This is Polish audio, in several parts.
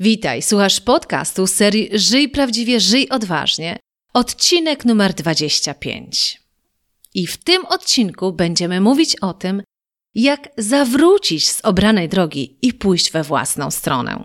Witaj, słuchasz podcastu serii Żyj prawdziwie, żyj odważnie, odcinek numer 25. I w tym odcinku będziemy mówić o tym, jak zawrócić z obranej drogi i pójść we własną stronę.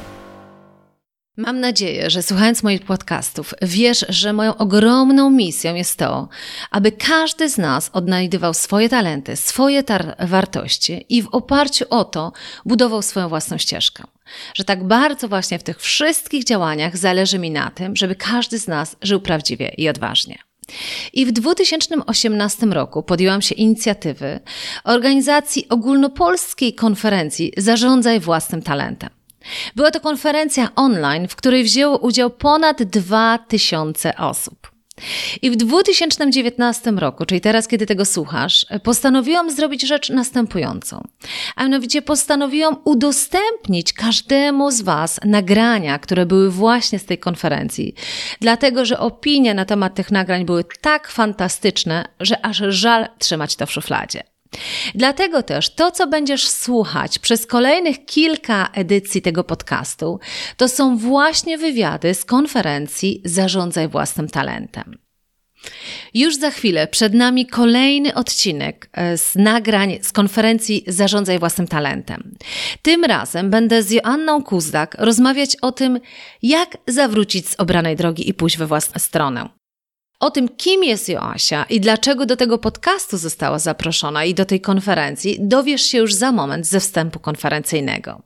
Mam nadzieję, że słuchając moich podcastów, wiesz, że moją ogromną misją jest to, aby każdy z nas odnajdywał swoje talenty, swoje wartości i w oparciu o to budował swoją własną ścieżkę. Że tak bardzo właśnie w tych wszystkich działaniach zależy mi na tym, żeby każdy z nas żył prawdziwie i odważnie. I w 2018 roku podjęłam się inicjatywy organizacji ogólnopolskiej konferencji Zarządzaj własnym talentem. Była to konferencja online, w której wzięło udział ponad 2000 osób. I w 2019 roku, czyli teraz, kiedy tego słuchasz, postanowiłam zrobić rzecz następującą. A mianowicie postanowiłam udostępnić każdemu z Was nagrania, które były właśnie z tej konferencji. Dlatego, że opinie na temat tych nagrań były tak fantastyczne, że aż żal trzymać to w szufladzie. Dlatego też to, co będziesz słuchać przez kolejnych kilka edycji tego podcastu, to są właśnie wywiady z konferencji Zarządzaj własnym talentem. Już za chwilę przed nami kolejny odcinek e, z nagrań z konferencji Zarządzaj własnym talentem. Tym razem będę z Joanną Kuzdak rozmawiać o tym, jak zawrócić z obranej drogi i pójść we własną stronę. O tym, kim jest Joasia i dlaczego do tego podcastu została zaproszona i do tej konferencji, dowiesz się już za moment ze wstępu konferencyjnego.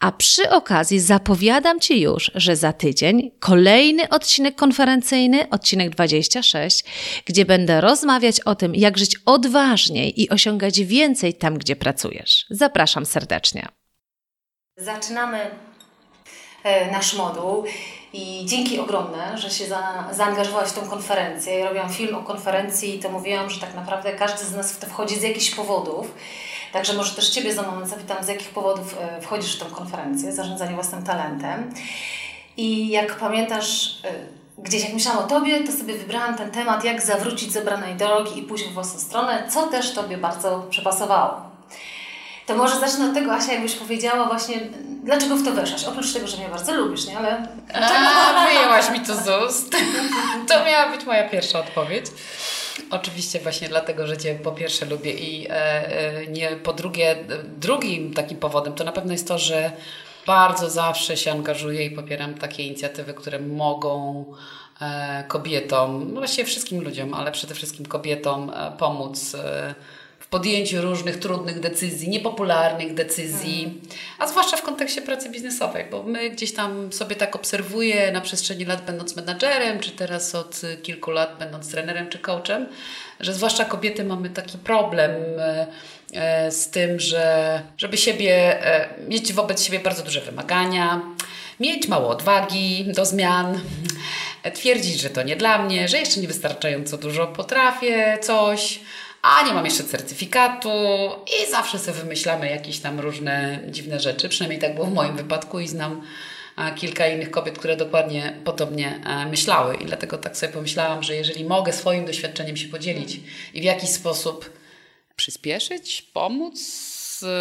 A przy okazji zapowiadam Ci już, że za tydzień kolejny odcinek konferencyjny, odcinek 26, gdzie będę rozmawiać o tym, jak żyć odważniej i osiągać więcej tam, gdzie pracujesz. Zapraszam serdecznie. Zaczynamy e, nasz moduł i dzięki ogromne, że się za, zaangażowałaś w tą konferencję. Ja robiłam film o konferencji i to mówiłam, że tak naprawdę każdy z nas w to wchodzi z jakichś powodów. Także może też Ciebie za moment zapytam, z jakich powodów e, wchodzisz w tą konferencję, zarządzanie własnym talentem. I jak pamiętasz, e, gdzieś jak myślałam o Tobie, to sobie wybrałam ten temat, jak zawrócić z obranej drogi i pójść w własną stronę, co też Tobie bardzo przepasowało. To może zacznę od tego, Asia, jakbyś powiedziała właśnie, dlaczego w to weszłaś? Oprócz tego, że mnie bardzo lubisz, nie? Ale A, wyjęłaś mi to z ust. To miała być moja pierwsza odpowiedź. Oczywiście właśnie dlatego, że Cię po pierwsze lubię i e, e, nie po drugie, drugim takim powodem to na pewno jest to, że bardzo zawsze się angażuję i popieram takie inicjatywy, które mogą e, kobietom, no właściwie wszystkim ludziom, ale przede wszystkim kobietom e, pomóc e, podjęciu różnych trudnych decyzji, niepopularnych decyzji, a zwłaszcza w kontekście pracy biznesowej, bo my gdzieś tam sobie tak obserwuję na przestrzeni lat będąc menadżerem, czy teraz od kilku lat będąc trenerem czy coachem, że zwłaszcza kobiety mamy taki problem e, e, z tym, że żeby siebie, e, mieć wobec siebie bardzo duże wymagania, mieć mało odwagi do zmian, twierdzić, że to nie dla mnie, że jeszcze niewystarczająco dużo potrafię coś, a nie mam jeszcze certyfikatu i zawsze sobie wymyślamy jakieś tam różne dziwne rzeczy. Przynajmniej tak było w moim wypadku i znam kilka innych kobiet, które dokładnie podobnie myślały. I dlatego tak sobie pomyślałam, że jeżeli mogę swoim doświadczeniem się podzielić i w jakiś sposób przyspieszyć, pomóc,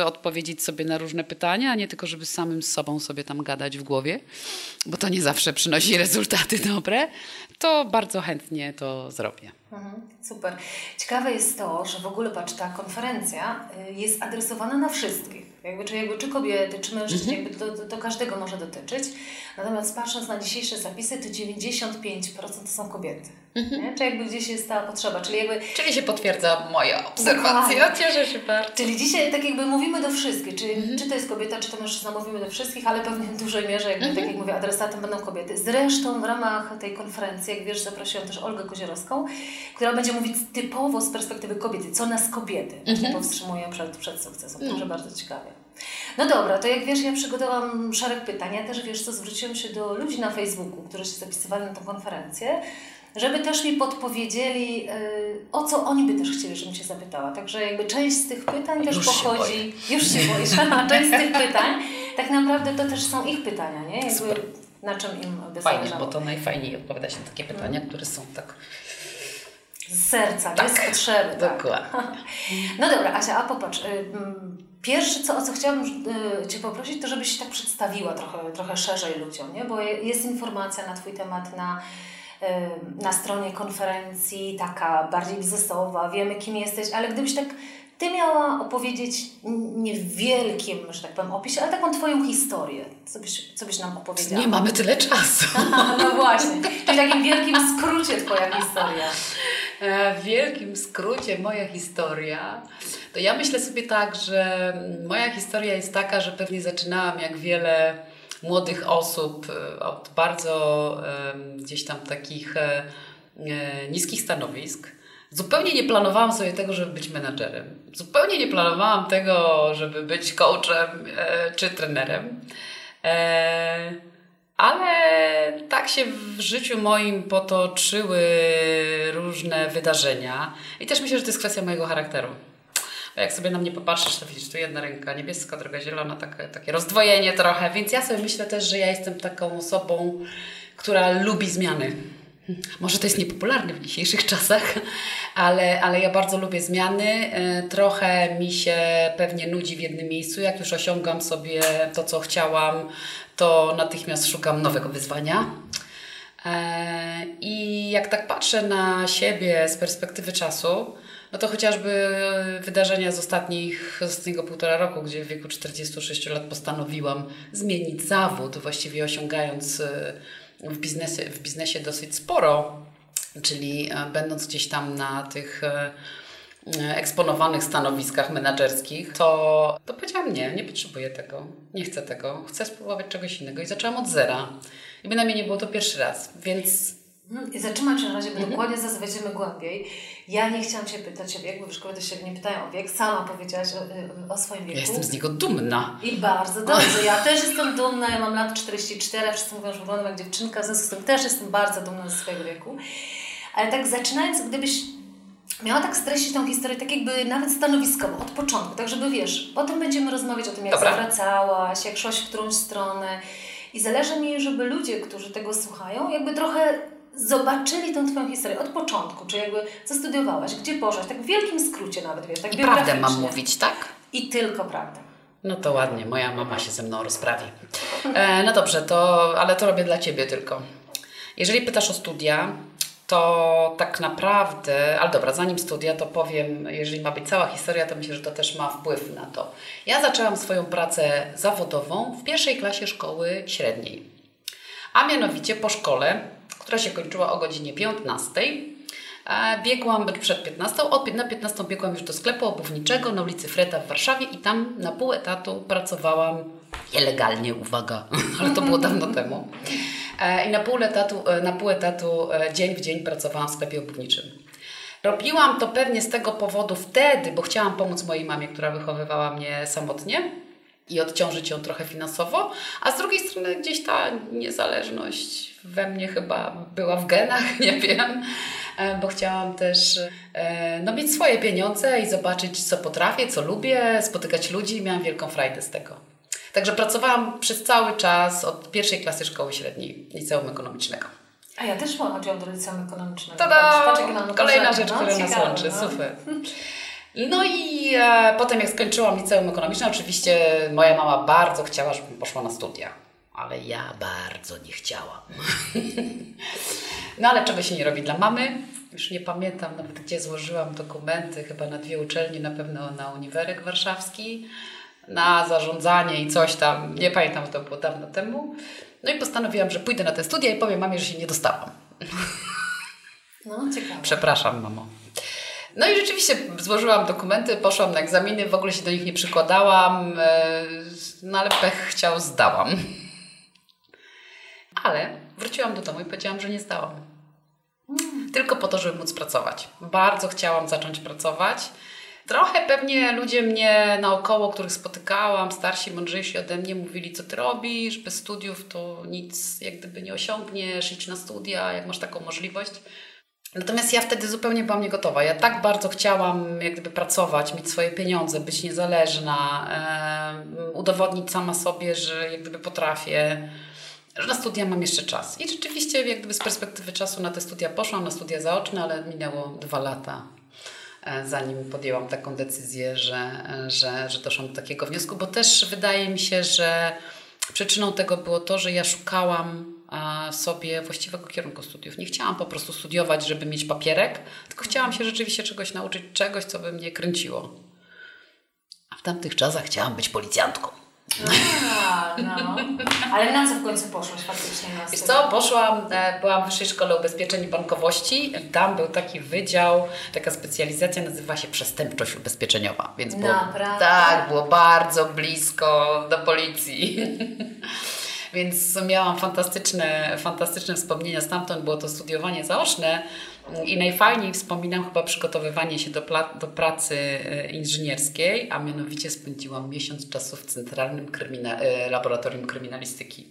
odpowiedzieć sobie na różne pytania, a nie tylko, żeby samym z sobą sobie tam gadać w głowie, bo to nie zawsze przynosi rezultaty dobre, to bardzo chętnie to zrobię. Mhm, super. Ciekawe jest to, że w ogóle patrz, ta konferencja y, jest adresowana na wszystkich. Jakby, czy, jakby, czy kobiety, czy mężczyźni, mhm. jakby to, to, to, każdego może dotyczyć. Natomiast patrząc na dzisiejsze zapisy, to 95% to są kobiety. Nie? Czy jakby gdzieś jest ta potrzeba, czyli jakby... Czyli się potwierdza moja obserwacja, cieszę się bardzo. Czyli dzisiaj tak jakby mówimy do wszystkich, czyli czy to jest kobieta, czy to mężczyzna, mówimy do wszystkich, ale pewnie w dużej mierze, jakby, tak jak mówię, adresatem będą kobiety. Zresztą w ramach tej konferencji, jak wiesz, zaprosiłam też Olgę Kozierowską, która będzie mówić typowo z perspektywy kobiety, co nas kobiety właśnie powstrzymują przed, przed sukcesem. Także bardzo ciekawie. No dobra, to jak wiesz, ja przygotowałam szereg pytań. Ja też, wiesz co, zwróciłam się do ludzi na Facebooku, którzy się zapisywali na tę konferencję, żeby też mi podpowiedzieli, y, o co oni by też chcieli, żebym się zapytała. Także jakby część z tych pytań też Już się pochodzi... Już się boisz. część z tych pytań, tak naprawdę to też są ich pytania, nie? Jakby Super. na czym im by Fajnie, zależało. bo to najfajniej odpowiada się na takie pytania, które są tak Z serca, Tak. bez potrzeby. Tak. dokładnie. No dobra, Asia, a popatrz. y, mm, Pierwsze, co, o co chciałabym y, Cię poprosić, to żebyś się tak przedstawiła trochę, trochę szerzej ludziom, nie? bo je- jest informacja na Twój temat na, na stronie konferencji, taka bardziej biznesowa, wiemy kim jesteś, ale gdybyś tak Ty miała opowiedzieć n- nie w wielkim, że tak powiem, opisie, ale taką Twoją historię. Co byś, co byś nam opowiedziała? Nie mamy tyle czasu. No właśnie, czyli w takim wielkim skrócie Twoja historia. E, W wielkim skrócie moja historia, to ja myślę sobie tak, że moja historia jest taka, że pewnie zaczynałam jak wiele młodych osób e, od bardzo gdzieś tam takich e, e, niskich stanowisk. Zupełnie nie planowałam sobie tego, żeby być menadżerem. Zupełnie nie planowałam tego, żeby być coachem czy trenerem. Ale tak się w życiu moim potoczyły różne wydarzenia. I też myślę, że to jest kwestia mojego charakteru. Jak sobie na mnie popatrzysz, to widzisz, tu jedna ręka niebieska, druga zielona, takie, takie rozdwojenie trochę. Więc ja sobie myślę też, że ja jestem taką osobą, która lubi zmiany. Może to jest niepopularne w dzisiejszych czasach, ale, ale ja bardzo lubię zmiany. E, Trochę mi się pewnie nudzi w jednym miejscu. Jak już osiągam sobie to, co chciałam, to natychmiast szukam nowego wyzwania. E, I jak tak patrzę na siebie z perspektywy czasu, no to chociażby wydarzenia z, ostatnich, z ostatniego półtora roku, gdzie w wieku 46 lat postanowiłam zmienić zawód, właściwie osiągając e, w biznesie, w biznesie dosyć sporo, czyli e, będąc gdzieś tam na tych e, eksponowanych stanowiskach menedżerskich, to, to powiedziałam nie, nie potrzebuję tego, nie chcę tego, chcę spróbować czegoś innego i zaczęłam od zera. I bynajmniej nie było to pierwszy raz, więc zatrzymać się na razie, bo Mhm. dokładnie zaraz wejdziemy głębiej. Ja nie chciałam Cię pytać o wiek, bo w szkole też się nie pytają o wiek. Sama powiedziałaś o, o swoim ja wieku. jestem z niego dumna. I bardzo dobrze. Ja też jestem dumna. Ja mam lat 44, a wszyscy mówią, że wyglądam jak dziewczynka, w związku z tym też jestem bardzo dumna ze swojego wieku. Ale tak zaczynając, gdybyś miała tak streścić tą historię, tak jakby nawet stanowiskowo, od początku, tak żeby wiesz, potem będziemy rozmawiać o tym, jak Dobra. zawracałaś, jak szłaś w którąś stronę. I zależy mi, żeby ludzie, którzy tego słuchają, jakby trochę zobaczyli tą Twoją historię od początku, czy jakby co studiowałaś, gdzie poszłaś, tak w wielkim skrócie nawet, wiesz, tak I prawdę mam mówić, tak? I tylko prawdę. No to ładnie, moja mama się ze mną rozprawi. E, no dobrze, to, ale to robię dla Ciebie tylko. Jeżeli pytasz o studia, to tak naprawdę, ale dobra, zanim studia, to powiem, jeżeli ma być cała historia, to myślę, że to też ma wpływ na to. Ja zaczęłam swoją pracę zawodową w pierwszej klasie szkoły średniej. A mianowicie po szkole, która się kończyła o godzinie 15. e, Biegłam przed 15, od, na 15 biegłam już do sklepu obuwniczego na ulicy Freta w Warszawie i tam na pół etatu pracowałam nielegalnie, uwaga, ale to było dawno temu. E, I na pół etatu, e, na pół etatu dzień w dzień pracowałam w sklepie obuwniczym. Robiłam to pewnie z tego powodu wtedy, bo chciałam pomóc mojej mamie, która wychowywała mnie samotnie i odciążyć ją trochę finansowo, a z drugiej strony gdzieś ta niezależność we mnie chyba była w genach, nie wiem, e, bo chciałam też e, no, mieć swoje pieniądze i zobaczyć, co potrafię, co lubię, spotykać ludzi i miałam wielką frajdę z tego. Także pracowałam przez cały czas od pierwszej klasy szkoły średniej liceum ekonomicznego. A ja też chodziłam do liceum ekonomicznego. Tada! Kolejna rzecz, No, która nas łączy. no. Super. No i e, potem jak skończyłam liceum ekonomiczne, oczywiście moja mama bardzo chciała, żebym poszła na studia. Ale ja bardzo nie chciałam. no ale czego się nie robi dla mamy? Już nie pamiętam nawet gdzie złożyłam dokumenty, chyba na dwie uczelnie, na pewno na Uniwerek Warszawski, na zarządzanie i coś tam, nie pamiętam, to było dawno temu. No i postanowiłam, że pójdę na te studia i powiem mamie, że się nie dostałam. No, ciekawe. Przepraszam, mamo. No i rzeczywiście złożyłam dokumenty, poszłam na egzaminy, w ogóle się do nich nie przykładałam, e, no ale pech chciał, zdałam. Ale wróciłam do domu i powiedziałam, że nie zdałam. Tylko po to, żeby móc pracować. Bardzo chciałam zacząć pracować. Trochę pewnie ludzie mnie naokoło, których spotykałam, starsi, mądrzejsi ode mnie, mówili, co ty robisz, bez studiów to nic jak gdyby nie osiągniesz, idź na studia, jak masz taką możliwość. Natomiast ja wtedy zupełnie byłam niegotowa. Ja tak bardzo chciałam jak gdyby pracować, mieć swoje pieniądze, być niezależna, e, udowodnić sama sobie, że jak gdyby potrafię, że na studia mam jeszcze czas. I rzeczywiście jak gdyby z perspektywy czasu na te studia poszłam, na studia zaoczne, ale minęło dwa lata e, zanim podjęłam taką decyzję, że, że, że doszłam do takiego wniosku, bo też wydaje mi się, że przyczyną tego było to, że ja szukałam sobie właściwego kierunku studiów. Nie chciałam po prostu studiować, żeby mieć papierek, tylko chciałam się rzeczywiście czegoś nauczyć, czegoś, co by mnie kręciło. A w tamtych czasach chciałam być policjantką. A, no. Ale na co w końcu poszłaś faktycznie na Wiesz co, poszłam, e, byłam w Wyższej Szkole Ubezpieczeń i Bankowości i tam był taki wydział, taka specjalizacja nazywa się przestępczość ubezpieczeniowa. Więc było, Naprawdę? tak, było bardzo blisko do policji. Więc miałam fantastyczne, fantastyczne wspomnienia stamtąd. Było to studiowanie zaoczne i najfajniej wspominam chyba przygotowywanie się do, do pracy e, inżynierskiej, a mianowicie spędziłam miesiąc czasu w Centralnym Krymina e, Laboratorium Kryminalistyki.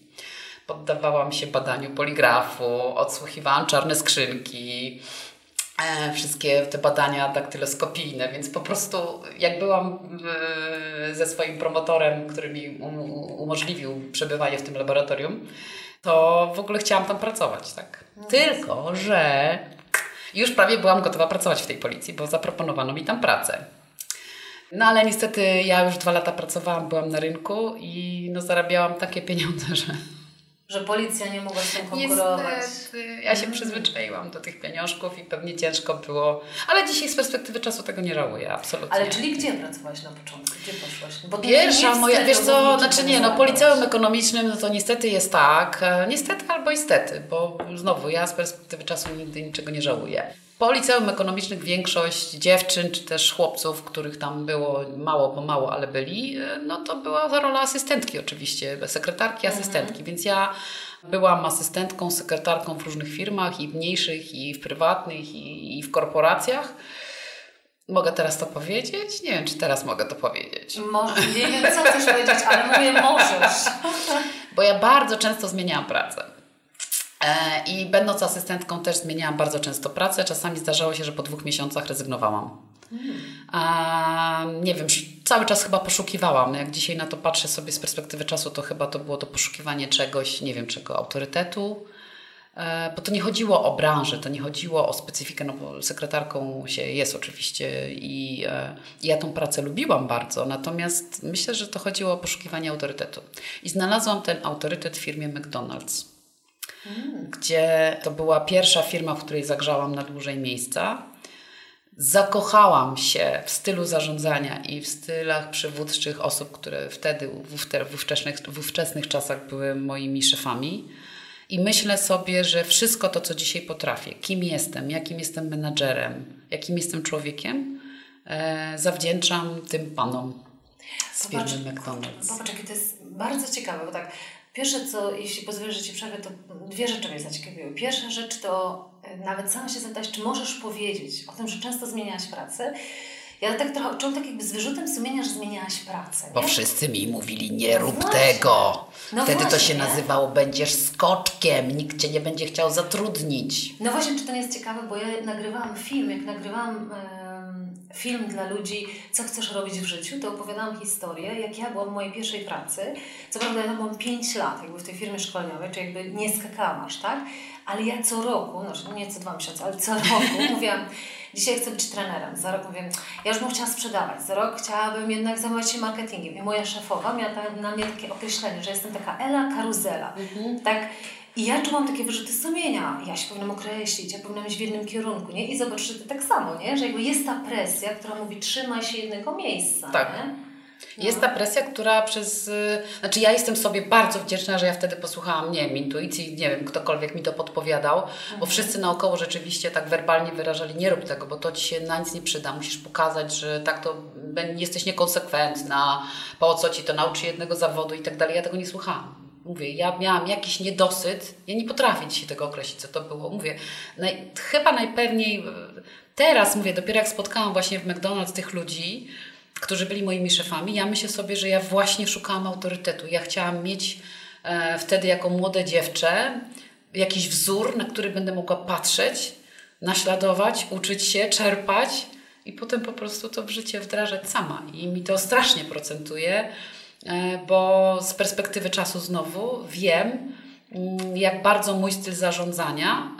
Poddawałam się badaniu poligrafu, odsłuchiwałam czarne skrzynki, E, wszystkie te badania daktyloskopijne, więc po prostu jak byłam ze swoim promotorem, który mi umożliwił przebywanie w tym laboratorium, to w ogóle chciałam tam pracować, tak. No Tylko, że już prawie byłam gotowa pracować w tej policji, bo zaproponowano mi tam pracę. No ale niestety ja już dwa lata pracowałam, byłam na rynku i no zarabiałam takie pieniądze, że że policja nie mogła z tym konkurować. Niestety, ja się przyzwyczaiłam do tych pieniążków i pewnie ciężko było, ale dzisiaj z perspektywy czasu tego nie żałuję, absolutnie. Ale czyli gdzie pracowałaś na początku? Gdzie poszłaś? Bo Pierwsza moja, wiesz co, znaczy nie, no po liceum ekonomicznym no to niestety jest tak, e, niestety albo istety, bo znowu ja z perspektywy czasu nigdy niczego nie żałuję. Po liceum ekonomicznych większość dziewczyn czy też chłopców, których tam było mało, bo mało, ale byli, e, no to była rola asystentki oczywiście, sekretarki, mhm. asystentki, więc ja byłam asystentką, sekretarką w różnych firmach i w mniejszych, i w prywatnych, i, i w korporacjach. Mogę teraz to powiedzieć? Nie wiem, czy teraz mogę to powiedzieć. Może, nie wiem, co chcesz powiedzieć, ale mówię, możesz. Bo ja bardzo często zmieniałam pracę. E, I będąc asystentką też zmieniałam bardzo często pracę. Czasami zdarzało się, że po dwóch miesiącach rezygnowałam. A, nie wiem, cały czas chyba poszukiwałam. Jak dzisiaj na to patrzę sobie z perspektywy czasu, to chyba to było to poszukiwanie czegoś, nie wiem czego, autorytetu. E, bo to nie chodziło o branżę, to nie chodziło o specyfikę, no bo sekretarką się jest oczywiście i, e, i ja tą pracę lubiłam bardzo, natomiast myślę, że to chodziło o poszukiwanie autorytetu. I znalazłam ten autorytet w firmie McDonald's gdzie to była pierwsza firma, w której zagrzałam na dłużej miejsca. Zakochałam się w stylu zarządzania i w stylach przywódczych osób, które wtedy, w ówczesnych, w ówczesnych czasach były moimi szefami. I myślę sobie, że wszystko to, co dzisiaj potrafię, kim jestem, jakim jestem menadżerem, jakim jestem człowiekiem, e, zawdzięczam tym panom z firmy McDonald's. Popatrz, to jest bardzo ciekawe, bo tak Pierwsze co, jeśli pozwolisz, że Ci przerwę, to dwie rzeczy mnie zaciekawiły. Pierwsza rzecz to e, nawet sama się zapytać, czy możesz powiedzieć o tym, że często zmieniałaś pracę. Ja tak trochę czułam tak jakby z wyrzutem sumienia, że zmieniałaś pracę. Nie? Bo wszyscy mi mówili, nie no rób tego. No Wtedy właśnie, to się nazywało, będziesz skoczkiem, nikt Cię nie będzie chciał zatrudnić. No właśnie, czy to nie jest ciekawe, bo ja nagrywałam film, jak nagrywałam... Yy film dla ludzi, co chcesz robić w życiu, to opowiadałam historię, jak ja byłam w mojej pierwszej pracy. Co prawda ja byłam 5 lat jakby w tej firmie szkoleniowej, czy jakby nie skakałam aż, tak? Ale ja co roku, no nie co dwa miesiące, ale co roku mówiłam, dzisiaj chcę być trenerem. Za rok mówię, ja już bym chciała sprzedawać. Za rok chciałabym jednak zajmować się marketingiem. I moja szefowa miała na mnie takie określenie, że jestem taka Ela Karuzela. Mhm. Tak? I ja czułam takie wyrzuty sumienia. Ja się powinnam określić, ja powinnam iść w jednym kierunku, nie? I zobacz, że to tak samo, nie? Że jakby jest ta presja, która mówi trzymaj się jednego miejsca, tak. nie? Jest ta presja, która przez. y, Znaczy, ja jestem sobie bardzo wdzięczna, że ja wtedy posłuchałam, nie wiem, intuicji, nie wiem, ktokolwiek mi to podpowiadał, bo wszyscy naokoło rzeczywiście tak werbalnie wyrażali, nie rób tego, bo to ci się na nic nie przyda. Musisz pokazać, że tak to jesteś niekonsekwentna, po co ci to nauczy jednego zawodu i tak dalej. Ja tego nie słuchałam. Mówię, ja miałam jakiś niedosyt, ja nie potrafię dzisiaj tego określić, co to było. Mówię, naj, chyba najpewniej y, teraz, mówię, dopiero jak spotkałam właśnie w McDonald's tych ludzi, którzy byli moimi szefami, ja myślę sobie, że ja właśnie szukałam autorytetu. Ja chciałam mieć e, wtedy jako młode dziewczę jakiś wzór, na który będę mogła patrzeć, naśladować, uczyć się, czerpać i potem po prostu to w życie wdrażać sama. I mi to strasznie procentuje, e, bo z perspektywy czasu znowu wiem, mm, jak bardzo mój styl zarządzania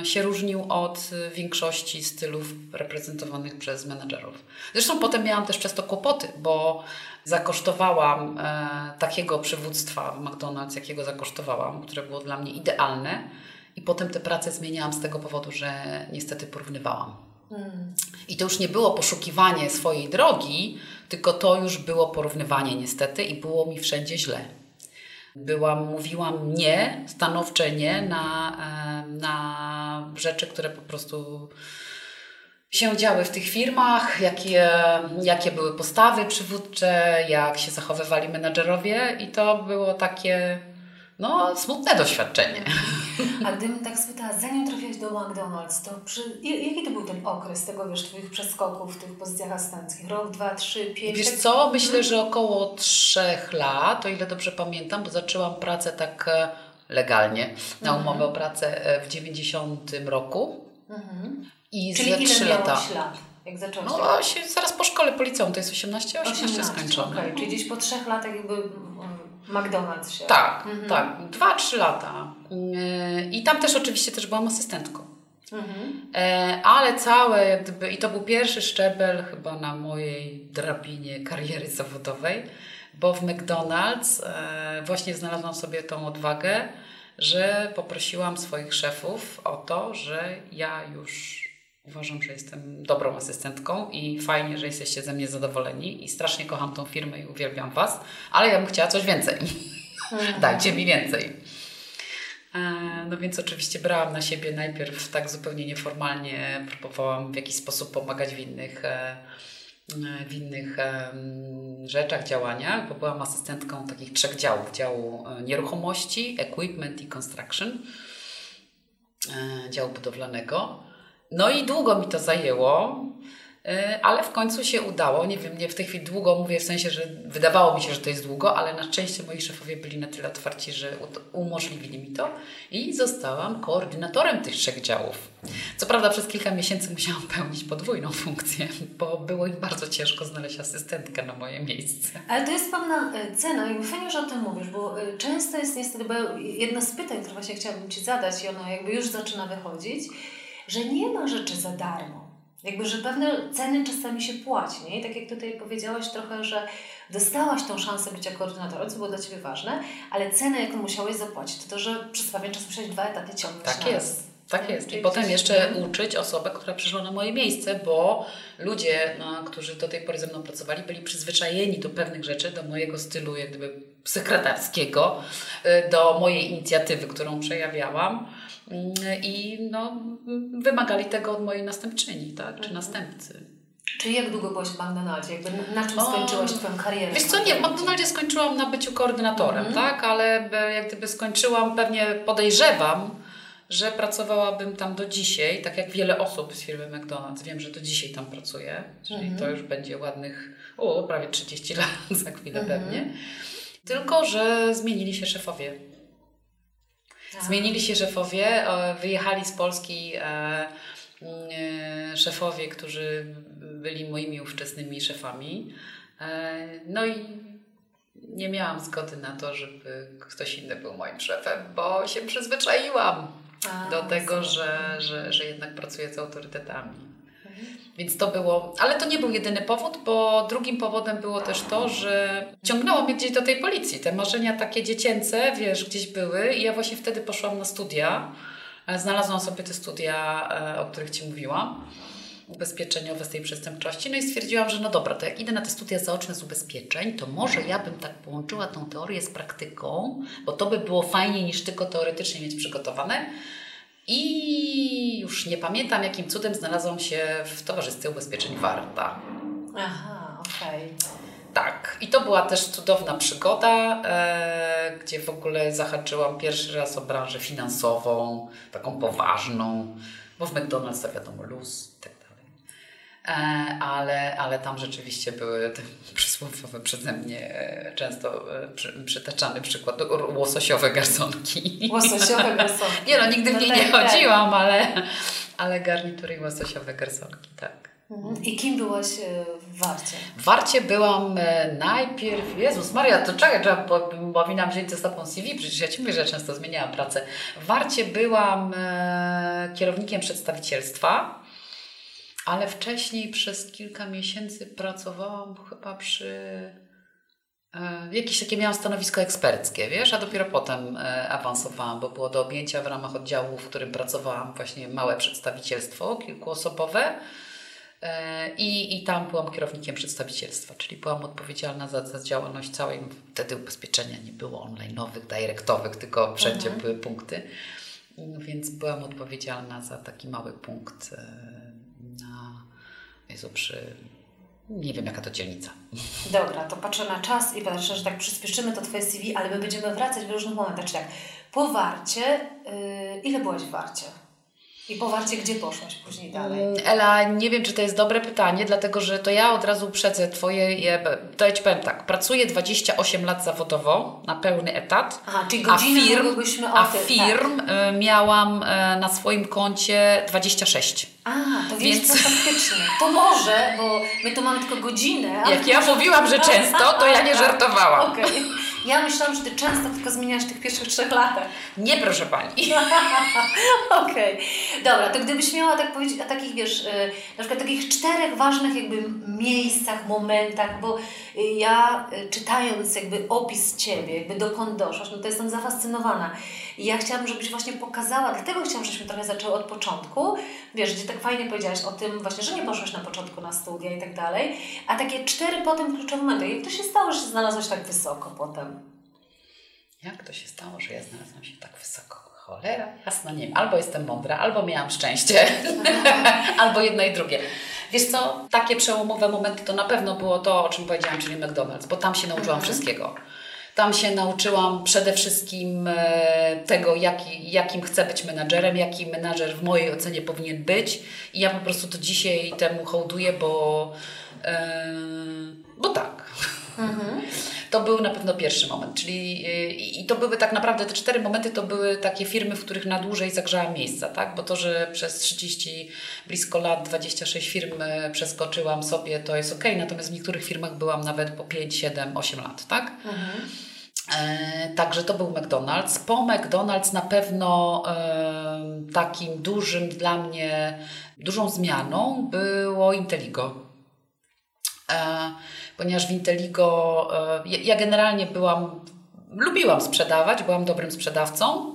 e, się różnił od e, większości stylów reprezentowanych przez menedżerów. Zresztą potem miałam też przez to kłopoty, bo zakosztowałam e, takiego przywództwa w McDonald's, jakiego zakosztowałam, które było dla mnie idealne. I potem te prace zmieniałam z tego powodu, że niestety porównywałam. I to już nie było poszukiwanie swojej drogi, tylko to już było porównywanie niestety i było mi wszędzie źle. Byłam, mówiłam nie, stanowcze nie na, na rzeczy, które po prostu się działy w tych firmach, jakie, jakie były postawy przywódcze, jak się zachowywali menadżerowie i to było takie no, smutne doświadczenie. A gdybym tak spytała, zanim trafiłaś do McDonald's, to przy, jaki to był ten okres tego, wiesz, Twoich przeskoków w tych pozycjach asystenckich? Rok, dwa, trzy, pięć? Wiesz tak? co, myślę, że około trzech lat, o ile dobrze pamiętam, bo zaczęłam pracę tak e, legalnie na Mhm. umowę o pracę e, w 90 roku i Czyli ile trzy miałaś lata. lat, jak zaczęłaś? No a się zaraz po szkole policeum, to jest 18, 18, skończone. okej, Czyli gdzieś po trzech latach jakby mm, McDonald's się... Tak, Mhm. tak, dwa, trzy lata. Yy, I tam też oczywiście też byłam asystentką. Mhm. E, ale całe, jak gdyby, i to był pierwszy szczebel chyba na mojej drabinie kariery zawodowej, bo w McDonald's e, właśnie znalazłam sobie tą odwagę, że poprosiłam swoich szefów o to, że ja już uważam, że jestem dobrą asystentką i fajnie, że jesteście ze mnie zadowoleni i strasznie kocham tą firmę i uwielbiam Was, ale ja bym chciała coś więcej. Dajcie mi więcej. E, No więc oczywiście brałam na siebie najpierw tak zupełnie nieformalnie, próbowałam w jakiś sposób pomagać w innych, e, w innych rzeczach, działaniach, bo byłam asystentką takich trzech działów. Działu e, nieruchomości, equipment i construction, działu budowlanego. No i długo mi to zajęło, e, ale w końcu się udało. Nie wiem, nie w tej chwili długo mówię w sensie, że wydawało mi się, że to jest długo, ale na szczęście moi szefowie byli na tyle otwarci, że umożliwili mi to i zostałam koordynatorem tych trzech działów. Co prawda przez kilka miesięcy musiałam pełnić podwójną funkcję, bo było im bardzo ciężko znaleźć asystentkę na moje miejsce. Ale to jest pewna e, cena, jakby fajnie, że o tym mówisz, bo e, często jest niestety, bo jedno z pytań, które właśnie chciałabym Ci zadać i ono jakby już zaczyna wychodzić, że nie ma rzeczy za darmo. Jakby, że pewne ceny czasami się płaci, nie? I tak jak tutaj powiedziałaś trochę, że dostałaś tą szansę bycia koordynatorem, co było dla Ciebie ważne, ale cenę, jaką musiałeś zapłacić, to to, że przez pewien czas musiałeś dwa etaty ciągnąć Tak jest. Tak jest. I potem jeszcze Mhm. uczyć osobę, która przyszła na moje miejsce, bo ludzie, no, którzy do tej pory ze mną pracowali, byli przyzwyczajeni do pewnych rzeczy, do mojego stylu jak gdyby sekretarskiego, y, do mojej inicjatywy, którą przejawiałam i no, wymagali tego od mojej następczyni, tak, Mhm. czy następcy. Czyli jak długo byłaś w McDonaldzie? Jakby na- czym O, skończyłaś Twoją karierę? Wiesz co, nie, w McDonaldzie? Skończyłam na byciu koordynatorem, Mhm. tak, ale jak gdyby skończyłam, pewnie podejrzewam, że pracowałabym tam do dzisiaj, tak jak wiele osób z firmy McDonald's. Wiem, że do dzisiaj tam pracuję, czyli Mhm. to już będzie ładnych, o, prawie 30 lat za chwilę Mhm. pewnie. Tylko, że zmienili się szefowie. A. Zmienili się szefowie, e, wyjechali z Polski e, e, szefowie, którzy byli moimi ówczesnymi szefami. No i nie miałam zgody na to, żeby ktoś inny był moim szefem, bo się przyzwyczaiłam A, do tego, że, że, że jednak pracuję z autorytetami. Więc to było, ale to nie był jedyny powód, bo drugim powodem było też to, że ciągnęło mnie gdzieś do tej policji. Te marzenia takie dziecięce, wiesz, gdzieś były i ja właśnie wtedy poszłam na studia. E, Znalazłam sobie te studia, e, o których Ci mówiłam. ubezpieczeniowe z tej przestępczości. No i stwierdziłam, że no dobra, to jak idę na te studia zaoczne z ubezpieczeń, to może ja bym tak połączyła tą teorię z praktyką, bo to by było fajniej niż tylko teoretycznie mieć przygotowane. I już nie pamiętam, jakim cudem znalazłam się w Towarzystwie Ubezpieczeń Warta. Aha, okej. Tak, i to była też cudowna przygoda, e, gdzie w ogóle zahaczyłam pierwszy raz o branżę finansową, taką poważną, bo w McDonald's to wiadomo luz i tak dalej. E, ale, ale tam rzeczywiście były te przysłowiowe przeze mnie e, często e, przy, przytaczany przykład łososiowe garsonki. Łososiowe garsonki. Nie no, nigdy w No nie tak, nie tak. chodziłam, ale, ale garnitury i łososiowe garsonki, tak. Mhm. I kim byłaś e, w Warcie? W Warcie byłam e, najpierw, Jezus Maria, to czekaj, trzeba po- powinnam wziąć ze sobą CV, przecież ja Ci mówię, że często zmieniałam pracę. W Warcie byłam e, kierownikiem przedstawicielstwa, ale wcześniej przez kilka miesięcy pracowałam chyba przy... E, jakieś takie miałam stanowisko eksperckie, wiesz, a dopiero potem e, awansowałam, bo było do objęcia w ramach oddziału, w którym pracowałam właśnie małe przedstawicielstwo kilkuosobowe. E, I, I tam byłam kierownikiem przedstawicielstwa, czyli byłam odpowiedzialna za, za działalność całej. Wtedy ubezpieczenia nie było online'owych, direktowych, tylko wszędzie były punkty. Więc byłam odpowiedzialna za taki mały punkt Jezu, przy. Nie wiem, jaka to dzielnica. Dobra, to patrzę na czas i patrzę, że tak przyspieszymy to Twoje CV, ale my będziemy wracać w różnych momentach. Czyli tak, po Warcie, y, ile byłaś w Warcie? I po Warcie gdzie poszłaś później dalej? Mm, Ela, nie wiem, czy to jest dobre pytanie, dlatego że to ja od razu uprzedzę Twoje. je- To ja Ci powiem tak. Pracuję 28 lat zawodowo na pełny etat. Aha, czyli A firm, a tym, tak. firm y, miałam y, na swoim koncie 26. A, to Więc- faktycznie. To może, bo my tu mamy tylko godzinę. Jak ja mówiłam, że często, to ja nie żartowałam. Okej. Ja myślałam, że Ty często tylko zmieniasz tych pierwszych trzech latach. Nie, proszę Pani. Okej. Dobra, to gdybyś miała tak powiedzieć o takich, wiesz, y, na przykład takich czterech ważnych jakby miejscach, momentach, bo y, ja y, czytając jakby opis Ciebie, jakby dokąd doszłaś, no to jestem zafascynowana. I ja chciałabym, żebyś właśnie pokazała, dlatego chciałam, żebyśmy trochę zaczęły od początku, wiesz, gdzie tak fajnie powiedziałaś o tym właśnie, że nie poszłaś na początku na studia i tak dalej, a takie cztery potem kluczowe momenty. Jak to się stało, że znalazłaś tak wysoko potem? Jak to się stało, że ja znalazłam się tak wysoko? Cholera, jasno, nie wiem. Albo jestem mądra, albo miałam szczęście, albo jedno i drugie. Wiesz co, takie przełomowe momenty to na pewno było to, o czym powiedziałam, czyli McDonald's, bo tam się nauczyłam wszystkiego. Tam się nauczyłam przede wszystkim e, tego, jaki, jakim chcę być menadżerem, jaki menadżer w mojej ocenie powinien być. I ja po prostu to dzisiaj temu hołduję, bo, e, bo tak. To był na pewno pierwszy moment, czyli yy, i to były tak naprawdę te cztery momenty to były takie firmy, w których na dłużej zagrzałam miejsca, tak? Bo to, że przez 30 blisko lat 26 firm e, przeskoczyłam sobie, to jest ok, natomiast w niektórych firmach byłam nawet po 5, 7, 8 lat, tak? E, Także to był McDonald's. Po McDonald's na pewno e, takim dużym dla mnie, dużą zmianą było Inteligo. E, ponieważ w Inteligo e, ja, generalnie byłam, lubiłam sprzedawać, byłam dobrym sprzedawcą.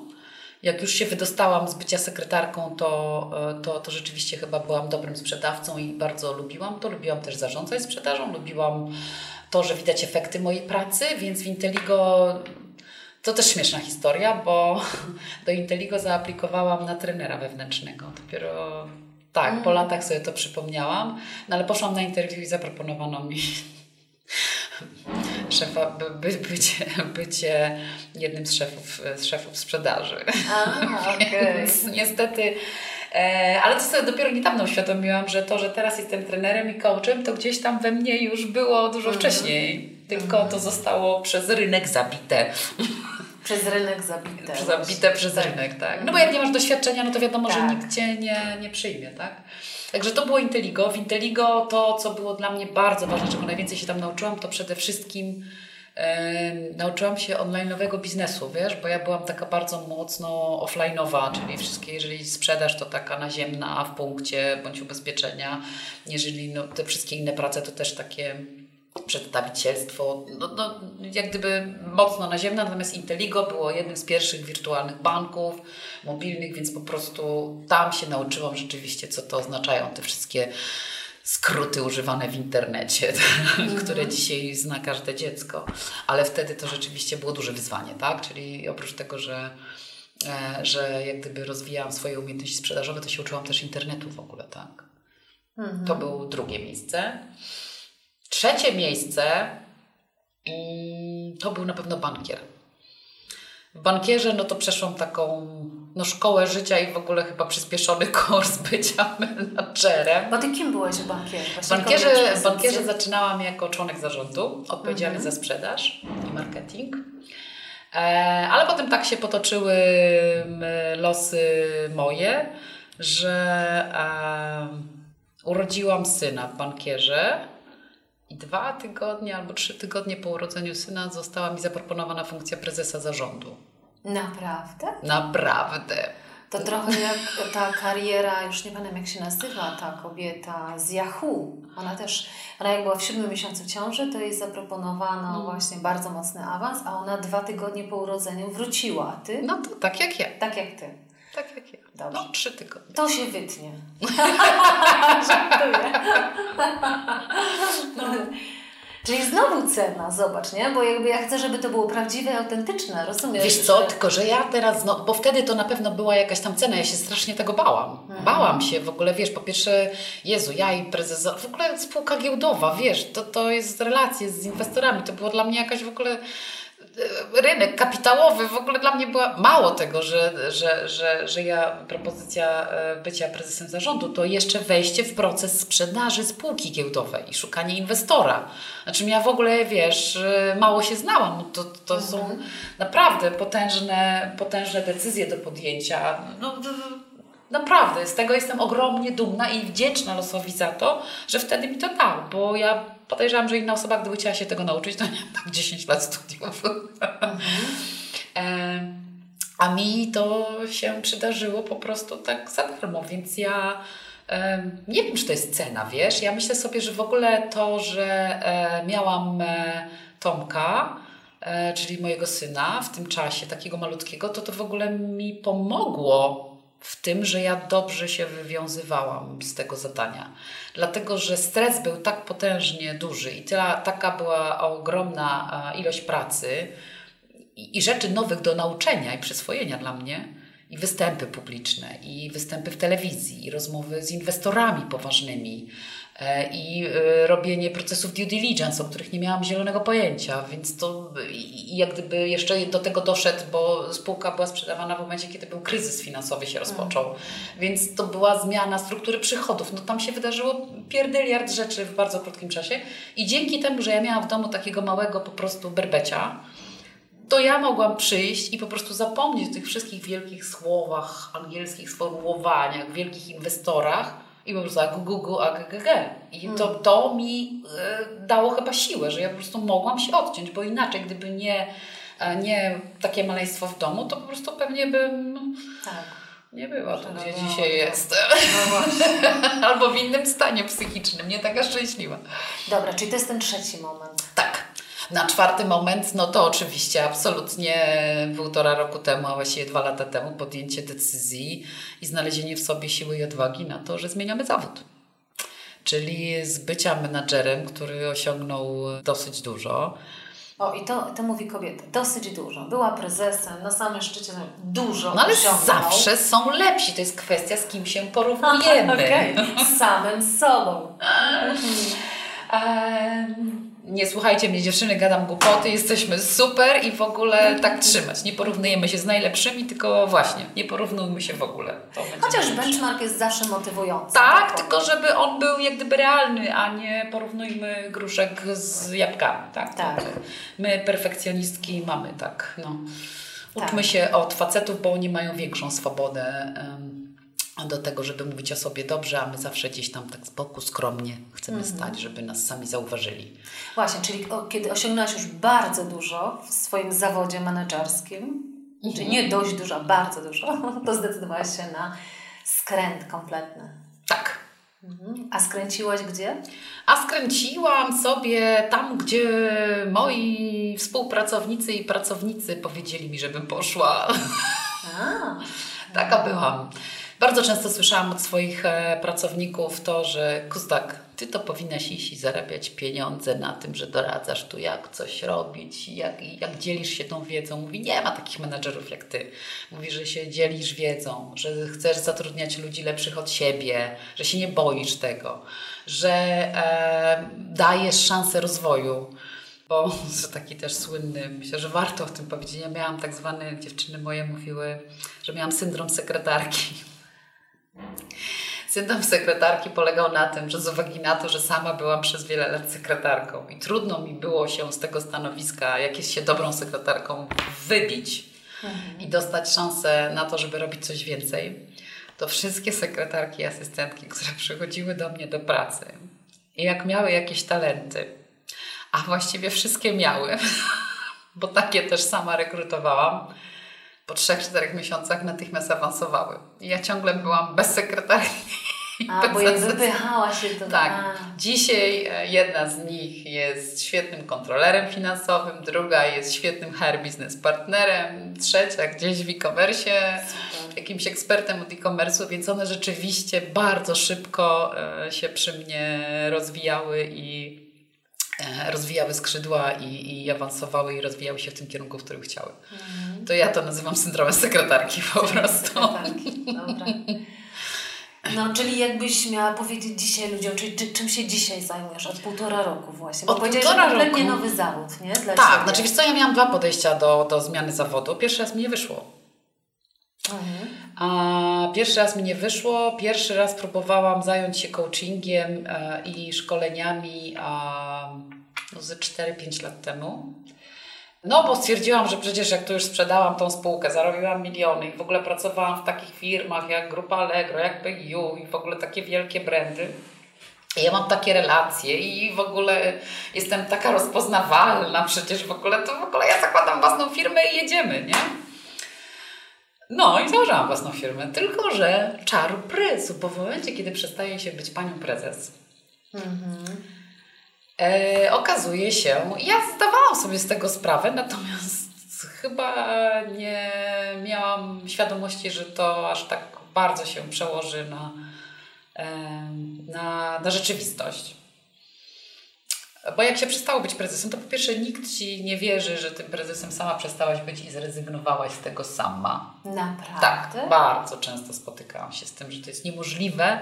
Jak już się wydostałam z bycia sekretarką, to, e, to, to rzeczywiście chyba byłam dobrym sprzedawcą i bardzo lubiłam to. Lubiłam też zarządzać sprzedażą, lubiłam to, że widać efekty mojej pracy, więc w Inteligo to też śmieszna historia, bo do Inteligo zaaplikowałam na trenera wewnętrznego. Dopiero tak, po latach sobie to przypomniałam, no ale poszłam na interwiu i zaproponowano mi szefa, by, by, bycie, bycie jednym z szefów, z szefów sprzedaży. A. Więc niestety, e, ale to sobie dopiero niedawno uświadomiłam, że to, że teraz jestem trenerem i coachem, to gdzieś tam we mnie już było dużo wcześniej. Tylko to zostało przez rynek zabite. Przez rynek zabite. Zabite przez Tak. rynek, tak. No bo jak nie masz doświadczenia, no to wiadomo, że Tak. nikt Cię nie, nie przyjmie, tak? Także to było Inteligo. W Inteligo to, co było dla mnie bardzo ważne, czego najwięcej się tam nauczyłam, to przede wszystkim e, nauczyłam się online'owego biznesu, wiesz, bo ja byłam taka bardzo mocno offline'owa, czyli wszystkie, jeżeli sprzedaż, to taka naziemna, w punkcie, bądź ubezpieczenia. Jeżeli no, te wszystkie inne prace, to też takie przedstawicielstwo, no, no, jak gdyby mocno naziemne, natomiast Inteligo było jednym z pierwszych wirtualnych banków mobilnych, więc po prostu tam się nauczyłam rzeczywiście, co to oznaczają te wszystkie skróty używane w internecie, mm. które dzisiaj zna każde dziecko. Ale wtedy to rzeczywiście było duże wyzwanie, tak? Czyli oprócz tego, że, e, że jak gdyby rozwijałam swoje umiejętności sprzedażowe, to się uczyłam też internetu w ogóle, tak? Mm. To było drugie miejsce. Trzecie miejsce mm, to był na pewno bankier. W bankierze no to przeszłam taką no, szkołę życia i w ogóle chyba przyspieszony kurs bycia menadżerem. Bo ty kim byłeś w bankierze? W bankierze, bankierze zaczynałam jako członek zarządu, odpowiedzialny mhm. za sprzedaż i marketing. E, ale potem tak się potoczyły losy moje, że urodziłam syna w bankierze i dwa tygodnie albo trzy tygodnie po urodzeniu syna została mi zaproponowana funkcja prezesa zarządu. Naprawdę? Naprawdę. To trochę jak ta kariera, już nie pamiętam jak się nazywa ta kobieta z Yahoo. Ona też, ona jak była w siódmym miesiącu ciąży, to jej zaproponowano mm. właśnie bardzo mocny awans, a ona dwa tygodnie po urodzeniu wróciła. Ty? No to tak jak ja. Tak jak ty. Tak jak ja. Dobrze. No, trzy tygodnie. To się wytnie. Żartuję. no. Czyli znowu cena, zobacz, nie? Bo jakby ja chcę, żeby to było prawdziwe i autentyczne, rozumiesz? Wiesz co, że... tylko że ja teraz, no, bo wtedy to na pewno była jakaś tam cena, ja się strasznie tego bałam. Mhm. Bałam się w ogóle, wiesz, po pierwsze, Jezu, ja i prezes, w ogóle spółka giełdowa, wiesz, to, to jest relacje z inwestorami, to było dla mnie jakaś w ogóle rynek kapitałowy w ogóle dla mnie była mało tego, że, że, że, że ja propozycja e, bycia prezesem zarządu, to jeszcze wejście w proces sprzedaży spółki giełdowej i szukanie inwestora. Znaczy ja w ogóle, wiesz, e, mało się znałam. To, to mhm. są naprawdę potężne, potężne decyzje do podjęcia. No, naprawdę, z tego jestem ogromnie dumna i wdzięczna losowi za to, że wtedy mi to dał, bo ja podejrzewam, że inna osoba, gdyby chciała się tego nauczyć, to nie tak 10 lat studiów. Mhm. e, a mi to się przydarzyło po prostu tak za darmo, więc ja e, nie wiem, czy to jest cena, wiesz. Ja myślę sobie, że w ogóle to, że e, miałam Tomka, czyli mojego syna w tym czasie, takiego malutkiego, to to w ogóle mi pomogło w tym, że ja dobrze się wywiązywałam z tego zadania. Dlatego, że stres był tak potężnie duży i tyle, taka była ogromna ilość pracy i, i rzeczy nowych do nauczenia i przyswojenia dla mnie, i występy publiczne, i występy w telewizji, i rozmowy z inwestorami poważnymi, E, i e, robienie procesów due diligence, o których nie miałam zielonego pojęcia, więc to jak gdyby jeszcze do tego doszedł, bo spółka była sprzedawana w momencie, kiedy był kryzys finansowy się rozpoczął, mm. więc to była zmiana struktury przychodów. No tam się wydarzyło pierdyliard rzeczy w bardzo krótkim czasie i dzięki temu, że ja miałam w domu takiego małego po prostu berbecia, to ja mogłam przyjść i po prostu zapomnieć o tych wszystkich wielkich słowach, angielskich sformułowaniach, wielkich inwestorach, i po prostu gu, gu, gu, a, g, g, I to, hmm. to mi y, dało chyba siłę, że ja po prostu mogłam się odciąć, bo inaczej, gdyby nie, nie takie maleństwo w domu, to po prostu pewnie bym tak. nie była tu, gdzie no, dzisiaj jestem. No Albo w innym stanie psychicznym, nie taka szczęśliwa. Dobra, czyli to jest ten trzeci moment. Na czwarty moment, no to oczywiście absolutnie półtora roku temu, a właściwie dwa lata temu podjęcie decyzji i znalezienie w sobie siły i odwagi na to, że zmieniamy zawód. Czyli z bycia menadżerem, który osiągnął dosyć dużo, o, i to, to mówi kobieta. Dosyć dużo. Była prezesem, na samym szczycie dużo No ale osiągnął. zawsze są lepsi. To jest kwestia, z kim się porównujemy. Okay. z samym sobą. um, nie słuchajcie mnie dziewczyny, gadam głupoty, jesteśmy super i w ogóle tak trzymać. Nie porównujemy się z najlepszymi, tylko właśnie, nie porównujmy się w ogóle. Chociaż benchmark jest zawsze motywujący. Tak, tak tylko żeby on był jak gdyby realny, a nie porównujmy gruszek z jabłkami. Tak? tak. My perfekcjonistki mamy tak, no. Uczmy tak. się od facetów, bo oni mają większą swobodę. Um, do tego, żeby mówić o sobie dobrze, a my zawsze gdzieś tam tak z boku skromnie chcemy mm -hmm. stać, żeby nas sami zauważyli. Właśnie, czyli o, kiedy osiągnęłaś już bardzo dużo w swoim zawodzie menedżerskim, mm -hmm. czyli nie dość dużo, bardzo dużo, to zdecydowałaś się na skręt kompletny. Tak. Mhm. A skręciłaś gdzie? A skręciłam sobie tam, gdzie moi współpracownicy i pracownicy powiedzieli mi, żebym poszła. A. Taka byłam. Bardzo często słyszałam od swoich e, pracowników to, że Kustak, ty to powinnaś iść i zarabiać pieniądze na tym, że doradzasz tu, jak coś robić, jak, jak dzielisz się tą wiedzą. Mówi, nie ma takich menadżerów jak ty. Mówi, że się dzielisz wiedzą, że chcesz zatrudniać ludzi lepszych od siebie, że się nie boisz tego, że e, dajesz szansę rozwoju bo to taki też słynny, myślę, że warto o tym powiedzieć. Ja miałam tak zwany, dziewczyny moje mówiły, że miałam syndrom sekretarki. Syndrom sekretarki polegał na tym, że z uwagi na to, że sama byłam przez wiele lat sekretarką i trudno mi było się z tego stanowiska, jak jest się dobrą sekretarką, wybić mhm. i dostać szansę na to, żeby robić coś więcej, to wszystkie sekretarki i asystentki, które przychodziły do mnie do pracy i jak miały jakieś talenty, a właściwie wszystkie miały, bo takie też sama rekrutowałam, po 3-4 miesiącach natychmiast awansowały. Ja ciągle byłam bez sekretarki. A, bo jak wypychała się to... Tak. A. Dzisiaj e, jedna z nich jest świetnym kontrolerem finansowym, druga jest świetnym HR business partnerem, trzecia gdzieś w e-commerce, jakimś ekspertem od e-commerce'u, więc one rzeczywiście bardzo szybko e, się przy mnie rozwijały i rozwijały skrzydła i, i awansowały i rozwijały się w tym kierunku, w którym chciały. Mhm. To ja to nazywam syndromem sekretarki po prostu. Sekretarki, dobra. No, czyli jakbyś miała powiedzieć dzisiaj ludziom, czyli czy, czym się dzisiaj zajmujesz od półtora roku właśnie? Bo od półtora że kompletnie nowy zawód, nie? Dla tak, ciebie. znaczy wiesz co, ja miałam dwa podejścia do, do zmiany zawodu. Pierwszy raz mi nie wyszło. Mhm. A pierwszy raz mi nie wyszło. Pierwszy raz próbowałam zająć się coachingiem e, i szkoleniami no, ze 4-5 lat temu. No, bo stwierdziłam, że przecież jak to już sprzedałam tą spółkę, zarobiłam miliony i w ogóle pracowałam w takich firmach jak Grupa Allegro, jak PU i w ogóle takie wielkie brandy. I ja mam takie relacje i w ogóle jestem taka rozpoznawalna przecież w ogóle, to w ogóle ja zakładam własną firmę i jedziemy, nie? No i założyłam własną firmę, tylko że czaru prysu, bo w momencie, kiedy przestaje się być panią prezes, mhm. e, okazuje się, ja zdawałam sobie z tego sprawę, natomiast chyba nie miałam świadomości, że to aż tak bardzo się przełoży na, na, na rzeczywistość. Bo jak się przestało być prezesem, to po pierwsze nikt ci nie wierzy, że tym prezesem sama przestałaś być i zrezygnowałaś z tego sama. Naprawdę? Tak, bardzo często spotykałam się z tym, że to jest niemożliwe,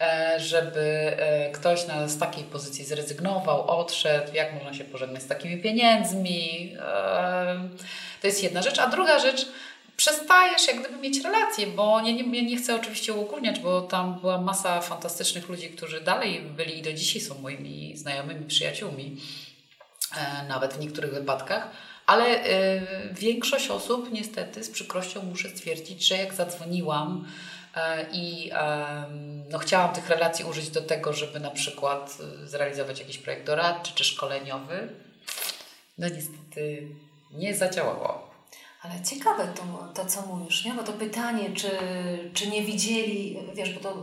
e, żeby e, ktoś na, z takiej pozycji zrezygnował, odszedł, jak można się pożegnać z takimi pieniędzmi. E, to jest jedna rzecz. A druga rzecz, przestajesz jak gdyby mieć relacje, bo nie, nie, nie chcę oczywiście uogólniać, bo tam była masa fantastycznych ludzi, którzy dalej byli i do dzisiaj są moimi znajomymi, przyjaciółmi, e, nawet w niektórych wypadkach. Ale e, większość osób niestety z przykrością muszę stwierdzić, że jak zadzwoniłam e, i no, chciałam tych relacji użyć do tego, żeby na przykład zrealizować jakiś projekt doradczy czy szkoleniowy, no niestety nie zadziałało. Ale ciekawe to, to, co mówisz, nie? Bo to pytanie, czy, czy nie widzieli, wiesz, bo to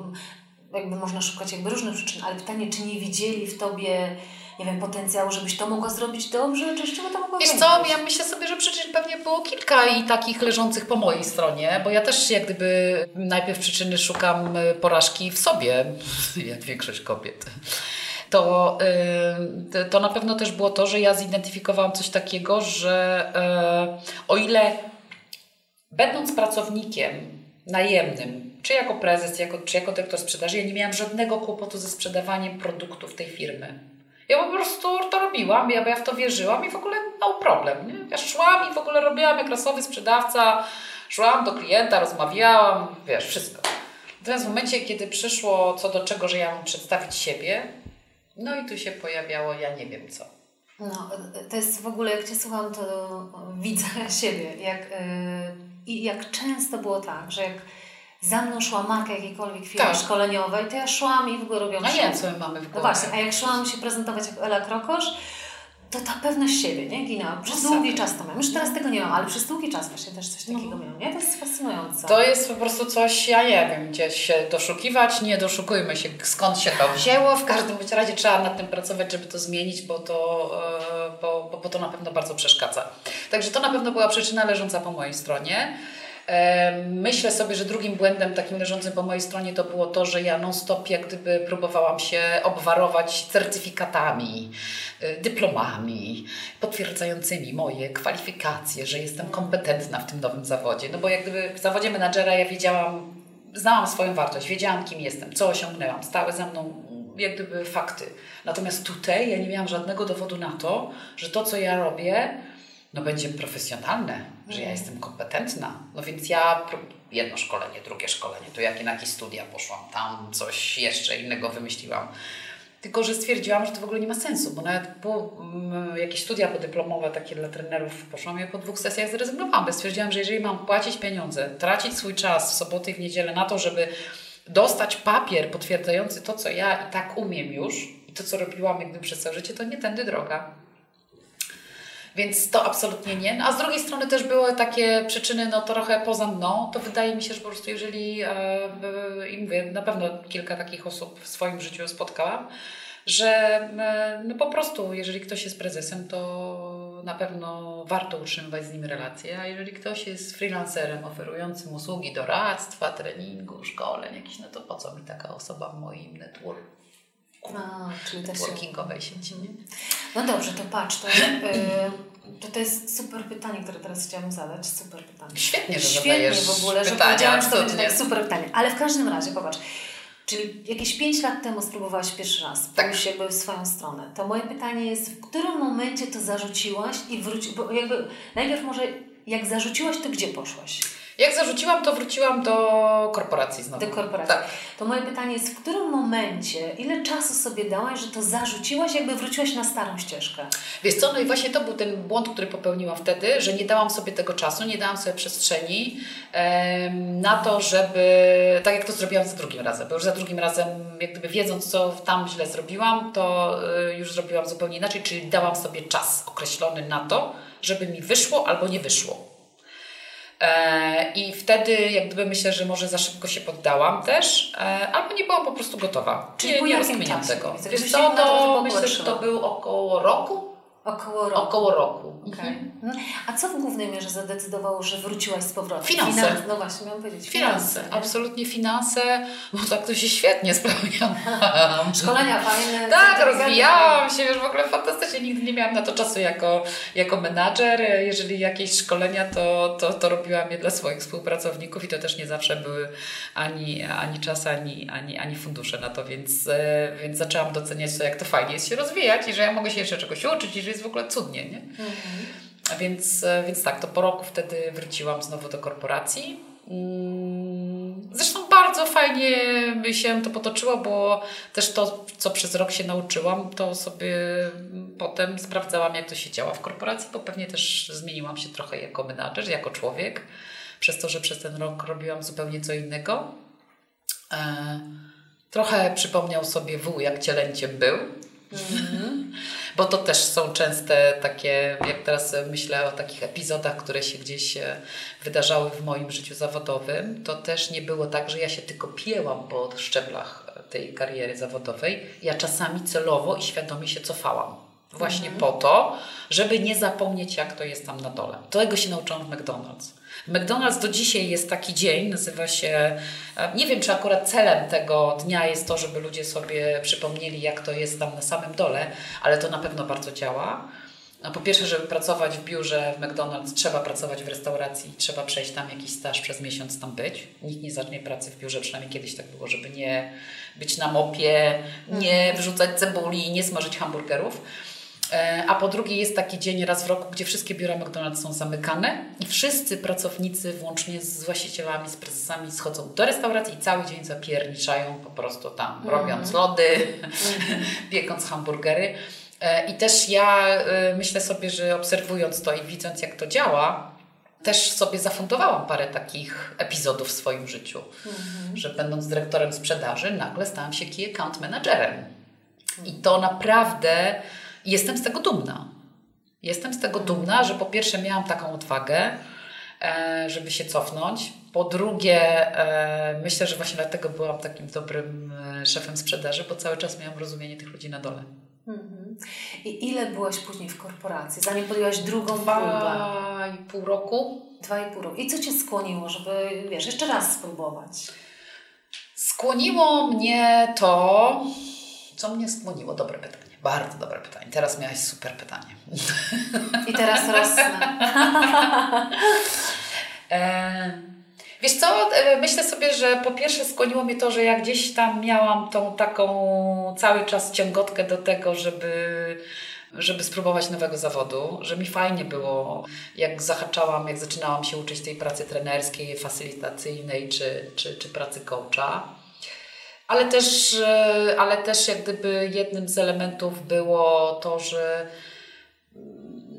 jakby można szukać jakby różnych przyczyn, ale pytanie, czy nie widzieli w Tobie nie wiem, potencjału, żebyś to mogła zrobić dobrze, czy z czego to mogła Wiesz co, ja myślę sobie, że przyczyn pewnie było kilka i takich leżących po mojej stronie, bo ja też jak gdyby najpierw przyczyny szukam porażki w sobie, jak większość kobiet to, to na pewno też było to, że ja zidentyfikowałam coś takiego, że e, o ile będąc pracownikiem najemnym, czy jako prezes, jako, czy jako dyrektor sprzedaży, ja nie miałam żadnego kłopotu ze sprzedawaniem produktów tej firmy. Ja po prostu to robiłam, ja, ja w to wierzyłam i w ogóle no problem. Nie? Ja szłam i w ogóle robiłam jak rasowy sprzedawca, szłam do klienta, rozmawiałam, wiesz, wszystko. Natomiast w momencie, kiedy przyszło co do czego, że ja mam przedstawić siebie, no i tu się pojawiało, ja nie wiem co. No, to jest w ogóle, jak Cię słucham, to widzę siebie. Jak, yy, I jak często było tak, że jak za mną szła marka jakiejkolwiek firmy tak. szkoleniowej, to ja szłam i w ogóle robiłam A nie, co my mamy w głowie. No właśnie, a jak szłam się prezentować jako Ela Krokosz, to ta pewność siebie, nie? Ginęła. Przez Masakra. długi czas to miałam. Już teraz tego nie mam, ale przez długi czas właśnie też coś takiego miałam. Nie? To jest fascynujące. To jest po prostu coś, ja nie wiem, gdzie się doszukiwać, nie doszukujmy się, skąd się to wzięło. W każdym bądź razie trzeba nad tym pracować, żeby to zmienić, bo to, e, bo, bo, bo to na pewno bardzo przeszkadza. Także to na pewno była przyczyna leżąca po mojej stronie. Myślę sobie, że drugim błędem takim leżącym po mojej stronie to było to, że ja non-stop jak gdyby próbowałam się obwarować certyfikatami, y, dyplomami potwierdzającymi moje kwalifikacje, że jestem kompetentna w tym nowym zawodzie. No bo jak gdyby w zawodzie menadżera ja wiedziałam, znałam swoją wartość, wiedziałam kim jestem, co osiągnęłam, stały za mną jak gdyby fakty. Natomiast tutaj ja nie miałam żadnego dowodu na to, że to co ja robię no będzie profesjonalne, że ja jestem kompetentna. No więc ja jedno szkolenie, drugie szkolenie, tu jak na jakieś studia poszłam, tam coś jeszcze innego wymyśliłam. Tylko, że stwierdziłam, że to w ogóle nie ma sensu, bo nawet po mm, jakieś studia podyplomowe takie dla trenerów poszłam, ja po dwóch sesjach zrezygnowałam, bo stwierdziłam, że jeżeli mam płacić pieniądze, tracić swój czas w soboty i w niedzielę na to, żeby dostać papier potwierdzający to, co ja i tak umiem już i to, co robiłam jak gdyby przez całe życie, to nie tędy droga. Więc to absolutnie nie. No, a z drugiej strony też były takie przyczyny no, trochę poza mną. To wydaje mi się, że po prostu jeżeli, e, e, i mówię, na pewno kilka takich osób w swoim życiu spotkałam, że e, no, po prostu jeżeli ktoś jest prezesem, to na pewno warto utrzymywać z nim relacje, a jeżeli ktoś jest freelancerem oferującym usługi doradztwa, treningu, szkoleń jakichś, no to po co mi taka osoba w moim networku? A, czyli też się... Networkingowej sieci, nie? No dobrze, to patrz, to, yy, to, to jest super pytanie, które teraz chciałam zadać. Super pytanie. Świetnie, że Świetnie w ogóle, że pytania, powiedziałam, że to będzie tak super pytanie. Ale w każdym razie, popatrz, czyli jakieś 5 lat temu spróbowałaś pierwszy raz Tak. pójść jakby w swoją stronę. To moje pytanie jest, w którym momencie to zarzuciłaś i wróciłaś, bo jakby najpierw może jak zarzuciłaś, to gdzie poszłaś? Jak zarzuciłam, to wróciłam do korporacji znowu. Do korporacji. Tak. To moje pytanie jest, w którym momencie, ile czasu sobie dałaś, że to zarzuciłaś, jakby wróciłaś na starą ścieżkę? Wiesz co, no i właśnie to był ten błąd, który popełniłam wtedy, że nie dałam sobie tego czasu, nie dałam sobie przestrzeni em, na to, żeby, tak jak to zrobiłam za drugim razem, bo już za drugim razem, jak gdyby wiedząc, co tam źle zrobiłam, to y, już zrobiłam zupełnie inaczej, czyli dałam sobie czas określony na to, żeby mi wyszło albo nie wyszło. E, I wtedy, jak gdyby myślę, że może za szybko się poddałam też, e, albo nie byłam po prostu gotowa. Czyli nie, nie rozkminiam tego. Widzę, Wiesz co, na to myślę, że to był około roku. Około roku. Około roku. Okej. Mhm. A co w głównej mierze zadecydowało, że wróciłaś z powrotem? Finanse. Finans, no właśnie, miałam powiedzieć. Finanse, nie? absolutnie finanse, bo tak to się świetnie spełniam. Szkolenia fajne. Tak, rozwijałam się, wiesz, w ogóle fantastycznie. Nigdy nie miałam na to czasu jako, jako menadżer. Jeżeli jakieś szkolenia, to, to, to robiłam je dla swoich współpracowników i to też nie zawsze były ani, ani czas, ani, ani, ani fundusze na to, więc, e, więc zaczęłam doceniać to, jak to fajnie jest się rozwijać i że ja mogę się jeszcze czegoś uczyć i że jest w ogóle cudnie, nie? A Więc, e, więc tak, to po roku wtedy wróciłam znowu do korporacji. Mm, Zresztą bardzo fajnie mi się to potoczyło, bo też to, co przez rok się nauczyłam, to sobie potem sprawdzałam, jak to się działa w korporacji, bo pewnie też zmieniłam się trochę jako menadżer, jako człowiek, przez to, że przez ten rok robiłam zupełnie co innego. E, Trochę przypomniał sobie wół, jak cielęciem był. Bo to też są częste takie, jak teraz myślę o takich epizodach, które się gdzieś e, wydarzały w moim życiu zawodowym, to też nie było tak, że ja się tylko pięłam po szczeblach tej kariery zawodowej. Ja czasami celowo i świadomie się cofałam. Właśnie po to, żeby nie zapomnieć, jak to jest tam na dole. Tego się nauczyłam w McDonald's. W McDonald's do dzisiaj jest taki dzień, nazywa się, e, nie wiem czy akurat celem tego dnia jest to, żeby ludzie sobie przypomnieli, jak to jest tam na samym dole, ale to na pewno bardzo działa. No, po pierwsze, żeby pracować w biurze w McDonald's, trzeba pracować w restauracji, trzeba przejść tam jakiś staż przez miesiąc tam być. Nikt nie zacznie pracy w biurze, przynajmniej kiedyś tak było, żeby nie być na mopie, nie wrzucać cebuli, nie smażyć hamburgerów. E, A po drugie jest taki dzień raz w roku, gdzie wszystkie biura McDonald's są zamykane i wszyscy pracownicy, włącznie z właścicielami, z prezesami, schodzą do restauracji i cały dzień zapierniczają po prostu tam, robiąc lody, piekąc hamburgery. E, I też ja e, myślę sobie, że obserwując to i widząc jak to działa, też sobie zafundowałam parę takich epizodów w swoim życiu, że będąc dyrektorem sprzedaży, nagle stałam się key account managerem. I to naprawdę jestem z tego dumna. Jestem z tego dumna, że po pierwsze miałam taką odwagę, e, żeby się cofnąć. Po drugie, e, myślę, że właśnie dlatego byłam takim dobrym e, szefem sprzedaży, bo cały czas miałam rozumienie tych ludzi na dole. Mhm. I ile byłaś później w korporacji, zanim podjęłaś drugą? Dwa i pół roku. Dwa i pół roku. I co Cię skłoniło, żeby, wiesz, jeszcze raz spróbować? Skłoniło mnie to... Co mnie skłoniło? Dobre pytanie. Bardzo dobre pytanie. Teraz miałaś super pytanie. I teraz rosnę. E, Wiesz co, e, myślę sobie, że po pierwsze skłoniło mnie to, że ja gdzieś tam miałam tą taką cały czas ciągotkę do tego, żeby żeby spróbować nowego zawodu, że mi fajnie było, jak zahaczałam, jak zaczynałam się uczyć tej pracy trenerskiej, facylitacyjnej czy, czy, czy pracy coacha. Ale też, e, ale też jak gdyby jednym z elementów było to, że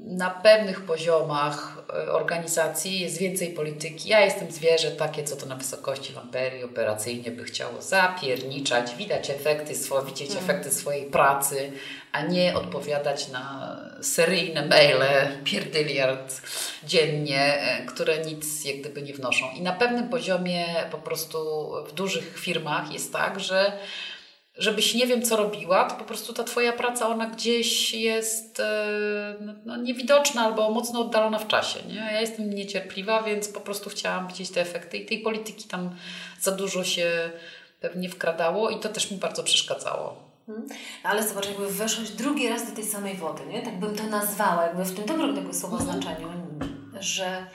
na pewnych poziomach organizacji jest więcej polityki. Ja jestem zwierzę takie, co to na wysokości wamperii operacyjnie by chciało zapierniczać, widać efekty, widzieć mm. efekty swojej pracy, a nie odpowiadać na seryjne maile, pierdyliard dziennie, e, które nic jak gdyby nie wnoszą. I na pewnym poziomie po prostu w dużych firmach jest tak, że żebyś nie wiem, co robiła, to po prostu ta Twoja praca, ona gdzieś jest e, no, no, niewidoczna albo mocno oddalona w czasie. Nie? Ja jestem niecierpliwa, więc po prostu chciałam widzieć te efekty i tej polityki tam za dużo się pewnie wkradało i to też mi bardzo przeszkadzało. Hmm. Ale zobacz, jakby weszłaś drugi raz do tej samej wody, nie? Tak bym to nazwała, jakby w tym dobrym tego słowa mhm. znaczeniu, że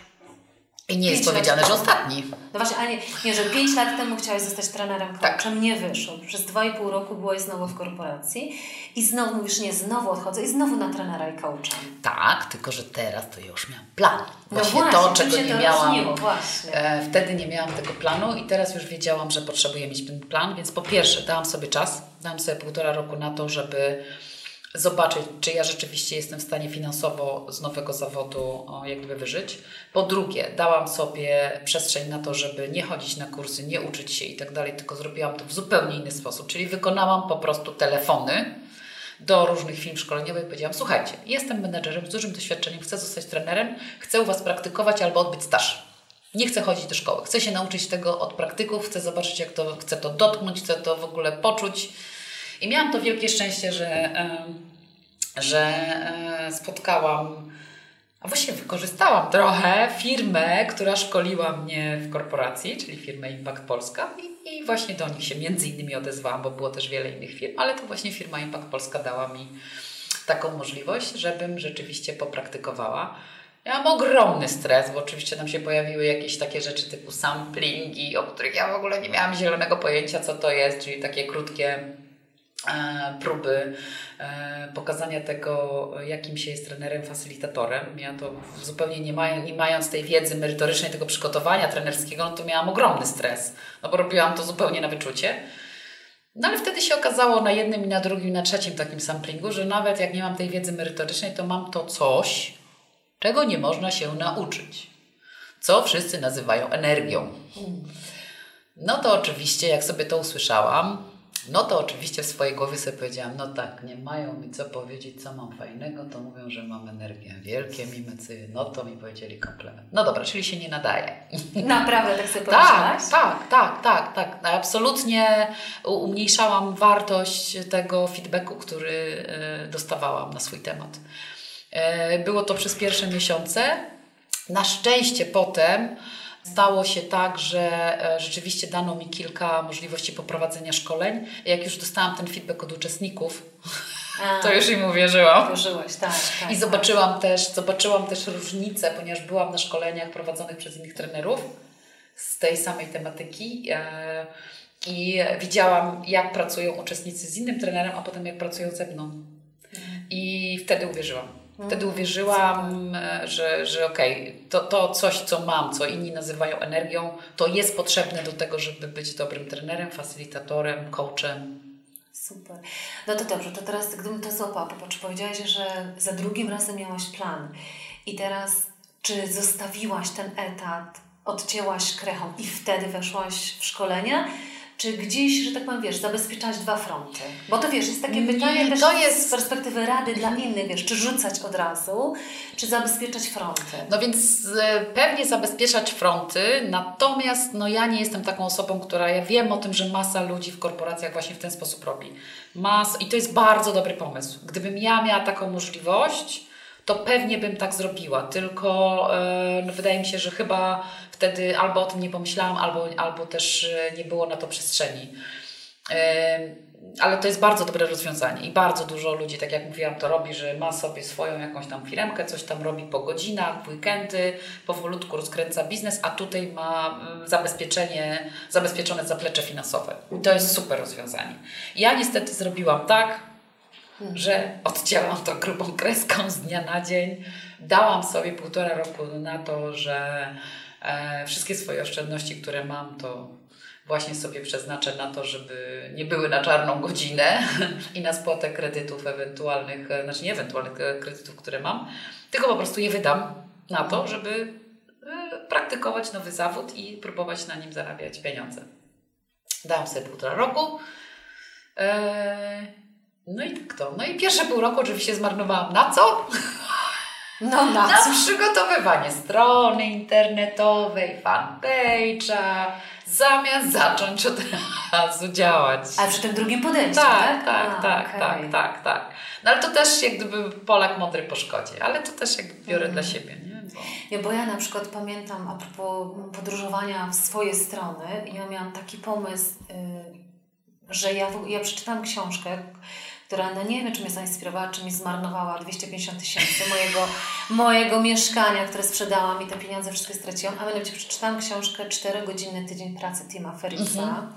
i nie jest powiedziane, że ostatni. No właśnie, a nie, nie, że 5 lat temu chciałeś zostać trenerem tak. coachem, nie wyszło. Przez 2,5 roku byłeś znowu w korporacji i znowu mówisz, nie, znowu odchodzę i znowu na trenera i coacha. Tak, tylko że teraz to już miałam plan. Właśnie, no właśnie to, czego nie to miałam. Właśnie. E, wtedy nie miałam tego planu i teraz już wiedziałam, że potrzebuję mieć ten plan, więc po pierwsze dałam sobie czas, dałam sobie półtora roku na to, żeby zobaczyć, czy ja rzeczywiście jestem w stanie finansowo z nowego zawodu jakby wyżyć. Po drugie, dałam sobie przestrzeń na to, żeby nie chodzić na kursy, nie uczyć się i tak dalej, tylko zrobiłam to w zupełnie inny sposób, czyli wykonałam po prostu telefony do różnych firm szkoleniowych i powiedziałam, słuchajcie, jestem menedżerem z dużym doświadczeniem, chcę zostać trenerem, chcę u Was praktykować albo odbyć staż. Nie chcę chodzić do szkoły, chcę się nauczyć tego od praktyków, chcę zobaczyć, jak to, chcę to dotknąć, chcę to w ogóle poczuć i miałam to wielkie szczęście, że, że e, spotkałam, a właściwie wykorzystałam trochę firmę, która szkoliła mnie w korporacji, czyli firmę Impact Polska i, i właśnie do nich się między innymi odezwałam, bo było też wiele innych firm, ale to właśnie firma Impact Polska dała mi taką możliwość, żebym rzeczywiście popraktykowała. Ja mam ogromny stres, bo oczywiście tam się pojawiły jakieś takie rzeczy typu samplingi, o których ja w ogóle nie miałam zielonego pojęcia, co to jest, czyli takie krótkie próby e, pokazania tego, jakim się jest trenerem, facylitatorem. Ja to zupełnie nie, maj, nie mając tej wiedzy merytorycznej, tego przygotowania trenerskiego, no to miałam ogromny stres, no bo robiłam to zupełnie na wyczucie. No ale wtedy się okazało na jednym i na drugim, i na trzecim takim samplingu, że nawet jak nie mam tej wiedzy merytorycznej, to mam to coś, czego nie można się nauczyć. Co wszyscy nazywają energią. No to oczywiście, jak sobie to usłyszałam, no to oczywiście w swojej głowie sobie powiedziałam, no tak, nie mają mi co powiedzieć, co mam fajnego, to mówią, że mam energię. Wielkie mimycy, no to mi powiedzieli komplement. No dobra, czyli się nie nadaje. Naprawdę tak sobie tak, tak, tak, tak, tak. Absolutnie umniejszałam wartość tego feedbacku, który e, dostawałam na swój temat. E, było to przez pierwsze miesiące. Na szczęście potem Stało się tak, że e, rzeczywiście dano mi kilka możliwości poprowadzenia szkoleń. Jak już dostałam ten feedback od uczestników, A, to już im uwierzyłam. Uwierzyłaś, tak, tak. I zobaczyłam tak. też, zobaczyłam też różnicę, ponieważ byłam na szkoleniach prowadzonych przez innych trenerów z tej samej tematyki. E, I widziałam, jak pracują uczestnicy z innym trenerem, a potem jak pracują ze mną. Mhm. I wtedy uwierzyłam. Wtedy uwierzyłam, e, że, że okej, okay, to, to coś, co mam, co inni nazywają energią, to jest potrzebne do tego, żeby być dobrym trenerem, facylitatorem, coachem. Super. No to dobrze, to teraz gdybym to złapała, popatrz, powiedziałaś, że za drugim razem miałaś plan i teraz czy zostawiłaś ten etat, odcięłaś krechą i wtedy weszłaś w szkolenia, czy gdzieś, że tak powiem, wiesz, zabezpieczać dwa fronty? Bo to wiesz, jest takie pytanie Nie, też to jest- z perspektywy rady dla innych, wiesz, czy rzucać od razu, czy zabezpieczać fronty? No więc e, pewnie zabezpieczać fronty, natomiast no ja nie jestem taką osobą, która, ja wiem o tym, że masa ludzi w korporacjach właśnie w ten sposób robi. Mas, I to jest bardzo dobry pomysł. Gdybym ja miała taką możliwość, to pewnie bym tak zrobiła, tylko e, no wydaje mi się, że chyba wtedy albo o tym nie pomyślałam, albo, albo też e, nie było na to przestrzeni. Em, Ale to jest bardzo dobre rozwiązanie i bardzo dużo ludzi, tak jak mówiłam, to robi, że ma sobie swoją jakąś tam firmkę, coś tam robi po godzinach, w weekendy, powolutku rozkręca biznes, a tutaj ma mm, zabezpieczenie, zabezpieczone zaplecze finansowe. I to jest super rozwiązanie. Ja niestety zrobiłam tak, że odcięłam to grubą kreską z dnia na dzień. Dałam sobie półtora roku na to, że e, wszystkie swoje oszczędności, które mam, to właśnie sobie przeznaczę na to, żeby nie były na czarną godzinę i na spłatę kredytów ewentualnych, e, znaczy nie ewentualnych e, kredytów, które mam, tylko po prostu je wydam na to, żeby e, praktykować nowy zawód i próbować na nim zarabiać pieniądze. Dałam sobie półtora roku. No i tak to. No i pierwsze pół roku oczywiście zmarnowałam na co? No na Na co? przygotowywanie strony internetowej, fanpage'a, zamiast zacząć od razu działać. A przy tym drugim podejściu, Tak, tak? tak, A, tak, okej. tak, tak, tak. No ale to też jak gdyby Polak mądry po szkodzie, ale to też jakby biorę dla siebie, nie? Bo... Nie, bo ja na przykład pamiętam a propos podróżowania w swoje strony, ja miałam taki pomysł, y, że ja, ja przeczytałam książkę, która, no nie wiem, czy mnie zainspirowała, czy mi zmarnowała 250 tysięcy mojego, mojego mieszkania, które sprzedałam i te pieniądze wszystkie straciłam, a mianowicie przeczytałam książkę 4-godzinny tydzień pracy Tima Ferrisa.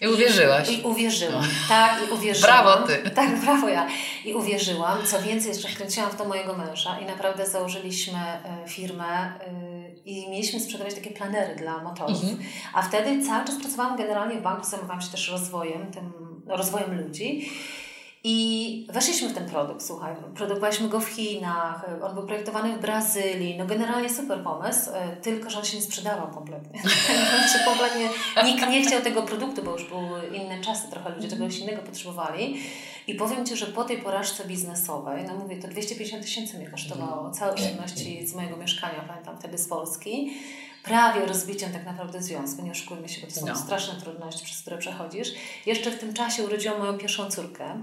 I uwierzyłaś. I, I uwierzyłam, tak, i uwierzyłam. Brawo ty. Tak, brawo ja. I uwierzyłam. Co więcej, jeszcze wkręciłam w to mojego męża i naprawdę założyliśmy e, firmę e, i mieliśmy sprzedawać takie planery dla motorów. Mhm. A wtedy cały czas pracowałam generalnie w banku, zajmowałam się też rozwojem, tym, rozwojem ludzi. I weszliśmy w ten produkt, słuchaj, produkowaliśmy go w Chinach, on był projektowany w Brazylii, no generalnie super pomysł, e, tylko że on się nie sprzedawał kompletnie. Kompletnie nikt nie chciał tego produktu, bo już były inne czasy, trochę ludzie czegoś innego potrzebowali. I powiem Ci, że po tej porażce biznesowej, no mówię, to 250 tysięcy mnie kosztowało, całe oszczędności z mojego mieszkania, pamiętam wtedy z Polski, prawie rozbiciem tak naprawdę związku, nie oszukujmy się, bo to są No. straszne trudności, przez które przechodzisz. Jeszcze w tym czasie urodziłam moją pierwszą córkę.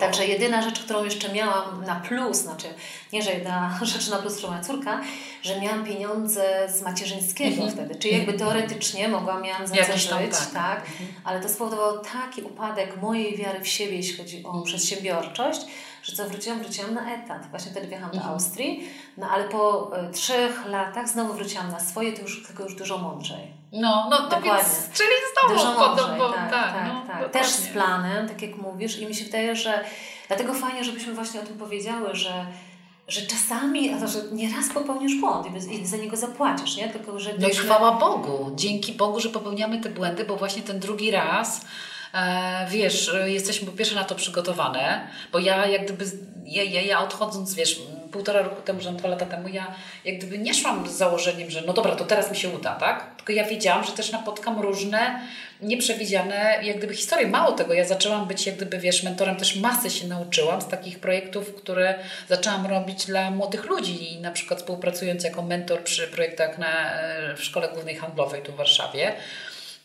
Także jedyna rzecz, którą jeszcze miałam na plus, znaczy nie, że jedna rzecz na plus, że moja córka, że miałam pieniądze z macierzyńskiego wtedy. Czyli jakby teoretycznie mogłam, miałam za co żyć, tak. tak. ale to spowodowało taki upadek mojej wiary w siebie, jeśli chodzi o przedsiębiorczość, że co wróciłam, wróciłam na etat. Właśnie wtedy wjechałam do Austrii, no ale po y, trzech latach znowu wróciłam na swoje, to już, tylko już dużo mądrzej. No, no to Dokładnie. więc, czyli znowu Dużo podobno, mądrzej, tak, tak, no, tak. Też z planem, tak jak mówisz i mi się wydaje, że dlatego fajnie, żebyśmy właśnie o tym powiedziały, że że czasami, a to, że nieraz popełnisz błąd i za niego zapłacisz, nie? Tylko, że No i chwała Bogu, dzięki Bogu, że popełniamy te błędy, bo właśnie ten drugi raz, wiesz, e, jesteśmy po pierwsze na to przygotowane, bo ja jak gdyby, ja, ja, ja odchodząc, wiesz, półtora roku temu, że dwa lata temu, ja jak gdyby nie szłam z założeniem, że no dobra, to teraz mi się uda, tak? Tylko ja wiedziałam, że też napotkam różne nieprzewidziane jak gdyby historie. Mało tego, ja zaczęłam być jak gdyby, wiesz, mentorem, też masy się nauczyłam z takich projektów, które zaczęłam robić dla młodych ludzi i na przykład współpracując jako mentor przy projektach na, e, w Szkole Głównej Handlowej tu w Warszawie.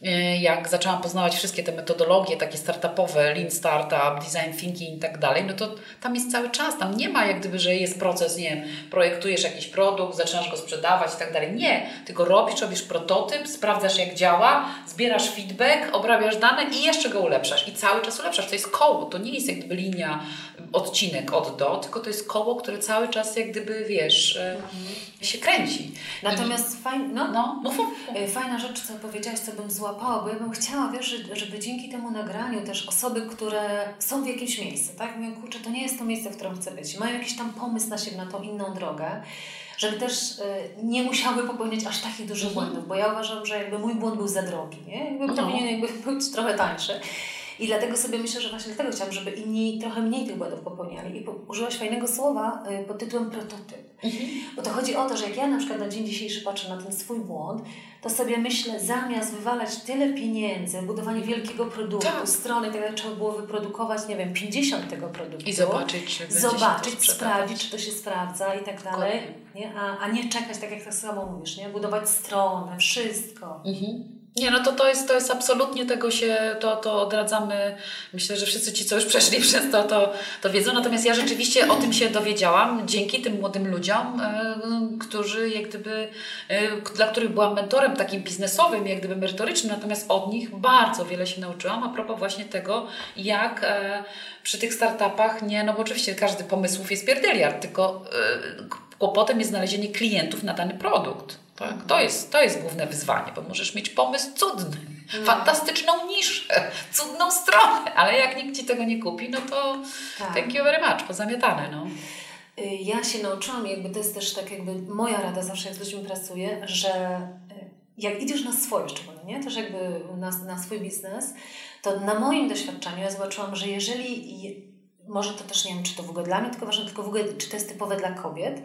E, Jak zaczęłam poznawać wszystkie te metodologie takie startupowe, lean startup, design thinking i tak dalej, no to tam jest cały czas, tam nie ma jak gdyby, że jest proces, nie wiem, projektujesz jakiś produkt, zaczynasz go sprzedawać i tak dalej. Nie, tylko robisz, robisz prototyp, sprawdzasz jak działa, zbierasz feedback, obrabiasz dane i jeszcze go ulepszasz. I cały czas ulepszasz. To jest koło, to nie jest jak gdyby linia, odcinek od do, tylko to jest koło, które cały czas jak gdyby, wiesz, e, się kręci. Natomiast fajnie, no, no, mów, mów. E, Fajna rzecz, co powiedziałaś, co bym złapała, bo ja bym chciała, wiesz, że- żeby dzięki temu nagraniu też osoby, które są w jakimś miejscu, tak? Mówią, kurczę, to nie jest to miejsce, w którym chcę być. Mają jakiś tam pomysł na siebie, na tą inną drogę, żeby też e, nie musiały popełniać aż takich dużych błędów, bo ja uważam, że jakby mój błąd był za drogi, nie? Jakby No. powinien jakby być trochę tańszy. I dlatego sobie myślę, że właśnie dlatego chciałam, żeby inni trochę mniej tych błędów popełniali. I po, użyłaś fajnego słowa y, pod tytułem prototyp. Mhm. Bo to chodzi o to, że jak ja na przykład na dzień dzisiejszy patrzę na ten swój błąd, to sobie myślę, zamiast wywalać tyle pieniędzy, budowanie wielkiego produktu, tak. strony, tak jak trzeba było wyprodukować, nie wiem, 50 tego produktu. I zobaczyć, czy Zobaczyć, sprawdzić, czy to się sprawdza i tak dalej. Nie? A, a nie czekać, tak jak tak samo mówisz, nie? budować stronę, wszystko. Mhm. Nie, no to, to, jest, to jest absolutnie tego się, to, to odradzamy. Myślę, że wszyscy ci, co już przeszli przez to, to, to wiedzą. Natomiast ja rzeczywiście o tym się dowiedziałam dzięki tym młodym ludziom, y, którzy jak gdyby, y, dla których byłam mentorem takim biznesowym, jak gdyby merytorycznym, natomiast od nich bardzo wiele się nauczyłam a propos właśnie tego, jak y, przy tych startupach, nie, no bo oczywiście każdy pomysłów jest pierdyliard, tylko kłopotem jest znalezienie klientów na dany produkt. Tak? To, jest, to jest główne wyzwanie, bo możesz mieć pomysł cudny, mm. fantastyczną niszę, cudną stronę, ale jak nikt Ci tego nie kupi, no to tak. thank you very much, pozamiatane. No. Y, ja się nauczyłam, jakby to jest też tak jakby moja rada zawsze jak z ludźmi pracuję, że y, jak idziesz na swoje szczególnie, nie? też jakby na, na swój biznes, to na moim doświadczeniu ja zobaczyłam, że jeżeli, może to też nie wiem, czy to w ogóle dla mnie, tylko ważne, tylko w ogóle, czy to jest typowe dla kobiet,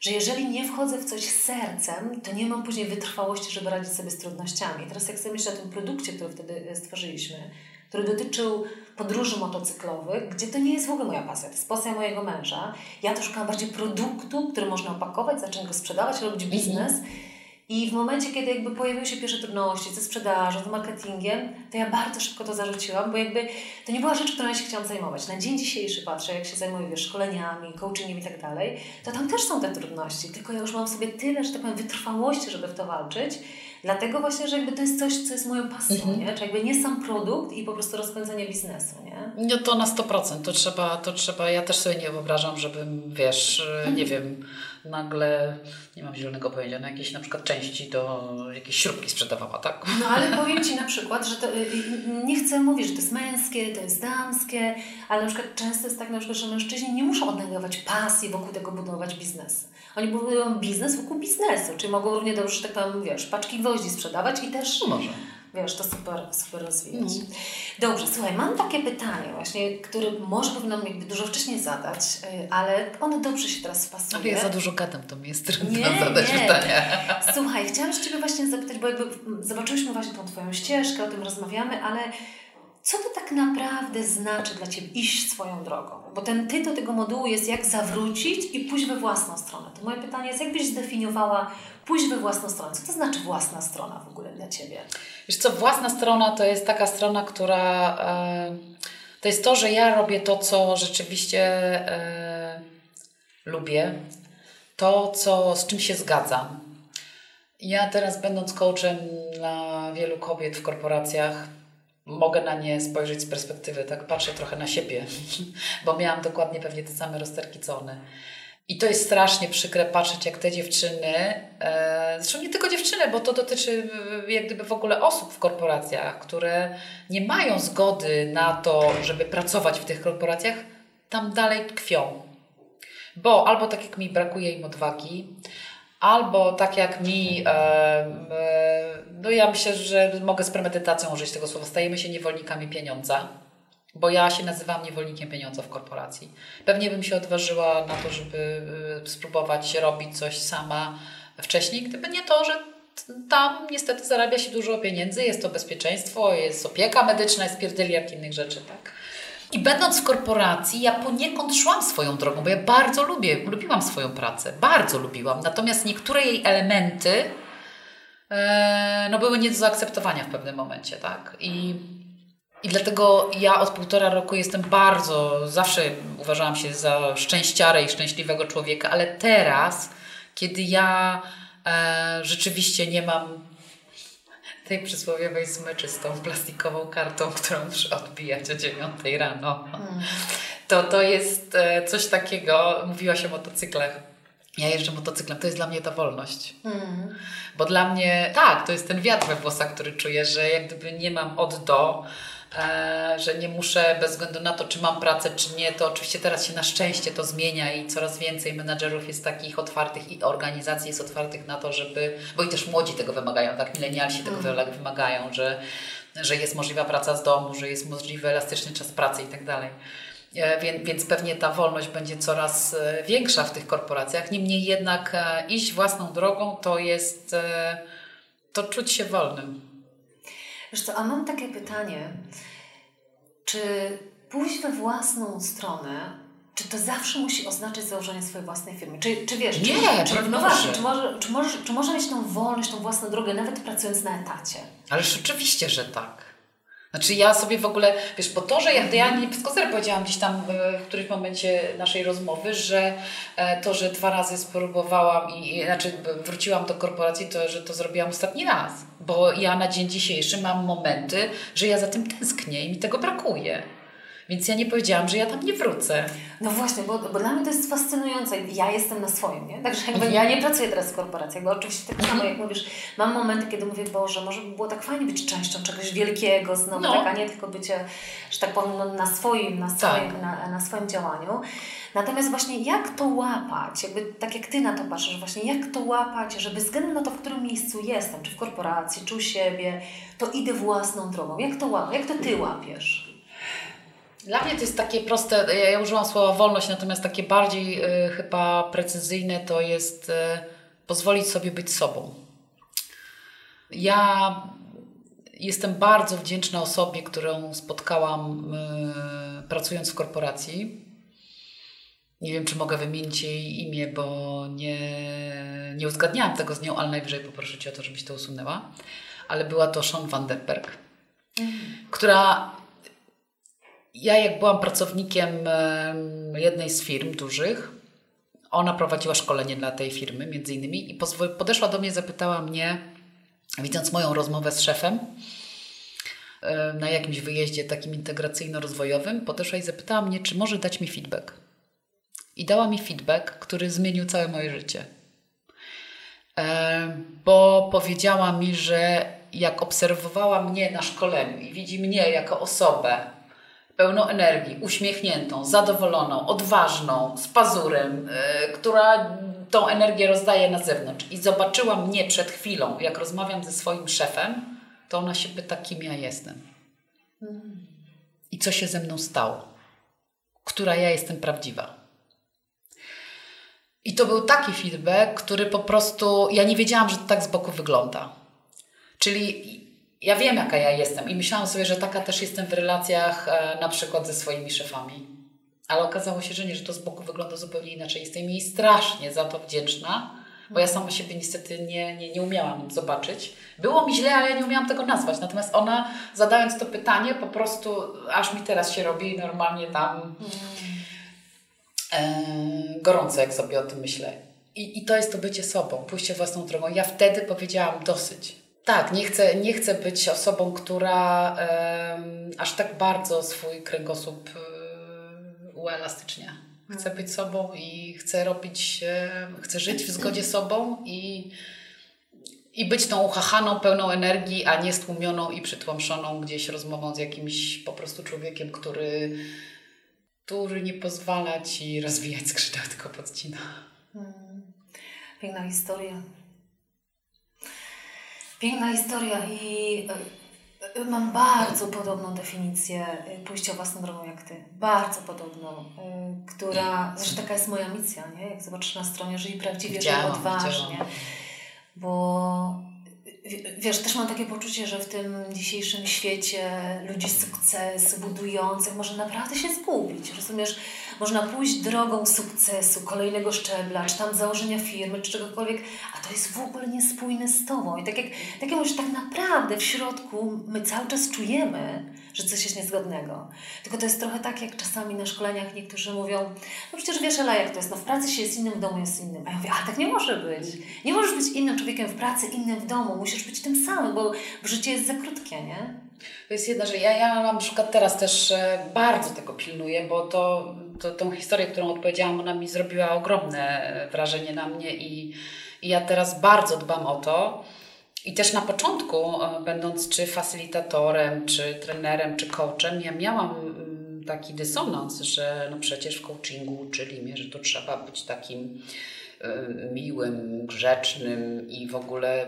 że jeżeli nie wchodzę w coś sercem, to nie mam później wytrwałości, żeby radzić sobie z trudnościami. Teraz jak sobie myślę o tym produkcie, który wtedy e, stworzyliśmy, który dotyczył podróży motocyklowych, gdzie to nie jest w ogóle moja pasja, to jest pasja mojego męża. Ja to szukałam bardziej produktu, który można opakować, zacząć go sprzedawać, robić biznes. Mm -hmm. I w momencie, kiedy jakby pojawiły się pierwsze trudności ze sprzedażą, z marketingiem, to ja bardzo szybko to zarzuciłam, bo jakby to nie była rzecz, którą ja się chciałam zajmować. Na dzień dzisiejszy patrzę, jak się zajmuję wiesz, szkoleniami, coachingiem i tak dalej, to tam też są te trudności, tylko ja już mam sobie tyle, że tak powiem, wytrwałości, żeby w to walczyć, Dlatego właśnie, że jakby to jest coś, co jest moją pasją, mhm. nie? Czy jakby nie sam produkt i po prostu rozpędzenie biznesu, nie? No to na 100%. To trzeba, to trzeba, ja też sobie nie wyobrażam, żebym, wiesz, mhm. nie wiem, nagle, nie mam zielonego pojęcia, na jakieś na przykład części do jakiejś śrubki sprzedawała, tak? No ale powiem Ci na przykład, że to, y, y, nie chcę mówić, że to jest męskie, to jest damskie, ale na przykład często jest tak na przykład, że mężczyźni nie muszą odnajdować pasji wokół tego budować biznes. Oni budują biznes wokół biznesu, czyli mogą równie dobrze, tak tam, wiesz, paczki gwoździ sprzedawać i też... No może. Wiesz, to super, super rozwijać. Mm. Dobrze, słuchaj, mam takie pytanie właśnie, które może powinnam jakby dużo wcześniej zadać, y, ale ono dobrze się teraz wpasuje. Ale ja za dużo gadam, to mi jest trudno nie, zadać nie. pytanie. Słuchaj, chciałam Ciebie właśnie zapytać, bo jakby zobaczyliśmy właśnie tą Twoją ścieżkę, o tym rozmawiamy, ale co to tak naprawdę znaczy dla Ciebie iść swoją drogą? Bo ten tytuł tego modułu jest jak zawrócić i pójść we własną stronę. To moje pytanie jest, jak byś zdefiniowała pójść we własną stronę? Co to znaczy własna strona w ogóle dla Ciebie? Wiesz co, własna strona to jest taka strona, która... Yy, to jest to, że ja robię to, co rzeczywiście yy, lubię, to, co, z czym się zgadzam. Ja teraz będąc coachem dla wielu kobiet w korporacjach, mogę na nie spojrzeć z perspektywy, tak patrzę trochę na siebie, bo miałam dokładnie pewnie te same rozterki co one. I to jest strasznie przykre patrzeć, jak te dziewczyny, e, zresztą nie tylko dziewczyny, bo to dotyczy jak gdyby w ogóle osób w korporacjach, które nie mają zgody na to, żeby pracować w tych korporacjach, tam dalej tkwią. Bo albo tak jak mi brakuje im odwagi, albo tak jak mi, e, e, no ja myślę, że mogę z premedytacją użyć tego słowa, stajemy się niewolnikami pieniądza, bo ja się nazywam niewolnikiem pieniądza w korporacji. Pewnie bym się odważyła na to, żeby e, spróbować robić coś sama wcześniej, gdyby nie to, że tam niestety zarabia się dużo pieniędzy, jest to bezpieczeństwo, jest opieka medyczna, jest pierdyliard innych rzeczy, tak? I będąc w korporacji, ja poniekąd szłam swoją drogą, bo ja bardzo lubię, lubiłam swoją pracę, bardzo lubiłam. Natomiast niektóre jej elementy no, były nie do zaakceptowania w pewnym momencie, tak? I, I dlatego ja od półtora roku jestem bardzo, zawsze uważałam się za szczęściarę i szczęśliwego człowieka, ale teraz, kiedy ja e, rzeczywiście nie mam tej przysłowiowej smyczy z tą plastikową kartą, którą muszę odbijać o 9 rano. Hmm. To, to jest e, coś takiego, mówiłaś o motocyklach. Ja jeżdżę motocyklem, to jest dla mnie ta wolność. Hmm. Bo dla mnie, tak, to jest ten wiatr we włosach, który czuję, że jak gdyby nie mam od do, E, że nie muszę bez względu na to, czy mam pracę, czy nie, to oczywiście teraz się na szczęście to zmienia i coraz więcej menadżerów jest takich otwartych i organizacji jest otwartych na to, żeby, bo i też młodzi tego wymagają, tak, milenialsi tego mm. wymagają, że że jest możliwa praca z domu, że jest możliwy elastyczny czas pracy i tak dalej. E, więc, pewnie ta wolność będzie coraz e, większa w tych korporacjach. Niemniej jednak e, iść własną drogą to jest to czuć się wolnym. Wiesz co, a mam takie pytanie. Czy pójść we własną stronę czy to zawsze musi oznaczać założenie swojej własnej firmy? Czy, czy wiesz, nie, czy, czy, no właśnie, czy, może, czy, może, czy może mieć tą wolność, tą własną drogę, nawet pracując na etacie? Ależ oczywiście, że tak. Znaczy ja sobie w ogóle, wiesz, po to, że ja, ja nie z powiedziałam gdzieś tam w którymś momencie naszej rozmowy, że e, to, że dwa razy spróbowałam i, znaczy wróciłam do korporacji, to, że to zrobiłam ostatni raz. Bo ja na dzień dzisiejszy mam momenty, że ja za tym tęsknię i mi tego brakuje. Więc ja nie powiedziałam, że ja tam nie wrócę. No właśnie, bo, bo dla mnie to jest fascynujące. Ja jestem na swoim, nie? Także jakby ja nie pracuję teraz w korporacjach, bo oczywiście tak samo jak mówisz, mam momenty, kiedy mówię, Boże, może by było tak fajnie być częścią czegoś wielkiego znowu, no. tak, a nie tylko bycie, że tak powiem, no, na swoim, na swoim, tak. na, na swoim działaniu. Natomiast właśnie jak to łapać, jakby tak jak Ty na to patrzysz, właśnie jak to łapać, żeby bez względu na to, w którym miejscu jestem, czy w korporacji, czy u siebie, to idę własną drogą. Jak to łapać? Jak to Ty łapiesz? Dla mnie to jest takie proste, ja, użyłam słowa wolność, natomiast takie bardziej y, chyba precyzyjne to jest y, pozwolić sobie być sobą. Ja jestem bardzo wdzięczna osobie, którą spotkałam y, pracując w korporacji. Nie wiem, czy mogę wymienić jej imię, bo nie, nie uzgadniałam tego z nią, ale najwyżej poproszę Cię o to, żebyś to usunęła. Ale była to Sean Vanderberg, mhm. która ja jak byłam pracownikiem jednej z firm dużych, ona prowadziła szkolenie dla tej firmy między innymi i podeszła do mnie, zapytała mnie, widząc moją rozmowę z szefem na jakimś wyjeździe takim integracyjno-rozwojowym, podeszła i zapytała mnie, czy może dać mi feedback. I dała mi feedback, który zmienił całe moje życie. Bo powiedziała mi, że jak obserwowała mnie na szkoleniu i widzi mnie jako osobę, pełną energii, uśmiechniętą, zadowoloną, odważną, z pazurem, yy, która tą energię rozdaje na zewnątrz i zobaczyła mnie przed chwilą, jak rozmawiam ze swoim szefem, to ona się pyta, kim ja jestem. I co się ze mną stało? Która ja jestem prawdziwa. I to był taki feedback, który po prostu, ja nie wiedziałam, że to tak z boku wygląda. Czyli ja wiem, jaka ja jestem i myślałam sobie, że taka też jestem w relacjach e, na przykład ze swoimi szefami. Ale okazało się, że nie, że to z boku wygląda zupełnie inaczej. Jestem jej strasznie za to wdzięczna, bo ja sama siebie niestety nie, nie, nie umiałam zobaczyć. Było mi źle, ale ja nie umiałam tego nazwać. Natomiast ona, zadając to pytanie, po prostu aż mi teraz się robi normalnie tam e, gorąco, jak sobie o tym myślę. I, I to jest to bycie sobą, pójście własną drogą. Ja wtedy powiedziałam dosyć tak, nie chcę, nie chcę być osobą, która um, aż tak bardzo swój kręgosłup um, uelastycznia. Chcę być sobą i chcę robić, um, chcę żyć w zgodzie z sobą i, i być tą uchachaną, pełną energii, a nie stłumioną i przytłamszoną gdzieś rozmową z jakimś po prostu człowiekiem, który, który nie pozwala ci rozwijać skrzydeł, tylko podcina. Hmm. Piękna historia. Piękna historia i e, e, mam bardzo podobną definicję e, pójścia własną drogą jak Ty. Bardzo podobną, która, zresztą taka jest moja misja, nie? Jak zobaczysz na stronie, żyj prawdziwie, żyj odważnie. Bo wiesz, też mam takie poczucie, że w tym dzisiejszym świecie ludzi sukcesu, budujących, może naprawdę się zgubić. Rozumiesz? Można pójść drogą sukcesu, kolejnego szczebla, czy tam założenia firmy, czy czegokolwiek, a to jest w ogóle niespójne z Tobą. I tak jak, tak jak mówisz, tak naprawdę w środku my cały czas czujemy, że coś jest niezgodnego. Tylko to jest trochę tak, jak czasami na szkoleniach niektórzy mówią, no przecież wiesz, Ela, jak to jest, no w pracy się jest innym, w domu jest innym. A ja mówię, a tak nie może być. Nie możesz być innym człowiekiem w pracy, innym w domu. Musisz być tym samym, bo życie jest za krótkie, nie? To jest jedna rzecz. Ja, ja na przykład teraz też e, bardzo tego pilnuję, bo to, to tą historię, którą odpowiedziałam, ona mi zrobiła ogromne wrażenie na mnie i, i ja teraz bardzo dbam o to. I też na początku, e, będąc czy facylitatorem, czy trenerem, czy coachem, ja miałam mm, taki dysonans, że no przecież w coachingu uczyli mnie, że to trzeba być takim e, miłym, grzecznym i w ogóle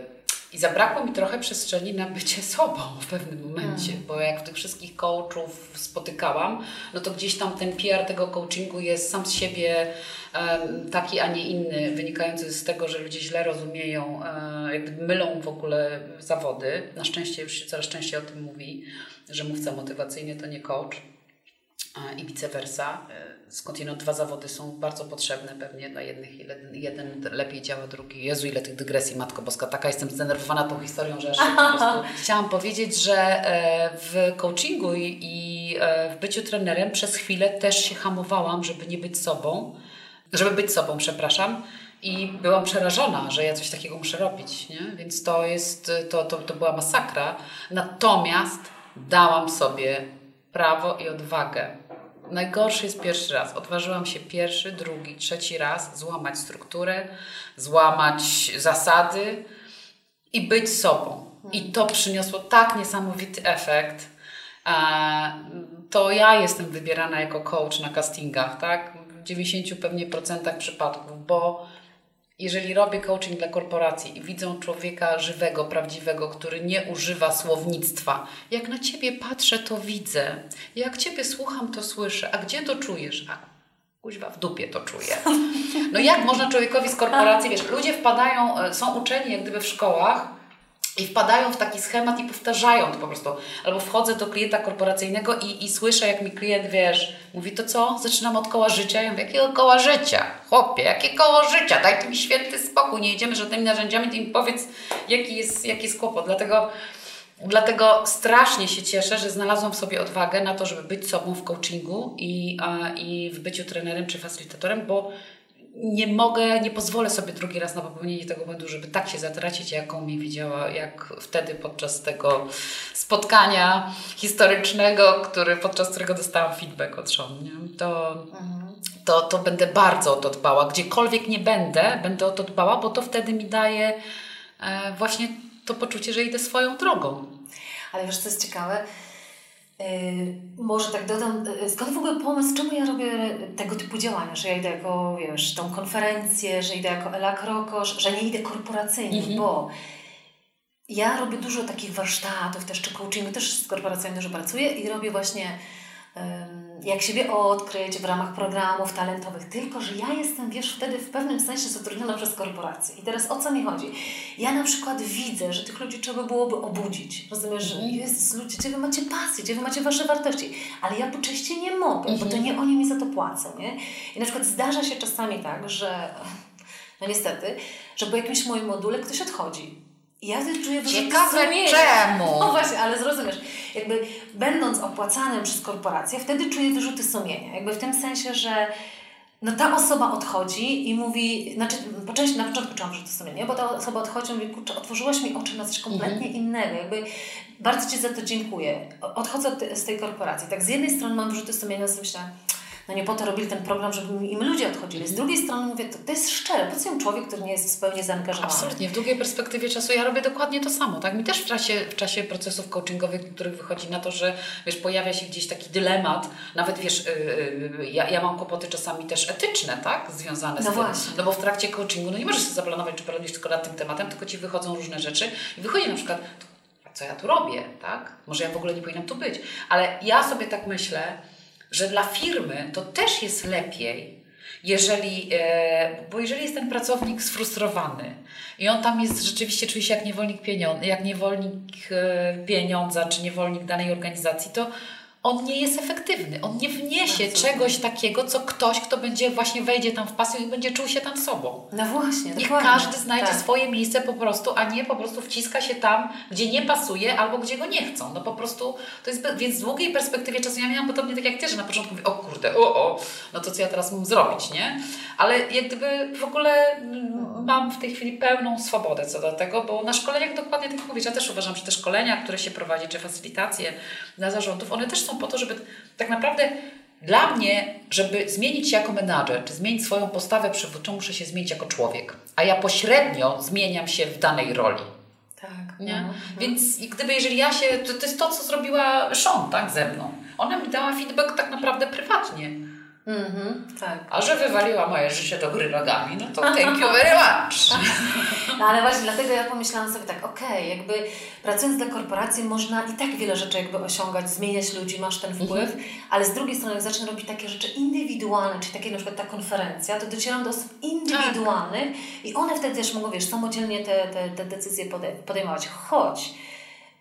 I zabrakło mi trochę przestrzeni na bycie sobą w pewnym momencie, Hmm. bo jak tych wszystkich coachów spotykałam, no to gdzieś tam ten PR tego coachingu jest sam z siebie em, taki, a nie inny, wynikający z tego, że ludzie źle rozumieją, e, jakby mylą w ogóle zawody. Na szczęście już się coraz częściej o tym mówi, że mówca motywacyjny to nie coach i vice versa. E, Skądinąd dwa zawody są bardzo potrzebne pewnie dla jednych, jeden, jeden lepiej działa, drugi. Jezu, ile tych dygresji, Matko Boska, taka jestem zdenerwowana tą historią, że aż po chciałam powiedzieć, że e, w coachingu i, i e, w byciu trenerem przez chwilę też się hamowałam, żeby nie być sobą, żeby być sobą, przepraszam. I byłam przerażona, że ja coś takiego muszę robić, nie? Więc to jest, to, to, to była masakra. Natomiast dałam sobie prawo i odwagę. Najgorszy jest pierwszy raz. Odważyłam się pierwszy, drugi, trzeci raz złamać strukturę, złamać zasady i być sobą. I to przyniosło tak niesamowity efekt. E, To ja jestem wybierana jako coach na castingach, tak? W 90 pewnie procentach przypadków, bo jeżeli robię coaching dla korporacji i widzą człowieka żywego, prawdziwego, który nie używa słownictwa, jak na ciebie patrzę, to widzę. Jak ciebie słucham, to słyszę. A gdzie to czujesz? A kuźwa, w dupie to czuję. No jak można człowiekowi z korporacji, wiesz, ludzie wpadają, e, są uczeni jak gdyby w szkołach, i wpadają w taki schemat i powtarzają to po prostu. Albo wchodzę do klienta korporacyjnego i, i słyszę, jak mi klient, wiesz, mówi to co? Zaczynam od koła życia. Ja mówię, jakiego koła życia? Chłopie, jakie koło życia? Daj mi święty spokój, nie jedziemy żadnymi narzędziami, ty mi powiedz, jaki jest, jaki jest kłopot. Dlatego, dlatego strasznie się cieszę, że znalazłam w sobie odwagę na to, żeby być sobą w coachingu i, i w byciu trenerem czy facilitatorem, bo nie mogę, nie pozwolę sobie drugi raz na popełnienie tego błędu, żeby tak się zatracić, jaką mi widziała, jak wtedy podczas tego spotkania historycznego, który, podczas którego dostałam feedback od Sean, nie? To, to, to będę bardzo o to dbała. Gdziekolwiek nie będę, będę o to dbała, bo to wtedy mi daje e, właśnie to poczucie, że idę swoją drogą. Ale wiesz, co jest ciekawe? Yy, może tak dodam, yy, skąd w ogóle pomysł, czemu ja robię tego typu działania, że ja idę jako, wiesz, tą konferencję, że idę jako Ela Krokosz, że nie idę korporacyjnie, bo ja robię dużo takich warsztatów, też czy coachingu, też z korporacjami dużo pracuję i robię właśnie jak siebie odkryć w ramach programów talentowych, tylko że ja jestem, wiesz, wtedy w pewnym sensie zatrudniona przez korporacje. I teraz o co mi chodzi? Ja na przykład widzę, że tych ludzi trzeba byłoby obudzić. Rozumiesz, że jest ludzie, gdzie wy macie pasję, gdzie wy macie wasze wartości, ale ja po części nie mogę, bo to nie oni mi za to płacą, nie? I na przykład zdarza się czasami tak, że no niestety, że po jakimś moim module ktoś odchodzi. Ja wtedy czuję wyrzuty Ciekawe sumienia. czemu? No właśnie, ale zrozumiesz, jakby będąc opłacanym przez korporację, wtedy czuję wyrzuty sumienia. Jakby w tym sensie, że no ta osoba odchodzi i mówi, znaczy po części, na początku czułam wyrzuty sumienia, bo ta osoba odchodzi i mówi, kurczę, otworzyłaś mi oczy na coś kompletnie innego. Jakby bardzo Ci za to dziękuję. Odchodzę od z tej korporacji. Tak z jednej strony mam wyrzuty sumienia, sobie myślę, no nie po to robili ten program, żeby im ludzie odchodzili. Z drugiej strony mówię, to, to jest szczere. Po co im człowiek, który nie jest w pełni zaangażowany? Absolutnie, w długiej perspektywie czasu ja robię dokładnie to samo. Tak? Mi też w czasie, w czasie procesów coachingowych, których wychodzi na to, że wiesz, pojawia się gdzieś taki dylemat, nawet wiesz, yy, yy, ja, ja mam kłopoty czasami też etyczne, tak? Związane z No tym. właśnie. No bo w trakcie coachingu, no nie możesz sobie zaplanować, czy porobisz tylko nad tym tematem, tylko ci wychodzą różne rzeczy i wychodzi na przykład, co ja tu robię, tak? Może ja w ogóle nie powinnam tu być. Ale ja sobie tak myślę, że dla firmy to też jest lepiej, jeżeli, e, bo jeżeli jest ten pracownik sfrustrowany i on tam jest rzeczywiście czuje się jak niewolnik pieniądza, jak niewolnik e, pieniądza czy niewolnik danej organizacji, to on nie jest efektywny. On nie wniesie Bardzo. czegoś takiego, co ktoś, kto będzie właśnie wejdzie tam w pasję i będzie czuł się tam sobą. No właśnie, Niech dokładnie. każdy znajdzie Tak. swoje miejsce po prostu, a nie po prostu wciska się tam, gdzie nie pasuje albo gdzie go nie chcą. No po prostu to jest, więc w długiej perspektywie czasu ja miałam podobnie tak jak Ty, że na początku mówię, o kurde, o, o, no to co ja teraz mam zrobić, nie? Ale jak gdyby w ogóle mm, mam w tej chwili pełną swobodę co do tego, bo na szkoleniach dokładnie tak mówisz, ja też uważam, że te szkolenia, które się prowadzi, czy facylitacje dla zarządów, one też są po to, żeby tak naprawdę dla mnie, żeby zmienić się jako menadżer, czy zmienić swoją postawę przywódczą, muszę się zmienić jako człowiek. A ja pośrednio zmieniam się w danej roli. Tak. Nie? No. Więc gdyby, jeżeli ja się, to, to jest to, co zrobiła Sean, tak, ze mną. Ona mi dała feedback tak naprawdę prywatnie. Mhm, tak. A że wywaliła moje życie do góry nogami, no to thank you very much. No ale właśnie dlatego ja pomyślałam sobie tak, okej, jakby pracując dla korporacji można i tak wiele rzeczy jakby osiągać, zmieniać ludzi, masz ten wpływ, ale z drugiej strony jak zacznę robić takie rzeczy indywidualne, czyli takie na przykład ta konferencja, to docieram do osób indywidualnych i one wtedy też mogą, wiesz, samodzielnie te, te, te decyzje pode- podejmować. Choć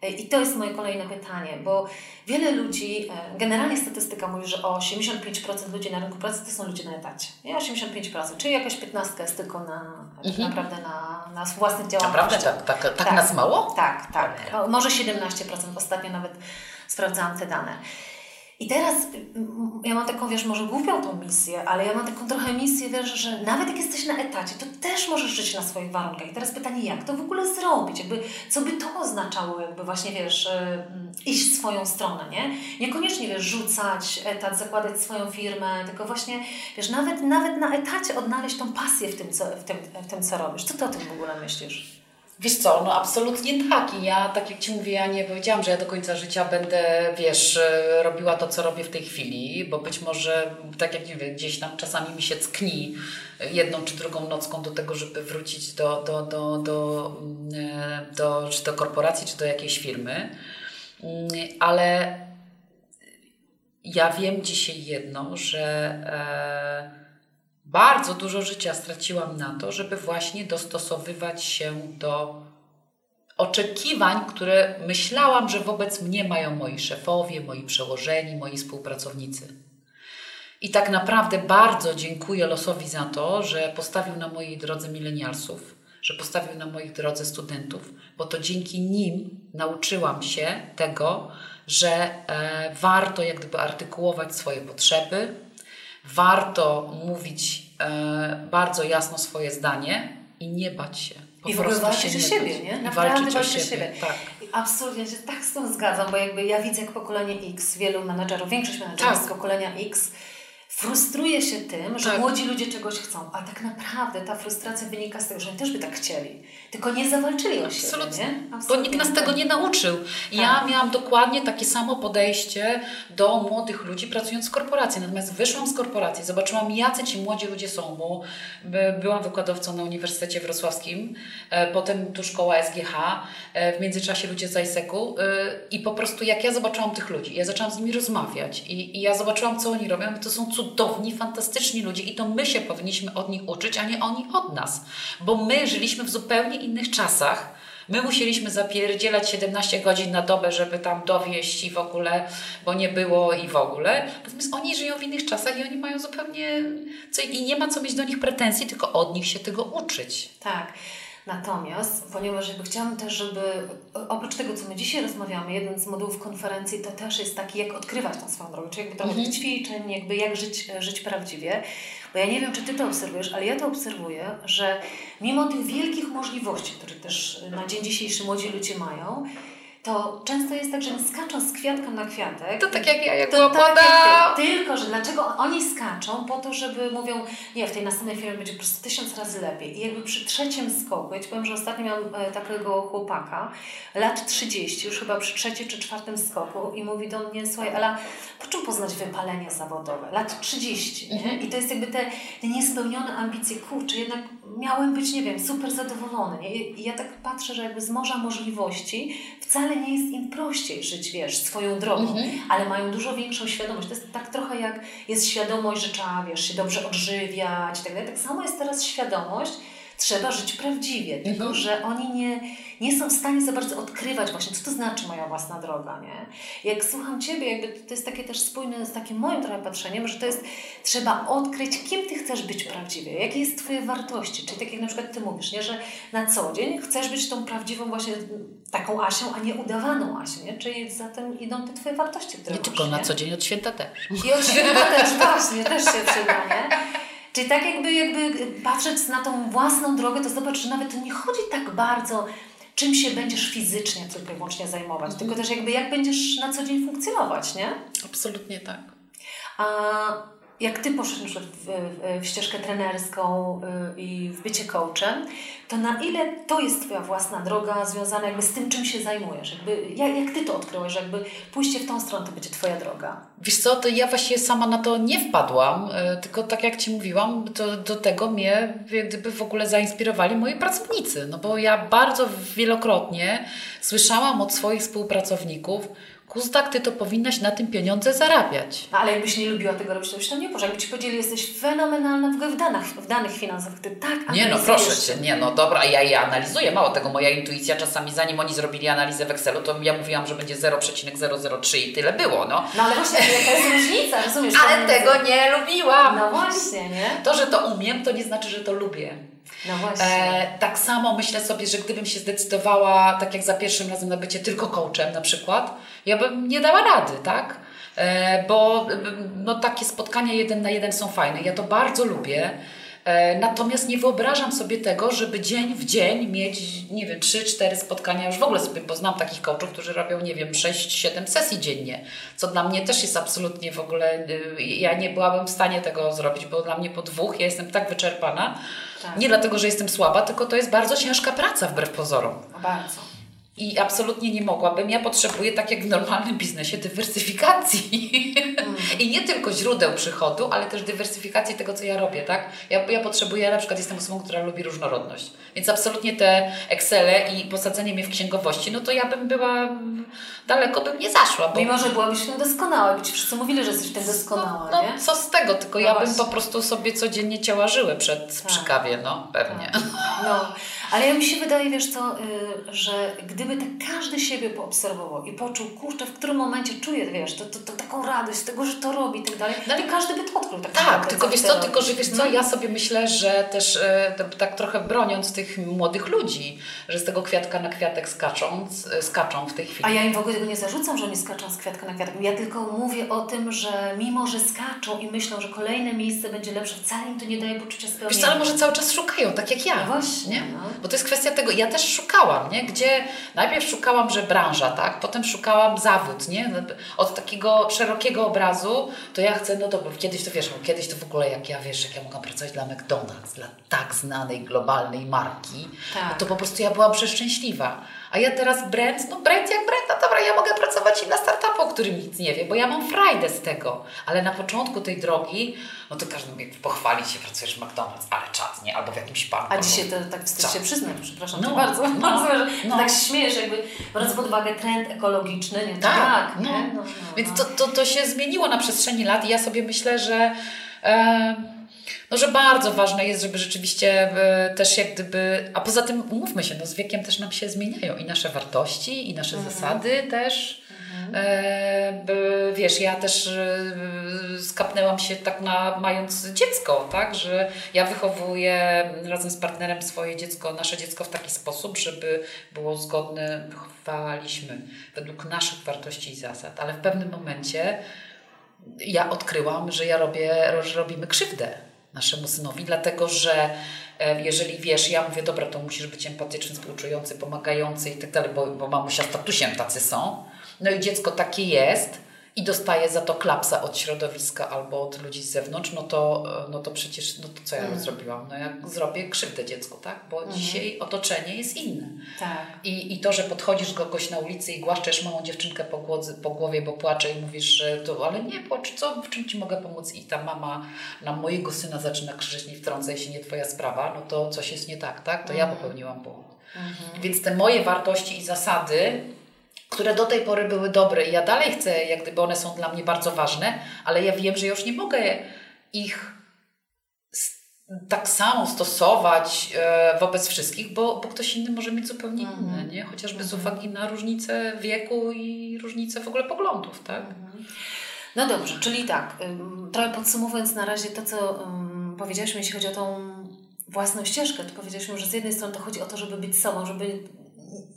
i to jest moje kolejne pytanie, bo wiele ludzi, e, generalnie statystyka mówi, że o 85% ludzi na rynku pracy to są ludzie na etacie. Nie 85%, czyli jakaś 15 jest tylko na, tak naprawdę na, na własnych działalnościach. Naprawdę tak, tak, tak, nas mało? Tak, tak. Może 17%, ostatnio nawet sprawdzałam te dane. I teraz ja mam taką, wiesz, może głupią tą misję, ale ja mam taką trochę misję, wiesz, że nawet jak jesteś na etacie, to też możesz żyć na swoich warunkach. I teraz pytanie, jak to w ogóle zrobić? Jakby, co by to oznaczało, jakby właśnie, wiesz, mm, iść swoją stronę, nie? Niekoniecznie, wiesz, rzucać etat, zakładać swoją firmę, tylko właśnie, wiesz, nawet, nawet na etacie odnaleźć tą pasję w tym, co, w tym, w tym, co robisz. Co ty o tym w ogóle myślisz? Wiesz co, no absolutnie tak. I ja, tak jak Ci mówię, ja nie powiedziałam, że ja do końca życia będę, wiesz, e, robiła to, co robię w tej chwili, bo być może, tak jak nie wiem, gdzieś tam czasami mi się ckni jedną czy drugą nocką do tego, żeby wrócić do, do, do, do, mm, e, do, czy do korporacji, czy do jakiejś firmy. Mm, Ale ja wiem dzisiaj jedno, że e, bardzo dużo życia straciłam na to, żeby właśnie dostosowywać się do oczekiwań, które myślałam, że wobec mnie mają moi szefowie, moi przełożeni, moi współpracownicy. I tak naprawdę bardzo dziękuję losowi za to, że postawił na mojej drodze milenialsów, że postawił na mojej drodze studentów, bo to dzięki nim nauczyłam się tego, że e, warto jak gdyby artykułować swoje potrzeby, warto mówić e, bardzo jasno swoje zdanie i nie bać się. Po I w ogóle walczyć o siebie, nie? Naprawdę walczyć, walczyć o siebie. siebie. Tak. I absolutnie się tak z tym zgadzam, bo jakby ja widzę jak pokolenie X, wielu menedżerów, większość menedżerów Tak. z pokolenia X frustruje się tym, że Tak. młodzi ludzie czegoś chcą, a tak naprawdę ta frustracja wynika z tego, że oni też by tak chcieli, tylko nie zawalczyli o siebie, Absolutnie. nie? Bo nikt nas tego nie nauczył. Ja Tak. miałam dokładnie takie samo podejście do młodych ludzi pracując w korporacji. Natomiast wyszłam z korporacji, zobaczyłam jacy ci młodzi ludzie są, bo by- byłam wykładowcą na Uniwersytecie Wrocławskim, e, potem tu szkoła SGH, e, w międzyczasie ludzie z ISEC-u e, i po prostu jak ja zobaczyłam tych ludzi, ja zaczęłam z nimi rozmawiać i, i ja zobaczyłam co oni robią, to są cudowni, fantastyczni ludzie i to my się powinniśmy od nich uczyć, a nie oni od nas, bo my żyliśmy w zupełnie innych czasach, My musieliśmy zapierdzielać 17 godzin na dobę, żeby tam dowieść i w ogóle, bo nie było i w ogóle. Natomiast oni żyją w innych czasach i oni mają zupełnie co i nie ma co mieć do nich pretensji, tylko od nich się tego uczyć. Tak. Natomiast, ponieważ jakby chciałam też, żeby oprócz tego, co my dzisiaj rozmawiamy, jeden z modułów konferencji to też jest taki, jak odkrywać tą swoją drogę, czyli jakby trochę Mhm. ćwiczeń, jakby jak żyć, żyć prawdziwie. Bo ja nie wiem, czy Ty to obserwujesz, ale ja to obserwuję, że mimo tych wielkich możliwości, które też na dzień dzisiejszy młodzi ludzie mają, to często jest tak, że oni skaczą z kwiatka na kwiatek. To tak jak ja, jak To była tak jak ty. Tylko, że dlaczego oni skaczą? Po to, żeby mówią, nie, w tej następnej firmie będzie po prostu tysiąc razy lepiej. I jakby przy trzecim skoku, ja Ci powiem, że ostatnio miałam e, takiego chłopaka, lat 30, już chyba przy trzecim czy czwartym skoku i mówi do mnie, słuchaj, ale po czym poznać wypalenie zawodowe? Lat 30, nie? I to jest jakby te, te niespełnione ambicje, kurczę, jednak miałem być, nie wiem, super zadowolony. Nie? I ja tak patrzę, że jakby z morza możliwości wcale nie jest im prościej żyć, wiesz, swoją drogą, ale mają dużo większą świadomość. To jest tak trochę jak jest świadomość, że trzeba, wiesz, się dobrze odżywiać i tak dalej. Tak samo jest teraz świadomość, trzeba żyć prawdziwie, tylko że oni nie, nie są w stanie za bardzo odkrywać właśnie, co to znaczy moja własna droga, nie? Jak słucham Ciebie, jakby to jest takie też spójne z takim moim trochę patrzeniem, że to jest, trzeba odkryć, kim Ty chcesz być prawdziwie, jakie jest Twoje wartości, czyli tak jak na przykład Ty mówisz, nie? że na co dzień chcesz być tą prawdziwą właśnie taką Asią, a nie udawaną Asią, nie? Czyli za tym idą te Twoje wartości, które Nie masz, tylko na co dzień, od święta też. I od świata też, właśnie, też się przyda, nie? Czyli tak jakby, jakby patrzeć na tą własną drogę, to zobacz, że nawet to nie chodzi tak bardzo, czym się będziesz fizycznie tylko i wyłącznie zajmować, tylko też jakby jak będziesz na co dzień funkcjonować, nie? Absolutnie tak. A jak Ty poszedł na przykład w, w, w ścieżkę trenerską y, i w bycie coachem, to na ile to jest Twoja własna droga związana jakby z tym, czym się zajmujesz? Jakby, jak, jak Ty to odkryłeś, że jakby pójście w tą stronę to będzie Twoja droga? Wiesz co, to ja właściwie sama na to nie wpadłam, y, tylko tak jak Ci mówiłam, to do tego mnie gdyby w ogóle zainspirowali moi pracownicy, no bo ja bardzo wielokrotnie słyszałam od swoich współpracowników, Kustak, ty to powinnaś na tym pieniądze zarabiać. No, ale jakbyś nie lubiła tego robić, to byś to nie poszła. Jakby ci powiedzieli, jesteś fenomenalna w w danych, w danych finansowych, ty tak Nie no, proszę Cię, nie no, dobra, ja je analizuję. Mało tego, moja intuicja czasami, zanim oni zrobili analizę w Excelu, to ja mówiłam, że będzie 0,003 i tyle było, no. No ale właśnie, jaka jest różnica, rozumiesz? Ale tego nie lubiłam. No właśnie, nie? To, że to umiem, to nie znaczy, że to lubię. No właśnie. E, tak samo myślę sobie, że gdybym się zdecydowała, tak jak za pierwszym razem na bycie tylko coachem na przykład, ja bym nie dała rady, tak? E, bo no, takie spotkania jeden na jeden są fajne. Ja to bardzo lubię. E, natomiast nie wyobrażam sobie tego, żeby dzień w dzień mieć, nie wiem, 3-4 spotkania. Już w ogóle sobie poznam takich coachów, którzy robią, nie wiem, 6-7 sesji dziennie, co dla mnie też jest absolutnie w ogóle. Y, ja nie byłabym w stanie tego zrobić, bo dla mnie po dwóch ja jestem tak wyczerpana. Tak. Nie dlatego, że jestem słaba, tylko to jest bardzo ciężka praca wbrew pozorom. Bardzo. I absolutnie nie mogłabym. Ja potrzebuję, tak jak w normalnym biznesie, dywersyfikacji. Mm. I nie tylko źródeł przychodu, ale też dywersyfikacji tego, co ja robię, tak? Ja, ja potrzebuję, ja na przykład jestem osobą, która lubi różnorodność. Więc absolutnie te Excele i posadzenie mnie w księgowości, no to ja bym była, daleko bym nie zaszła. Bo... Mimo, że byłabyś tym doskonała, ci wszyscy mówili, że jesteś tym doskonała, no, nie? No, co z tego, tylko no ja bym po prostu sobie codziennie ciała żyły przed, tak. przy kawie, no, pewnie. Tak. No. Ale ja mi się wydaje, wiesz co, y, że gdyby tak każdy siebie poobserwował i poczuł, kurczę, w którym momencie czuje, wiesz, to, to, to taką radość z tego, że to robi i tak dalej, no i każdy by to odkrył. Tak, tak tylko wiesz co, tylko że wiesz co, ja sobie myślę, że też y, tak trochę broniąc tych młodych ludzi, że z tego kwiatka na kwiatek skacząc, y, skaczą w tej chwili. A ja im w ogóle tego nie zarzucam, że oni skaczą z kwiatka na kwiatek. Ja tylko mówię o tym, że mimo, że skaczą i myślą, że kolejne miejsce będzie lepsze, wcale im to nie daje poczucia spełnienia. Wiesz co, ale może cały czas szukają, tak jak ja. No właśnie. No. Bo to jest kwestia tego, ja też szukałam, nie? Gdzie najpierw szukałam, że branża, tak? Potem szukałam zawód, nie? Od takiego szerokiego obrazu, to ja chcę, no dobra, kiedyś to wiesz, kiedyś to w ogóle jak ja, wiesz, jak ja mogłam pracować dla McDonald's, dla tak znanej, globalnej marki, tak. to po prostu ja byłam przeszczęśliwa. A ja teraz brand, no brand jak brand, no dobra, ja mogę pracować i na startupu, o którym nic nie wie, bo ja mam frajdę z tego. Ale na początku tej drogi, no to każdy mówi, pochwalić się, pracujesz w McDonald's, ale czad, nie? Albo w jakimś banku. A dzisiaj to tak wstyd się przyznać, przepraszam no, bardzo, no, bardzo, że no. tak śmiejesz, jakby biorąc pod uwagę trend ekologiczny, nie? Tak, tak no. Nie? no. no Więc to, to, to się zmieniło na przestrzeni lat i ja sobie myślę, że... E, no, że bardzo ważne jest, żeby rzeczywiście e, też jak gdyby, a poza tym umówmy się, no z wiekiem też nam się zmieniają i nasze wartości, i nasze mhm. zasady też. Mhm. E, wiesz, ja też e, skapnęłam się tak na, mając dziecko, tak, że ja wychowuję razem z partnerem swoje dziecko, nasze dziecko w taki sposób, żeby było zgodne, wychowaliśmy według naszych wartości i zasad, ale w pewnym momencie ja odkryłam, że ja robię, że robimy krzywdę naszemu synowi, dlatego że e, jeżeli wiesz, ja mówię, dobra, to musisz być empatyczny, współczujący, pomagający i tak dalej, bo, bo mamusia statusem tacy są. No i dziecko takie jest, i dostaję za to klapsa od środowiska albo od ludzi z zewnątrz, no to, no to przecież, no to co ja mm. zrobiłam? No jak zrobię krzywdę dziecku, tak? Bo mm. dzisiaj otoczenie jest inne. Tak. I, I to, że podchodzisz do kogoś na ulicy i głaszczesz małą dziewczynkę po, głodzy, po głowie, bo płacze i mówisz, że to, ale nie płacz, co, w czym Ci mogę pomóc? I ta mama na mojego syna zaczyna krzyczeć, nie wtrącaj się, nie Twoja sprawa, no to coś jest nie tak, tak? To mm. ja mhm. popełniłam błąd. -hmm. Więc te moje wartości i zasady które do tej pory były dobre i ja dalej chcę, jak gdyby one są dla mnie bardzo ważne, ale ja wiem, że już nie mogę ich tak samo stosować e, wobec wszystkich, bo, bo ktoś inny może mieć zupełnie mhm. inne, nie? chociażby z mhm. uwagi na różnicę wieku i różnicę w ogóle poglądów. Tak? Mhm. No dobrze, czyli tak, trochę podsumowując na razie to, co um, powiedzieliśmy, jeśli chodzi o tą własną ścieżkę, to powiedzieliśmy, że z jednej strony to chodzi o to, żeby być sobą, żeby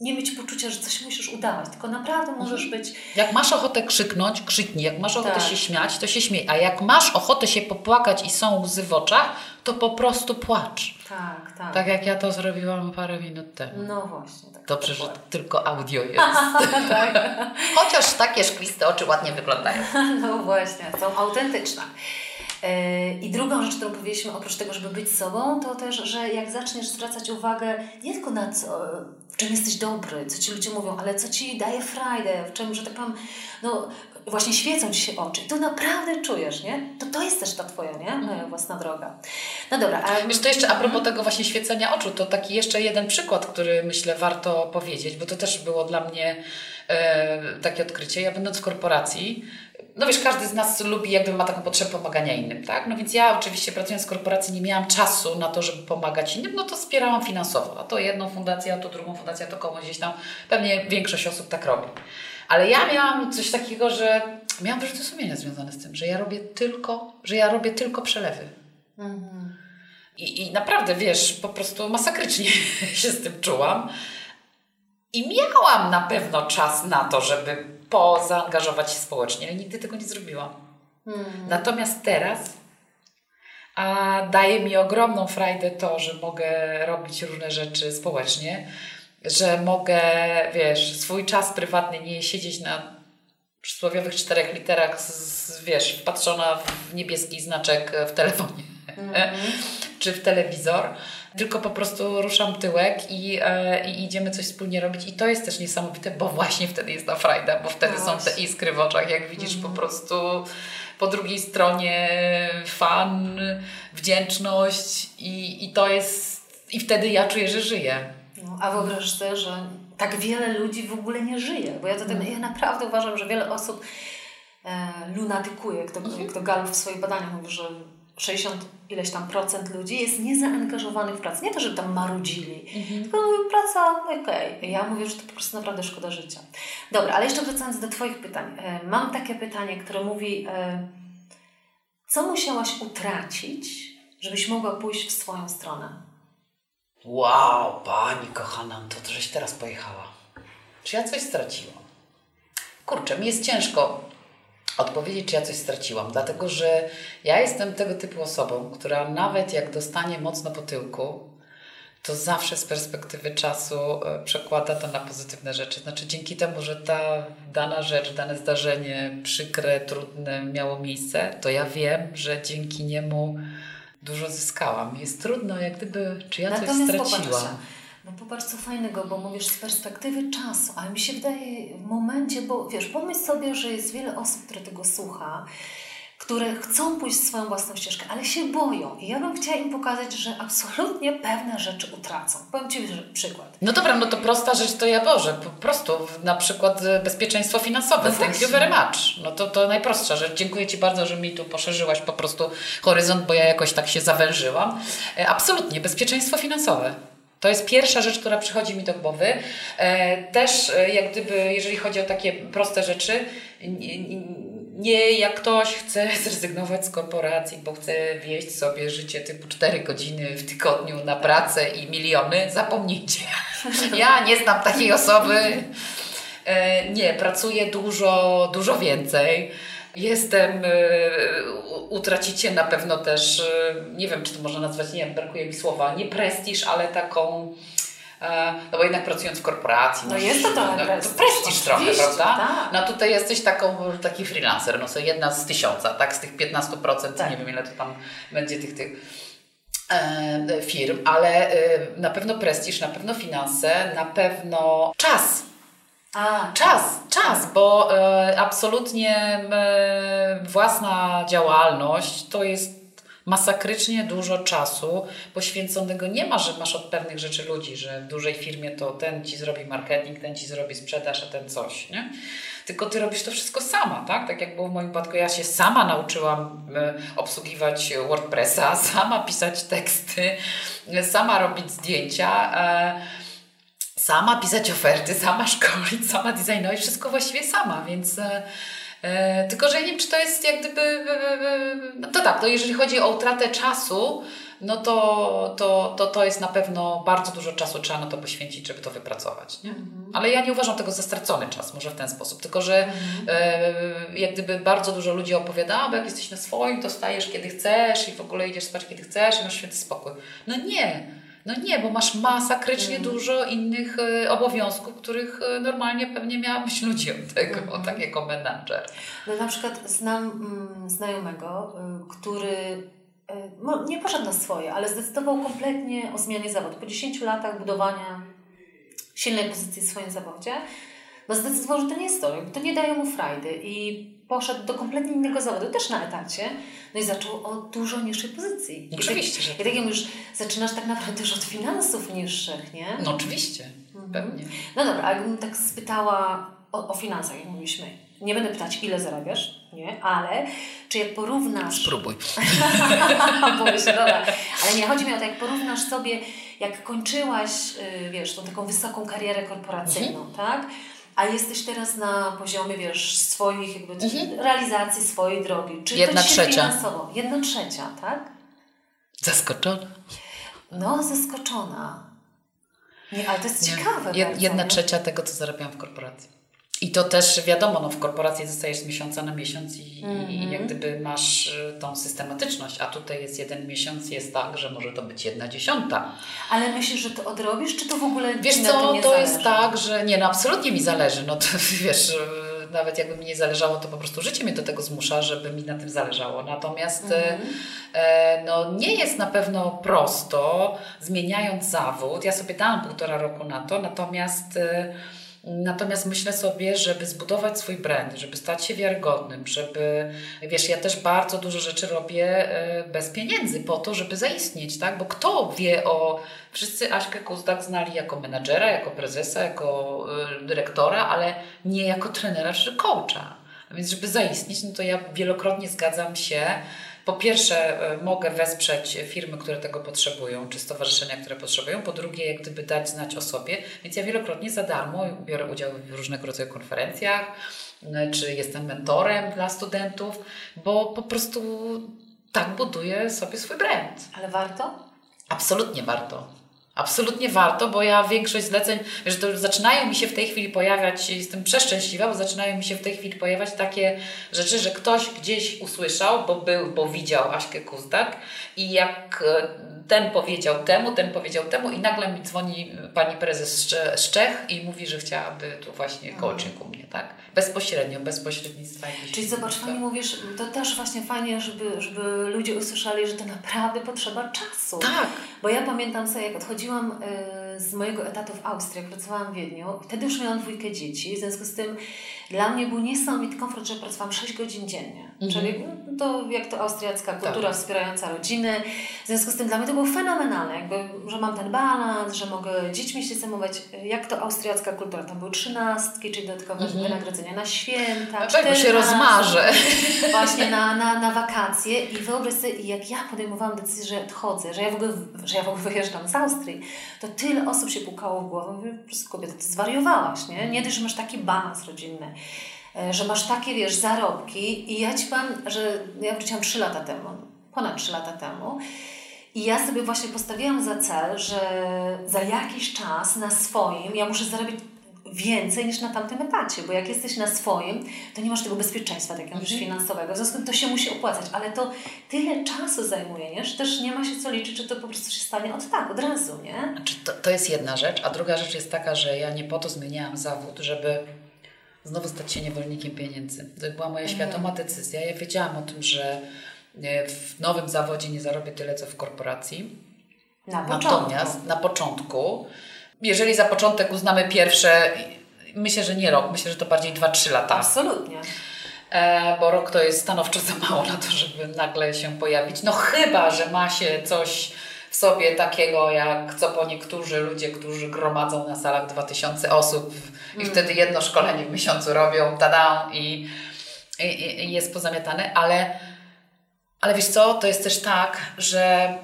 nie mieć poczucia, że coś musisz udawać, tylko naprawdę możesz mhm. być. Jak masz ochotę krzyknąć, krzyknij. Jak masz ochotę tak. się śmiać, to się śmiej. A jak masz ochotę się popłakać i są łzy w oczach, to po prostu płacz. Tak, tak. Tak jak ja to zrobiłam parę minut temu. No właśnie. Tak Dobrze, że tylko audio jest. tak. Chociaż takie szkliste oczy ładnie wyglądają. no właśnie, są autentyczne. I drugą rzecz, którą powiedzieliśmy, oprócz tego, żeby być sobą, to też, że jak zaczniesz zwracać uwagę nie tylko na co, w czym jesteś dobry, co ci ludzie mówią, ale co ci daje frajdę, w czym, że tak powiem, no właśnie świecą ci się oczy. I to naprawdę czujesz, nie? To to jest też ta twoja, nie? Mhm. Własna droga. No dobra. A... Wiesz, to jeszcze a propos tego właśnie świecenia oczu, to taki jeszcze jeden przykład, który myślę warto powiedzieć, bo to też było dla mnie e, takie odkrycie. Ja będąc w korporacji, no wiesz, każdy z nas lubi, jakby ma taką potrzebę pomagania innym, tak? No więc ja oczywiście pracując w korporacji nie miałam czasu na to, żeby pomagać innym, no to wspierałam finansowo. A to jedną fundację, a to drugą fundację, a to komuś gdzieś tam. Pewnie większość osób tak robi. Ale ja miałam coś takiego, że miałam wyrzuty sumienia związane z tym, że ja robię tylko, że ja robię tylko przelewy. Mhm. I, I naprawdę, wiesz, po prostu masakrycznie się z tym czułam. I miałam na pewno czas na to, żeby pozaangażować się społecznie, ale nigdy tego nie zrobiłam. Mhm. Natomiast teraz a daje mi ogromną frajdę to, że mogę robić różne rzeczy społecznie, że mogę, wiesz, swój czas prywatny nie siedzieć na przysłowiowych czterech literach, z, wiesz, wpatrzona w niebieski znaczek w telefonie mm-hmm. czy w telewizor, tylko po prostu ruszam tyłek i, e, i idziemy coś wspólnie robić i to jest też niesamowite, bo właśnie wtedy jest ta frajda, bo wtedy są te iskry w oczach, jak widzisz mm-hmm. po prostu po drugiej stronie fan, wdzięczność i, i to jest, i wtedy ja czuję, że żyję. No, a wyobraź sobie, że tak wiele ludzi w ogóle nie żyje, bo ja, to, tak, ja naprawdę uważam, że wiele osób e, lunatykuje, kto, mhm. kto Gallup w swoich badaniach mówi, że 60 ileś tam procent ludzi jest niezaangażowanych w pracę. Nie to, że tam marudzili, mhm. tylko mówią, praca, okej. Okay. Ja mówię, że to po prostu naprawdę szkoda życia. Dobra, ale jeszcze wracając do Twoich pytań. E, mam takie pytanie, które mówi, e, co musiałaś utracić, żebyś mogła pójść w swoją stronę? Wow, pani kochana, to żeś teraz pojechała. Czy ja coś straciłam? Kurczę, mi jest ciężko odpowiedzieć, czy ja coś straciłam, dlatego że ja jestem tego typu osobą, która nawet jak dostanie mocno po tyłku, to zawsze z perspektywy czasu e, przekłada to na pozytywne rzeczy. Znaczy, dzięki temu, że ta dana rzecz, dane zdarzenie przykre, trudne miało miejsce, to ja wiem, że dzięki niemu dużo zyskałam. Jest trudno, jak gdyby, czy ja Natomiast coś straciłam. No popatrz co fajnego, bo mówisz z perspektywy czasu, ale mi się wydaje w momencie, bo wiesz, pomyśl sobie, że jest wiele osób, które tego słucha, które chcą pójść swoją własną ścieżkę, ale się boją. I ja bym chciała im pokazać, że absolutnie pewne rzeczy utracą. Powiem Ci przykład. No dobra, no to prosta rzecz to ja Boże. Po prostu na przykład e, bezpieczeństwo finansowe. No Thank you very much. No to, to najprostsza rzecz. Dziękuję Ci bardzo, że mi tu poszerzyłaś po prostu horyzont, bo ja jakoś tak się zawężyłam. E, absolutnie, bezpieczeństwo finansowe. To jest pierwsza rzecz, która przychodzi mi do głowy. E, też jak gdyby, jeżeli chodzi o takie proste rzeczy, nie jak ktoś chce zrezygnować z korporacji, bo chce wieść sobie życie typu 4 godziny w tygodniu na pracę i miliony, zapomnijcie. Ja nie znam takiej osoby. E, nie, pracuję dużo, dużo więcej. Jestem, e, utracicie na pewno też, e, nie wiem czy to można nazwać, nie wiem, brakuje mi słowa, nie prestiż, ale taką E, no bo jednak pracując w korporacji. No, jest to trochę no, prestiż. To prestiż trochę, prawda? Tak. No tutaj jesteś taką, taki freelancer, no to jedna z tysiąca, tak? Z tych 15%, tak. nie wiem ile to tam będzie tych, tych e, firm, ale e, na pewno prestiż, na pewno finanse, na pewno czas. A, czas, czas, bo e, absolutnie e, własna działalność to jest masakrycznie dużo czasu poświęconego. Nie ma, że masz od pewnych rzeczy ludzi, że w dużej firmie to ten ci zrobi marketing, ten ci zrobi sprzedaż, a ten coś, nie? Tylko ty robisz to wszystko sama, tak? Tak jak było w moim przypadku, ja się sama nauczyłam e, obsługiwać WordPressa, sama pisać teksty, sama robić zdjęcia e, sama pisać oferty, sama szkolić, sama designować, wszystko właściwie sama, więc e, E, tylko, że nie wiem, czy to jest jak gdyby. E, no to tak, to jeżeli chodzi o utratę czasu, no to, to, to, to jest na pewno bardzo dużo czasu trzeba na to poświęcić, żeby to wypracować. Nie? Mhm. Ale ja nie uważam tego za stracony czas, może w ten sposób. Tylko, że mhm. e, jak gdyby bardzo dużo ludzi opowiada, bo jak jesteś na swoim, to stajesz kiedy chcesz i w ogóle idziesz spać kiedy chcesz i masz święty spokój. No nie. No nie, bo masz masakrycznie Mhm. dużo innych e, obowiązków, których e, normalnie pewnie miałabyś ludzi od tego, tak jako menadżer. No na przykład znam mm, znajomego, y, który y, nie poszedł na swoje, ale zdecydował kompletnie o zmianie zawodu. Po 10 latach budowania silnej pozycji w swoim zawodzie, no zdecydował, że to nie jest to, to nie daje mu frajdy i poszedł do kompletnie innego zawodu, też na etacie, no i zaczął od dużo niższej pozycji. I Oczywiście, że tak, I tak jak już zaczynasz tak naprawdę już od finansów niższych, nie? No oczywiście, pewnie. No dobra, ale jakbym tak spytała o, o finansach, jak mówiliśmy. Nie będę pytać, ile zarabiasz, nie? Ale czy jak porównasz... Spróbuj. Boję się, dobra. Ale nie, chodzi mi o to, jak porównasz sobie, jak kończyłaś, y, wiesz, tą taką wysoką karierę korporacyjną, tak? A jesteś teraz na poziomie, wiesz, swoich jakby realizacji swojej drogi. Czy Jedna to trzecia. finansowo? Jedna trzecia, tak? Zaskoczona. No, zaskoczona. Nie, ale to jest Nie. ciekawe Jed, bardzo, jedna nie? trzecia tego, co zarabiałam w korporacji. I to też wiadomo, no w korporacji zostajesz z miesiąca na miesiąc i, i Mhm. jak gdyby masz y, tą systematyczność, a tutaj jest jeden miesiąc, jest tak, że może to być jedna dziesiąta. Ale myślisz, że to odrobisz, czy to w ogóle Wiesz co, to jest tak, że nie, no absolutnie mi zależy, no to wiesz, y, nawet jakby mi nie zależało, to po prostu życie mnie do tego zmusza, żeby mi na tym zależało. Natomiast Mhm. e, no, nie jest na pewno prosto, zmieniając zawód. Ja sobie dałam półtora roku na to, natomiast e, Natomiast myślę sobie, żeby zbudować swój brand, żeby stać się wiarygodnym, żeby, wiesz, ja też bardzo dużo rzeczy robię e, bez pieniędzy po to, żeby zaistnieć, tak? Bo kto wie o... Wszyscy Aśkę Kustak znali jako menadżera, jako prezesa, jako e, dyrektora, ale nie jako trenera czy coacha. Więc żeby zaistnieć, no to ja wielokrotnie zgadzam się. Po pierwsze, e, mogę wesprzeć firmy, które tego potrzebują, czy stowarzyszenia, które potrzebują. Po drugie, jak gdyby dać znać o sobie. Więc ja wielokrotnie za darmo biorę udział w różnego rodzaju konferencjach, e, czy jestem mentorem dla studentów, bo po prostu tak buduję sobie swój brand. Ale warto? Absolutnie warto. Absolutnie warto, bo ja większość zleceń, wiesz, to zaczynają mi się w tej chwili pojawiać, jestem przeszczęśliwa, bo zaczynają mi się w tej chwili pojawiać takie rzeczy, że ktoś gdzieś usłyszał, bo był, bo widział Aśkę Kuzdak i jak e, ten powiedział temu, ten powiedział temu i nagle mi dzwoni pani prezes z Cze- z Czech i mówi, że chciałaby tu właśnie coaching u mnie, tak? Bezpośrednio, bez pośrednictwa Czyli zobacz, firmy, fajnie mówisz, to też właśnie fajnie, żeby, żeby ludzie usłyszeli, że to naprawdę potrzeba czasu. Tak. Bo ja pamiętam sobie, jak odchodziłam y, z mojego etatu w Austrii, jak pracowałam w Wiedniu, wtedy już miałam dwójkę dzieci, w związku z tym dla mnie był niesamowity komfort, że pracowałam 6 godzin dziennie. Czyli no, to jak to austriacka kultura Tak. wspierająca rodziny. W związku z tym dla mnie to było fenomenalne, jakby, że mam ten balans, że mogę dziećmi się zajmować, jak to austriacka kultura. Tam były trzynastki, czyli dodatkowe wynagrodzenia na święta, No tak, się rozmarzę. Właśnie na, na, na wakacje i wyobraź sobie, jak ja podejmowałam decyzję, że odchodzę, że ja w ogóle, że ja w ogóle wyjeżdżam z Austrii, to tyle osób się pukało w głowę, mówię, po prostu kobieta, ty zwariowałaś, nie? Nie dość, że masz taki balans rodzinny, że masz takie, wiesz, zarobki i ja Ci powiem, że ja wróciłam 3 lata temu, ponad 3 lata temu i ja sobie właśnie postawiłam za cel, że za jakiś czas na swoim ja muszę zarobić więcej niż na tamtym etacie, bo jak jesteś na swoim, to nie masz tego bezpieczeństwa takiego już finansowego, w związku z tym to się musi opłacać, ale to tyle czasu zajmuje, nie? że też nie ma się co liczyć, czy to po prostu się stanie od tak, od razu, nie? Znaczy, to, to jest jedna rzecz, a druga rzecz jest taka, że ja nie po to zmieniałam zawód, żeby znowu stać się niewolnikiem pieniędzy. To była moja świadoma decyzja. Ja wiedziałam o tym, że e, w nowym zawodzie nie zarobię tyle, co w korporacji. Na początku. Natomiast na początku, jeżeli za początek uznamy pierwsze, myślę, że nie rok, myślę, że to bardziej 2-3 lata. Absolutnie. E, bo rok to jest stanowczo za mało na to, żeby nagle się pojawić. No chyba, że ma się coś w sobie takiego, jak co po niektórzy ludzie, którzy gromadzą na salach 2000 osób i wtedy jedno szkolenie w miesiącu robią, tada i, i, i jest pozamiatane, ale, ale wiesz co, to jest też tak, że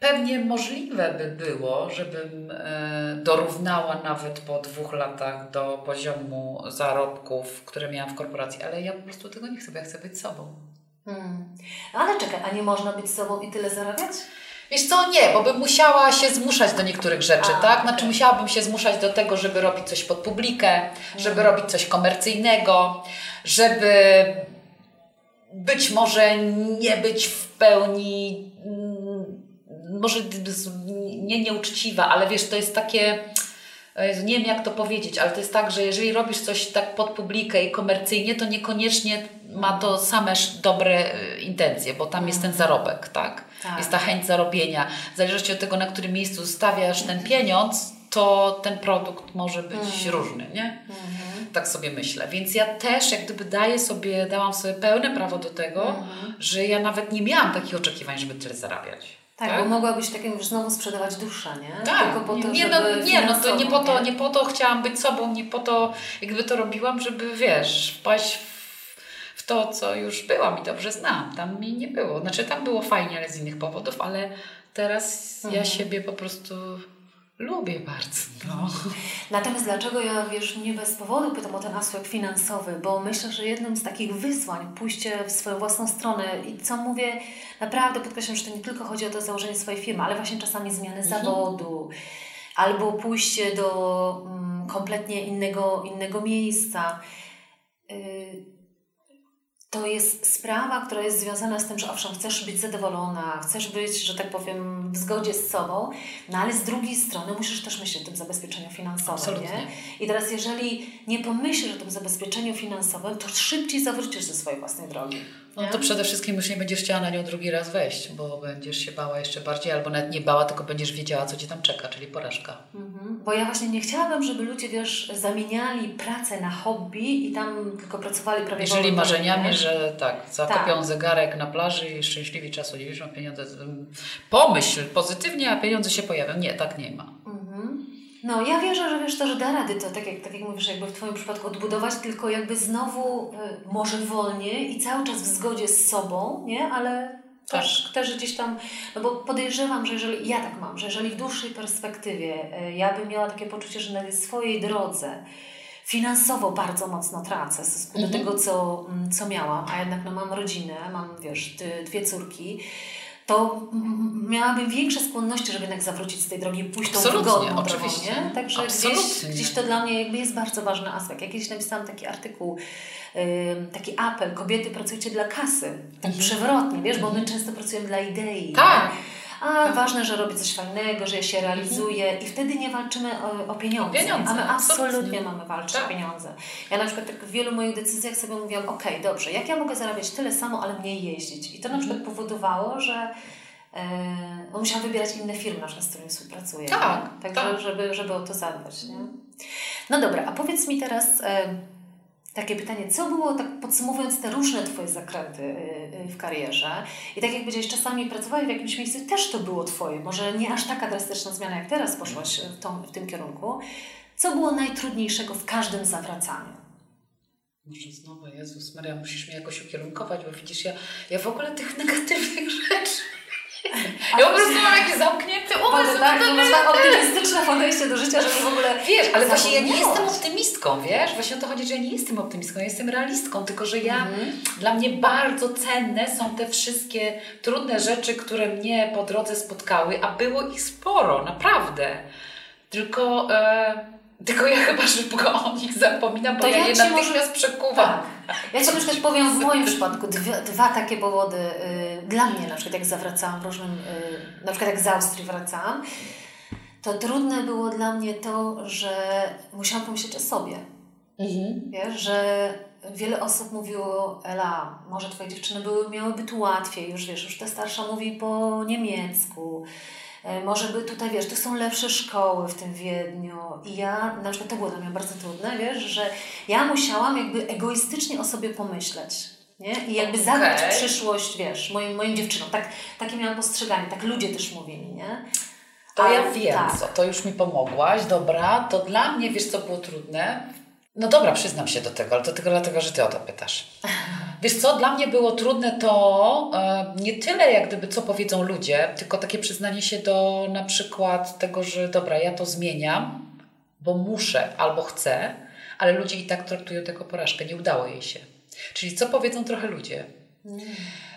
pewnie możliwe by było, żebym e, dorównała nawet po dwóch latach do poziomu zarobków, które miałam w korporacji, ale ja po prostu tego nie chcę, bo ja chcę być sobą. Hmm. Ale czekaj, a nie można być sobą i tyle zarabiać? Wiesz co, nie, bo bym musiała się zmuszać do niektórych rzeczy, A, tak? Znaczy musiałabym się zmuszać do tego, żeby robić coś pod publikę, żeby Mhm. robić coś komercyjnego, żeby być może nie być w pełni mm, może nie nieuczciwa, ale wiesz, to jest takie nie wiem jak to powiedzieć, ale to jest tak, że jeżeli robisz coś tak pod publikę i komercyjnie, to niekoniecznie ma to same dobre y, intencje, bo tam jest ten mhm. zarobek, tak? tak? Jest ta chęć zarobienia. W zależności od tego, na którym miejscu stawiasz ten pieniądz, to ten produkt może być mhm. różny, nie? Mhm. Tak sobie myślę. Więc ja też jak gdyby daję sobie, dałam sobie pełne prawo do tego, mhm. że ja nawet nie miałam takich oczekiwań, żeby tyle zarabiać. Tak, tak, bo mogłabyś takim już znowu sprzedawać duszę, nie? Tak, Tylko po to, nie, no, nie, no to nie po to, nie po to chciałam być sobą, nie po to jakby to robiłam, żeby wiesz, wpaść w, w to, co już byłam i dobrze znam. Tam mi nie było. Znaczy tam było fajnie, ale z innych powodów, ale teraz mhm. ja siebie po prostu Lubię bardzo. No. Natomiast dlaczego ja, wiesz, nie bez powodu pytam o ten aspekt finansowy, bo myślę, że jednym z takich wyzwań, pójście w swoją własną stronę i co mówię, naprawdę podkreślam, że to nie tylko chodzi o to założenie swojej firmy, ale właśnie czasami zmiany mhm. zawodu, albo pójście do mm, kompletnie innego, innego miejsca. Y, to jest sprawa, która jest związana z tym, że owszem, chcesz być zadowolona, chcesz być, że tak powiem, w zgodzie z sobą, no ale z drugiej strony musisz też myśleć o tym zabezpieczeniu finansowym. Absolutnie. Nie? I teraz, jeżeli nie pomyślisz o tym zabezpieczeniu finansowym, to szybciej zawrócisz ze swojej własnej drogi. No to przede wszystkim już nie będziesz chciała na nią drugi raz wejść, bo będziesz się bała jeszcze bardziej, albo nawet nie bała, tylko będziesz wiedziała, co cię tam czeka, czyli porażka. Mhm. Bo ja właśnie nie chciałabym, żeby ludzie, wiesz, zamieniali pracę na hobby i tam tylko pracowali prawie Jeżeli marzeniami, że tak, zakopią tak. zegarek na plaży i szczęśliwi czasu nie wiesz, pieniądze. Pomyśl pozytywnie, a pieniądze się pojawią. Nie, tak nie ma. No, ja wierzę, że wiesz, to, że da rady to, tak jak, tak jak mówisz, jakby w Twoim przypadku odbudować, tylko jakby znowu y, może wolniej i cały czas w zgodzie z sobą, nie? Ale tak. też, też gdzieś tam, no bo podejrzewam, że jeżeli, ja tak mam, że jeżeli w dłuższej perspektywie y, ja bym miała takie poczucie, że na swojej drodze finansowo bardzo mocno tracę w stosunku do tego, co, mm, co miałam, a jednak no, mam rodzinę, mam, wiesz, dwie córki, to miałabym większe skłonności, żeby jednak zawrócić z tej drogi, pójść tą wygodną oczywiście. drogą, nie? Także gdzieś, gdzieś to dla mnie jakby jest bardzo ważny aspekt. Jakieś napisałam taki artykuł, taki apel, kobiety pracujcie dla kasy, tak mhm. przewrotnie, wiesz, bo my mhm. często pracujemy dla idei. Tak. Nie? A tak. ważne, że robię coś fajnego, że się realizuje mhm. i wtedy nie walczymy o, o pieniądze. pieniądze. A my absolutnie mamy walczyć tak. o pieniądze. Ja na przykład tak w wielu moich decyzjach sobie mówiłam, ok, dobrze, jak ja mogę zarabiać tyle samo, ale mniej jeździć? I to na mhm. przykład powodowało, że e, no, musiałam wybierać inne firmy, na przykład, z którymi współpracuję. Tak, Także, tak. Żeby, żeby o to zadbać. Nie? No dobra, a powiedz mi teraz... Takie pytanie, co było, tak podsumowując te różne Twoje zakręty y, y, w karierze i tak jak powiedziałeś, czasami pracowałeś w jakimś miejscu też to było Twoje, może nie aż taka drastyczna zmiana jak teraz poszłaś w, tą, w tym kierunku. Co było najtrudniejszego w każdym zawracaniu? Może znowu, Jezus Maria, musisz mnie jakoś ukierunkować, bo widzisz, ja, ja w ogóle tych negatywnych rzeczy ja po prostu mam jakiś zamknięty umysł. Tak, to masz tak optymistyczne podejście do życia, że w ogóle... Wiesz, ale właśnie ja nie jestem optymistką, wiesz? Właśnie o to chodzi, że ja nie jestem optymistką, ja jestem realistką, tylko że ja, mhm. dla mnie bardzo cenne są te wszystkie trudne rzeczy, które mnie po drodze spotkały, a było ich sporo, naprawdę. Tylko... E, tylko ja chyba szybko o nich zapominam, bo to ja, ja je natychmiast może... przekuwam. Tak. Ja Ci na przykład powiem w moim przypadku dwie, dwa takie powody y, dla mnie, na przykład jak zawracałam w różnym, y, na przykład jak z Austrii wracałam, to trudne było dla mnie to, że musiałam pomyśleć o sobie. Mhm. Wiesz, że wiele osób mówiło, Ela, może Twoje dziewczyny były, miałyby tu łatwiej, już wiesz, już ta starsza mówi po niemiecku, E, może by tutaj, wiesz, to są lepsze szkoły w tym Wiedniu i ja, na przykład to było dla mnie bardzo trudne, wiesz, że ja musiałam jakby egoistycznie o sobie pomyśleć. Nie? I jakby okay. zadać przyszłość, wiesz, moim, moim dziewczynom. Tak, takie miałam postrzeganie, tak ludzie też mówili, nie? To ja wiem, tak. co, to już mi pomogłaś, dobra, to dla mnie, wiesz co było trudne? No dobra, przyznam się do tego, ale to tylko dlatego, że Ty o to pytasz. Wiesz co, dla mnie było trudne to e, nie tyle jak gdyby co powiedzą ludzie, tylko takie przyznanie się do na przykład tego, że dobra, ja to zmieniam, bo muszę albo chcę, ale ludzie i tak traktują tego porażkę, nie udało jej się. Czyli co powiedzą trochę ludzie.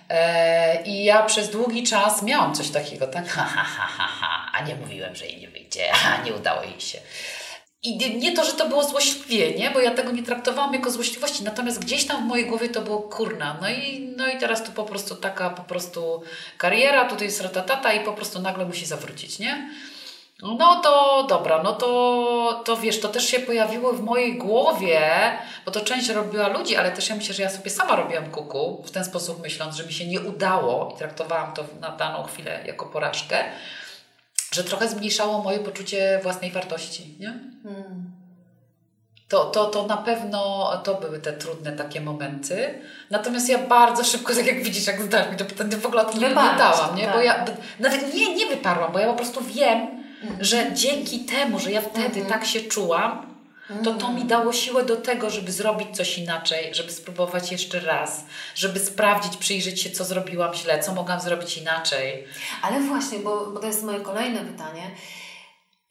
E, I ja przez długi czas miałam coś takiego, tak? Ha, ha, ha, ha, ha. A nie mówiłem, że jej nie wyjdzie, a nie udało jej się. I nie, nie, to, że to było złośliwie, bo ja tego nie traktowałam jako złośliwości, natomiast gdzieś tam w mojej głowie to było kurna. No i, no i teraz to po prostu taka po prostu kariera, tutaj jest ratatata i po prostu nagle musi zawrócić, nie? No to dobra, no to, to wiesz, to też się pojawiło w mojej głowie, bo to część robiła ludzi, ale też ja myślę, że ja sobie sama robiłam kuku w ten sposób myśląc, że mi się nie udało i traktowałam to na daną chwilę jako porażkę że trochę zmniejszało moje poczucie własnej wartości. Nie? Hmm. To, to, to na pewno to były te trudne takie momenty. Natomiast ja bardzo szybko, tak jak widzisz, jak zdasz mi to pytanie, w ogóle o tym nie pytałam, nie? Tak. Bo ja nawet nie, nie wyparłam, bo ja po prostu wiem, mhm. że dzięki temu, że ja wtedy mhm. tak się czułam, to to mi dało siłę do tego, żeby zrobić coś inaczej, żeby spróbować jeszcze raz, żeby sprawdzić, przyjrzeć się, co zrobiłam źle, co mogłam zrobić inaczej. Ale właśnie, bo, bo to jest moje kolejne pytanie.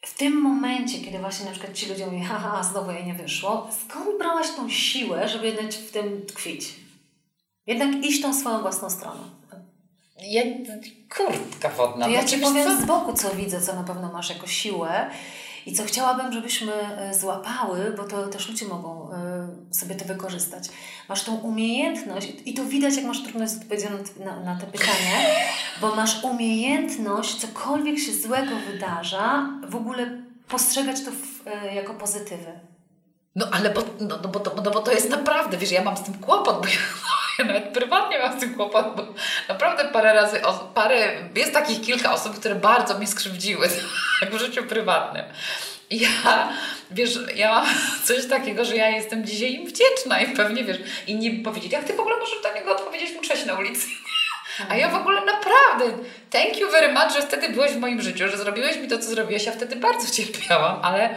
W tym momencie, kiedy właśnie na przykład ci ludzie mówią, haha, znowu jej nie wyszło, skąd brałaś tą siłę, żeby jednak w tym tkwić? Jednak iść tą swoją własną stroną. Ja, kurtka wodna. To ja Ci powiem co? z boku, co widzę, co na pewno masz jako siłę i co chciałabym, żebyśmy e, złapały, bo to też ludzie mogą e, sobie to wykorzystać. Masz tą umiejętność, i to widać, jak masz trudność z na, na, te pytanie, bo masz umiejętność, cokolwiek się złego wydarza, w ogóle postrzegać to w, e, jako pozytywy. No ale bo, no, no, bo to, no, bo to jest naprawdę, wiesz, ja mam z tym kłopot, bo ja nawet prywatnie mam z tym kłopot, bo naprawdę parę razy, parę, jest takich kilka osób, które bardzo mnie skrzywdziły tak w życiu prywatnym. I ja, wiesz, ja mam coś takiego, że ja jestem dzisiaj im wdzięczna i pewnie, wiesz, inni by powiedzieli, jak ty w ogóle możesz do niego odpowiedzieć mu cześć na ulicy? A ja w ogóle naprawdę, thank you very much, że wtedy byłeś w moim życiu, że zrobiłeś mi to, co zrobiłeś. Ja wtedy bardzo cierpiałam, ale,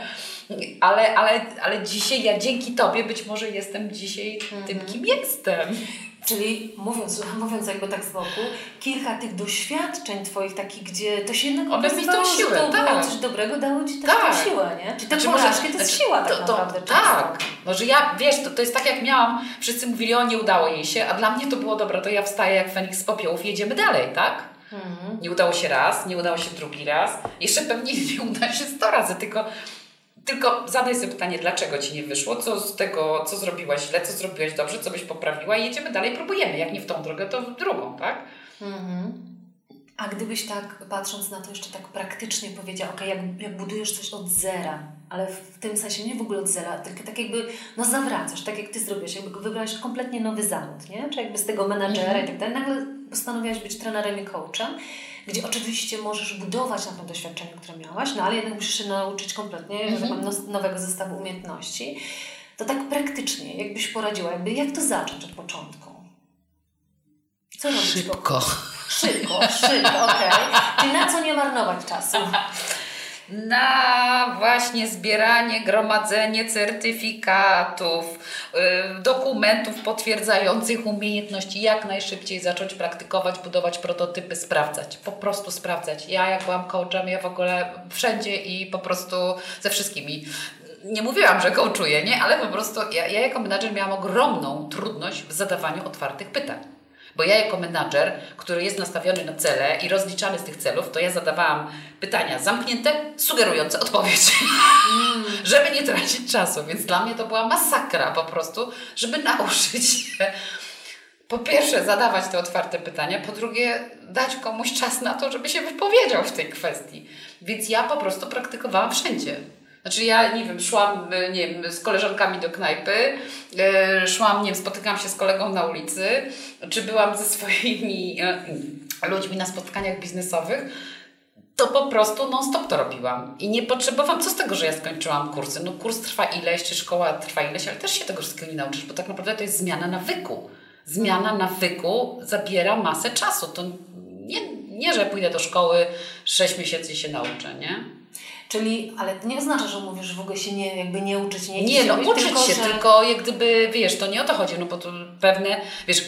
ale, ale, ale dzisiaj ja dzięki Tobie być może jestem dzisiaj tym, kim mhm. jestem. Czyli mówiąc, mówiąc jakby tak z boku, kilka tych doświadczeń Twoich takich, gdzie to się jednak tą siłę, to tak. coś dobrego dało Ci też tak. siłę, nie? Czyli te znaczy, porażki to jest znaczy, siła tak to, naprawdę to, Tak, może ja, wiesz, to, to jest tak jak miałam, wszyscy mówili, o nie udało jej się, a dla mnie to było dobra, to ja wstaję jak Feniks z popiołów jedziemy dalej, tak? Mhm. Nie udało się raz, nie udało się drugi raz, jeszcze pewnie nie uda się sto razy, tylko tylko zadaj sobie pytanie, dlaczego ci nie wyszło, co z tego, co zrobiłaś źle, co zrobiłaś dobrze, co byś poprawiła i jedziemy dalej, próbujemy. Jak nie w tą drogę, to w drugą, tak? Mhm. A gdybyś tak, patrząc na to jeszcze tak praktycznie powiedział, ok, jak, jak budujesz coś od zera, ale w tym sensie nie w ogóle od zera, tylko tak jakby, no zawracasz, tak jak Ty zrobiłeś, jakby wybrałeś kompletnie nowy zawód, nie? Czy jakby z tego menadżera -hmm. i tak dalej, nagle postanowiłaś być trenerem i coachem, gdzie oczywiście możesz budować na tym doświadczeniu, które miałaś, no ale jednak musisz się nauczyć kompletnie mm -hmm. nowego zestawu umiejętności. To tak praktycznie, jakbyś poradziła, jakby jak to zacząć od początku? Co robić? Szybko. Szybko, szybko, okej. Okay. Czyli na co nie marnować czasu? na właśnie zbieranie, gromadzenie certyfikatów, yy, dokumentów potwierdzających umiejętności, jak najszybciej zacząć praktykować, budować prototypy, sprawdzać, po prostu sprawdzać. Ja jak byłam coachem, ja w ogóle wszędzie i po prostu ze wszystkimi nie mówiłam, że coachuję, nie? ale po prostu ja, ja jako menadżer miałam ogromną trudność w zadawaniu otwartych pytań. Bo ja jako menadżer, który jest nastawiony na cele i rozliczany z tych celów, to ja zadawałam pytania zamknięte, sugerujące odpowiedź, mm. żeby nie tracić czasu. Więc dla mnie to była masakra po prostu, żeby nauczyć się po pierwsze zadawać te otwarte pytania, po drugie dać komuś czas na to, żeby się wypowiedział w tej kwestii. Więc ja po prostu praktykowałam wszędzie. Znaczy ja, nie wiem, szłam, e, nie wiem, z koleżankami do knajpy, yy, szłam, nie wiem, spotykałam się z kolegą na ulicy, czy byłam ze swoimi yy, ludźmi na spotkaniach biznesowych, to po prostu non-stop to robiłam. I nie potrzebowałam, co z tego, że ja skończyłam kursy? No kurs trwa ileś, czy szkoła trwa ileś, ale też się tego wszystkiego nie nauczysz, bo tak naprawdę to jest zmiana nawyku. Zmiana nawyku zabiera masę czasu. To nie, nie że pójdę do szkoły, 6 miesięcy się nauczę, nie? Czyli, ale to nie oznacza, że mówisz w ogóle się nie, jakby nie uczyć, nie Nie, no uczyć tylko, się, że... tylko jak gdyby, wiesz, to nie o to chodzi, no bo to pewne, wiesz,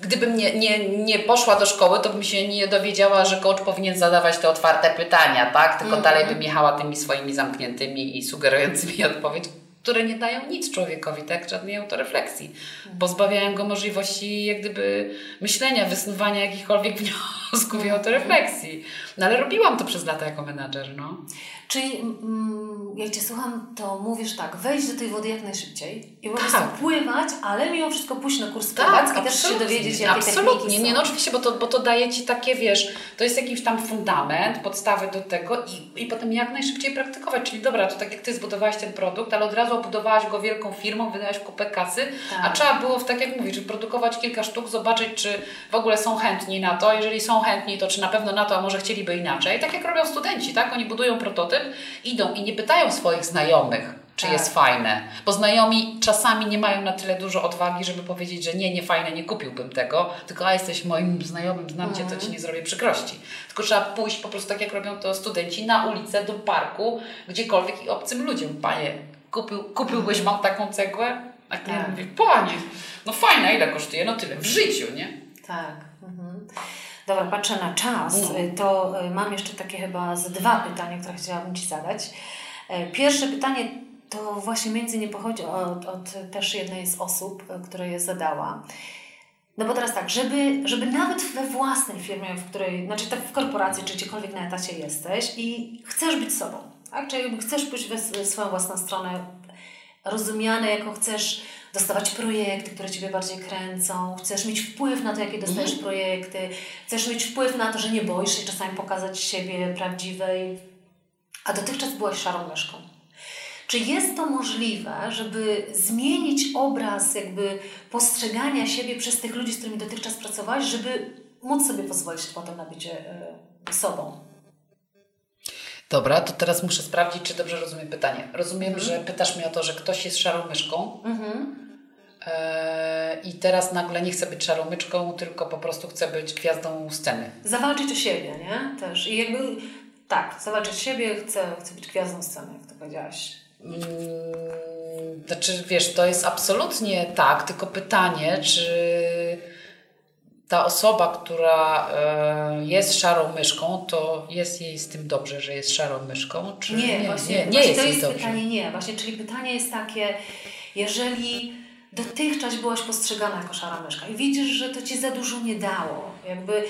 gdybym nie, nie, nie poszła do szkoły, to bym się nie dowiedziała, że coach powinien zadawać te otwarte pytania, tak? Tylko mm -hmm. dalej bym jechała tymi swoimi zamkniętymi i sugerującymi odpowiedź. które nie dają nic człowiekowi, tak? Żadnej autorefleksji. Pozbawiają go możliwości jak gdyby myślenia, wysnuwania jakichkolwiek wniosków i autorefleksji. No ale robiłam to przez lata jako menadżer, no. Czyli mm, jak Cię słucham, to mówisz tak, wejść do tej wody jak najszybciej i po Tak. prostu pływać, ale mimo wszystko pójść na kurs pływacki i też się dowiedzieć, jakie absolutnie. techniki są. Nie, no oczywiście, bo to, bo to daje Ci takie, wiesz, to jest jakiś tam fundament, podstawy do tego i, i potem jak najszybciej praktykować. Czyli dobra, to tak jak Ty zbudowałaś ten produkt, ale od razu obudowałaś go wielką firmą, wydałaś kupę kasy, a Tak. trzeba było, tak jak mówisz, produkować kilka sztuk, zobaczyć, czy w ogóle są chętni na to. Jeżeli są chętni, to czy na pewno na to, a może chcieliby inaczej. Tak jak robią studenci, tak? Oni budują prototyp, idą i nie pytają swoich znajomych, czy Tak. jest fajne. Bo znajomi czasami nie mają na tyle dużo odwagi, żeby powiedzieć, że nie, nie fajne, nie kupiłbym tego, tylko a jesteś moim znajomym, znam cię, to ci nie zrobię przykrości. Tylko trzeba pójść po prostu tak, jak robią to studenci, na ulicę, do parku, gdziekolwiek i obcym ludziom. Panie, kupił, kupiłbyś mam taką cegłę? A klient Tak. mówi, panie, no fajna, ile kosztuje? No tyle, w życiu, nie? Tak. Mhm. Dobra, patrzę na czas. No. Y, To y, mam jeszcze takie chyba z dwa pytania, które chciałabym Ci zadać. E, Pierwsze pytanie to właśnie między innymi pochodzi od, od też jednej z osób, y, która je zadała. No bo teraz tak, żeby, żeby nawet we własnej firmie, w której, znaczy tak w korporacji, czy gdziekolwiek na etacie jesteś i chcesz być sobą, tak? Czyli jakby chcesz pójść we swoją własną stronę, rozumiane jako chcesz dostawać projekty, które Ciebie bardziej kręcą, chcesz mieć wpływ na to, jakie dostajesz projekty, chcesz mieć wpływ na to, że nie boisz się czasami pokazać siebie prawdziwej, a dotychczas byłaś szarą myszką. Czy jest to możliwe, żeby zmienić obraz jakby postrzegania siebie przez tych ludzi, z którymi dotychczas pracowałaś, żeby móc sobie pozwolić potem na bycie y, sobą? Dobra, to teraz muszę sprawdzić, czy dobrze rozumiem pytanie. Rozumiem, Mhm. że pytasz mnie o to, że ktoś jest szarą myszką Mhm. e, i teraz nagle nie chce być szarą myczką, tylko po prostu chce być gwiazdą sceny. Zawalczyć o siebie, nie? Też. I jakby tak, zawalczyć o siebie, chcę, chcę być gwiazdą sceny, jak to powiedziałaś. Mm, Znaczy, wiesz, to jest absolutnie tak, tylko pytanie, czy ta osoba, która e, jest szarą myszką, to jest jej z tym dobrze, że jest szarą myszką, czy Nie, nie, właśnie, nie, nie właśnie jest to jej jest dobrze. pytanie nie. Właśnie, czyli pytanie jest takie, jeżeli dotychczas byłaś postrzegana jako szara myszka i widzisz, że to Ci za dużo nie dało, jakby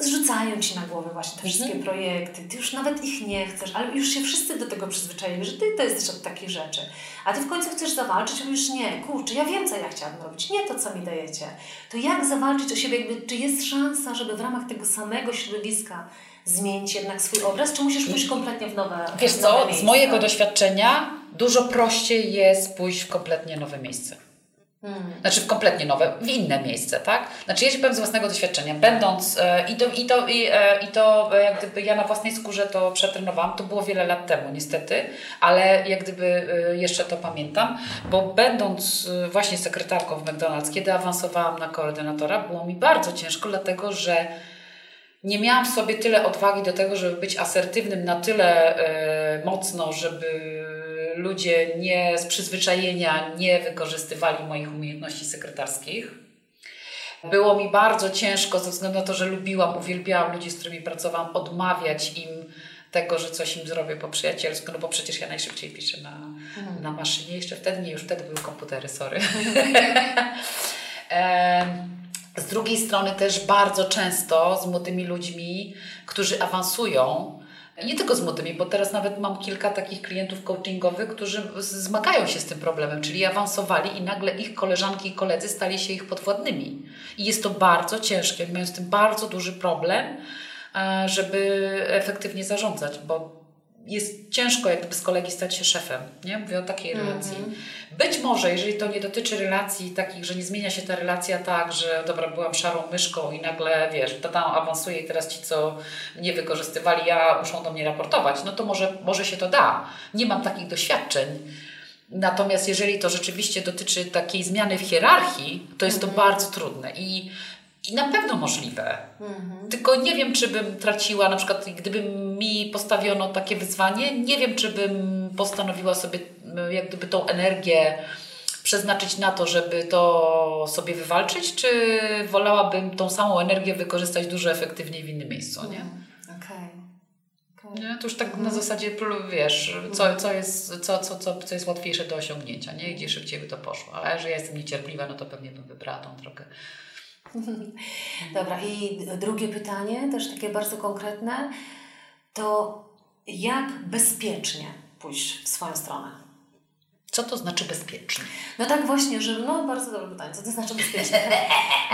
zrzucają Ci na głowę właśnie te wszystkie Mhm. projekty, Ty już nawet ich nie chcesz, ale już się wszyscy do tego przyzwyczaili, że Ty to jesteś od takich rzeczy. A Ty w końcu chcesz zawalczyć mówisz, nie, kurczę, ja wiem, co ja chciałabym robić, nie to, co mi dajecie. To jak zawalczyć o siebie, jakby, czy jest szansa, żeby w ramach tego samego środowiska zmienić jednak swój obraz, czy musisz pójść kompletnie w nowe Wiesz w nowe co, z miejsce? mojego doświadczenia dużo prościej jest pójść w kompletnie nowe miejsce. Hmm. Znaczy w kompletnie nowe, w inne miejsce, tak? Znaczy ja ci powiem z własnego doświadczenia, będąc e, i to, i to, i, e, i to e, jak gdyby ja na własnej skórze to przetrenowałam, to było wiele lat temu niestety, ale jak gdyby e, jeszcze to pamiętam, bo będąc e, właśnie sekretarką w McDonald's, kiedy awansowałam na koordynatora, było mi bardzo ciężko, dlatego że nie miałam w sobie tyle odwagi do tego, żeby być asertywnym na tyle e, mocno, żeby ludzie nie z przyzwyczajenia nie wykorzystywali moich umiejętności sekretarskich. Było mi bardzo ciężko ze względu na to, że lubiłam, uwielbiałam ludzi, z którymi pracowałam, odmawiać im tego, że coś im zrobię po przyjacielsku, no bo przecież ja najszybciej piszę na, na maszynie. Jeszcze wtedy nie, już wtedy były komputery, sorry. Z drugiej strony też bardzo często z młodymi ludźmi, którzy awansują, nie tylko z młodymi, bo teraz nawet mam kilka takich klientów coachingowych, którzy zmagają się z tym problemem, czyli awansowali i nagle ich koleżanki i koledzy stali się ich podwładnymi. I jest to bardzo ciężkie, mają z tym bardzo duży problem, e, żeby efektywnie zarządzać, bo jest ciężko jak gdyby z kolegi stać się szefem, nie? Mówię o takiej relacji. Być może, jeżeli to nie dotyczy relacji takich, że nie zmienia się ta relacja tak, że dobra, byłam szarą myszką i nagle, wiesz, to tam awansuje i teraz ci, co mnie wykorzystywali, ja muszą do mnie raportować, no to może, może się to da. Nie mam takich doświadczeń. Natomiast jeżeli to rzeczywiście dotyczy takiej zmiany w hierarchii, to jest to bardzo trudne i, i na pewno możliwe. Tylko nie wiem, czy bym traciła, na przykład gdyby mi postawiono takie wyzwanie, nie wiem, czy bym postanowiła sobie m, jak gdyby tą energię przeznaczyć na to, żeby to sobie wywalczyć, czy wolałabym tą samą energię wykorzystać dużo efektywniej w innym miejscu, nie? Okej. Nie? To już tak na zasadzie, wiesz, co, co, jest, co, co, co, co jest łatwiejsze do osiągnięcia, nie? Gdzie szybciej by to poszło. Ale że ja jestem niecierpliwa, no to pewnie bym wybrała tą drogę. Dobra, i drugie pytanie, też takie bardzo konkretne, to jak bezpiecznie pójść w swoją stronę? Co to znaczy bezpiecznie? No tak właśnie, że no bardzo dobre pytanie, co to znaczy bezpiecznie?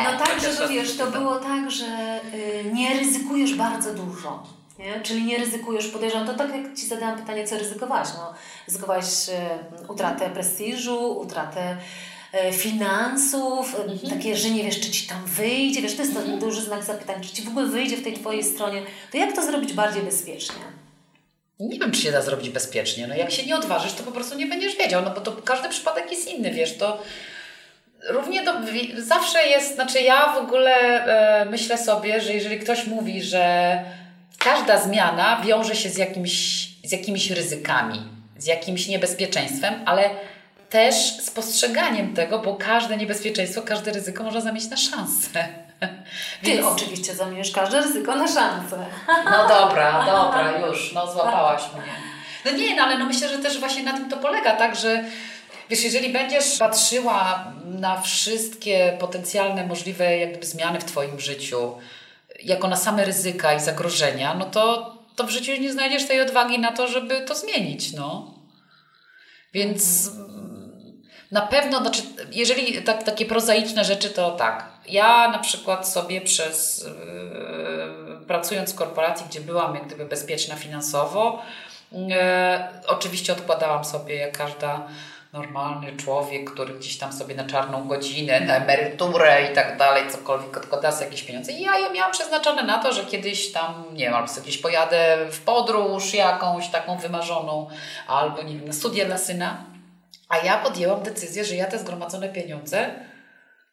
No tak, że wiesz, to było tak, że y, nie ryzykujesz bardzo dużo. Nie? Czyli nie ryzykujesz, podejrzewam, to tak jak Ci zadałam pytanie, co ryzykowałaś. No, ryzykowałaś y, utratę prestiżu, utratę finansów, y, Mhm. takie, że nie wiesz, czy Ci tam wyjdzie, wiesz, to jest to duży znak zapytania, czy Ci w ogóle wyjdzie w tej Twojej stronie, to jak to zrobić bardziej bezpiecznie? Nie wiem, czy się da zrobić bezpiecznie. No jak się nie odważysz, to po prostu nie będziesz wiedział, no bo to każdy przypadek jest inny, wiesz, to równie do, zawsze jest, znaczy ja w ogóle e, myślę sobie, że jeżeli ktoś mówi, że każda zmiana wiąże się z jakimś, z jakimiś ryzykami, z jakimś niebezpieczeństwem, ale też z postrzeganiem tego, bo każde niebezpieczeństwo, każde ryzyko można zamienić na szansę. Ty oczywiście zamienisz każde ryzyko na szansę. No dobra, dobra, już, no złapałaś mnie. No nie, no ale no myślę, że też właśnie na tym to polega, tak, że wiesz, jeżeli będziesz patrzyła na wszystkie potencjalne możliwe jak gdyby zmiany w Twoim życiu jako na same ryzyka i zagrożenia, no to, to w życiu nie znajdziesz tej odwagi na to, żeby to zmienić, no. Więc na pewno, znaczy, jeżeli tak, takie prozaiczne rzeczy, to tak. Ja na przykład sobie przez yy, pracując w korporacji, gdzie byłam jak gdyby bezpieczna finansowo, yy, oczywiście odkładałam sobie jak każda normalny człowiek, który gdzieś tam sobie na czarną godzinę, na emeryturę i tak dalej, cokolwiek odkłada sobie jakieś pieniądze. I ja je miałam przeznaczone na to, że kiedyś tam, nie wiem, albo sobie gdzieś pojadę w podróż jakąś taką wymarzoną, albo nie wiem, na studia dla syna. A ja podjęłam decyzję, że ja te zgromadzone pieniądze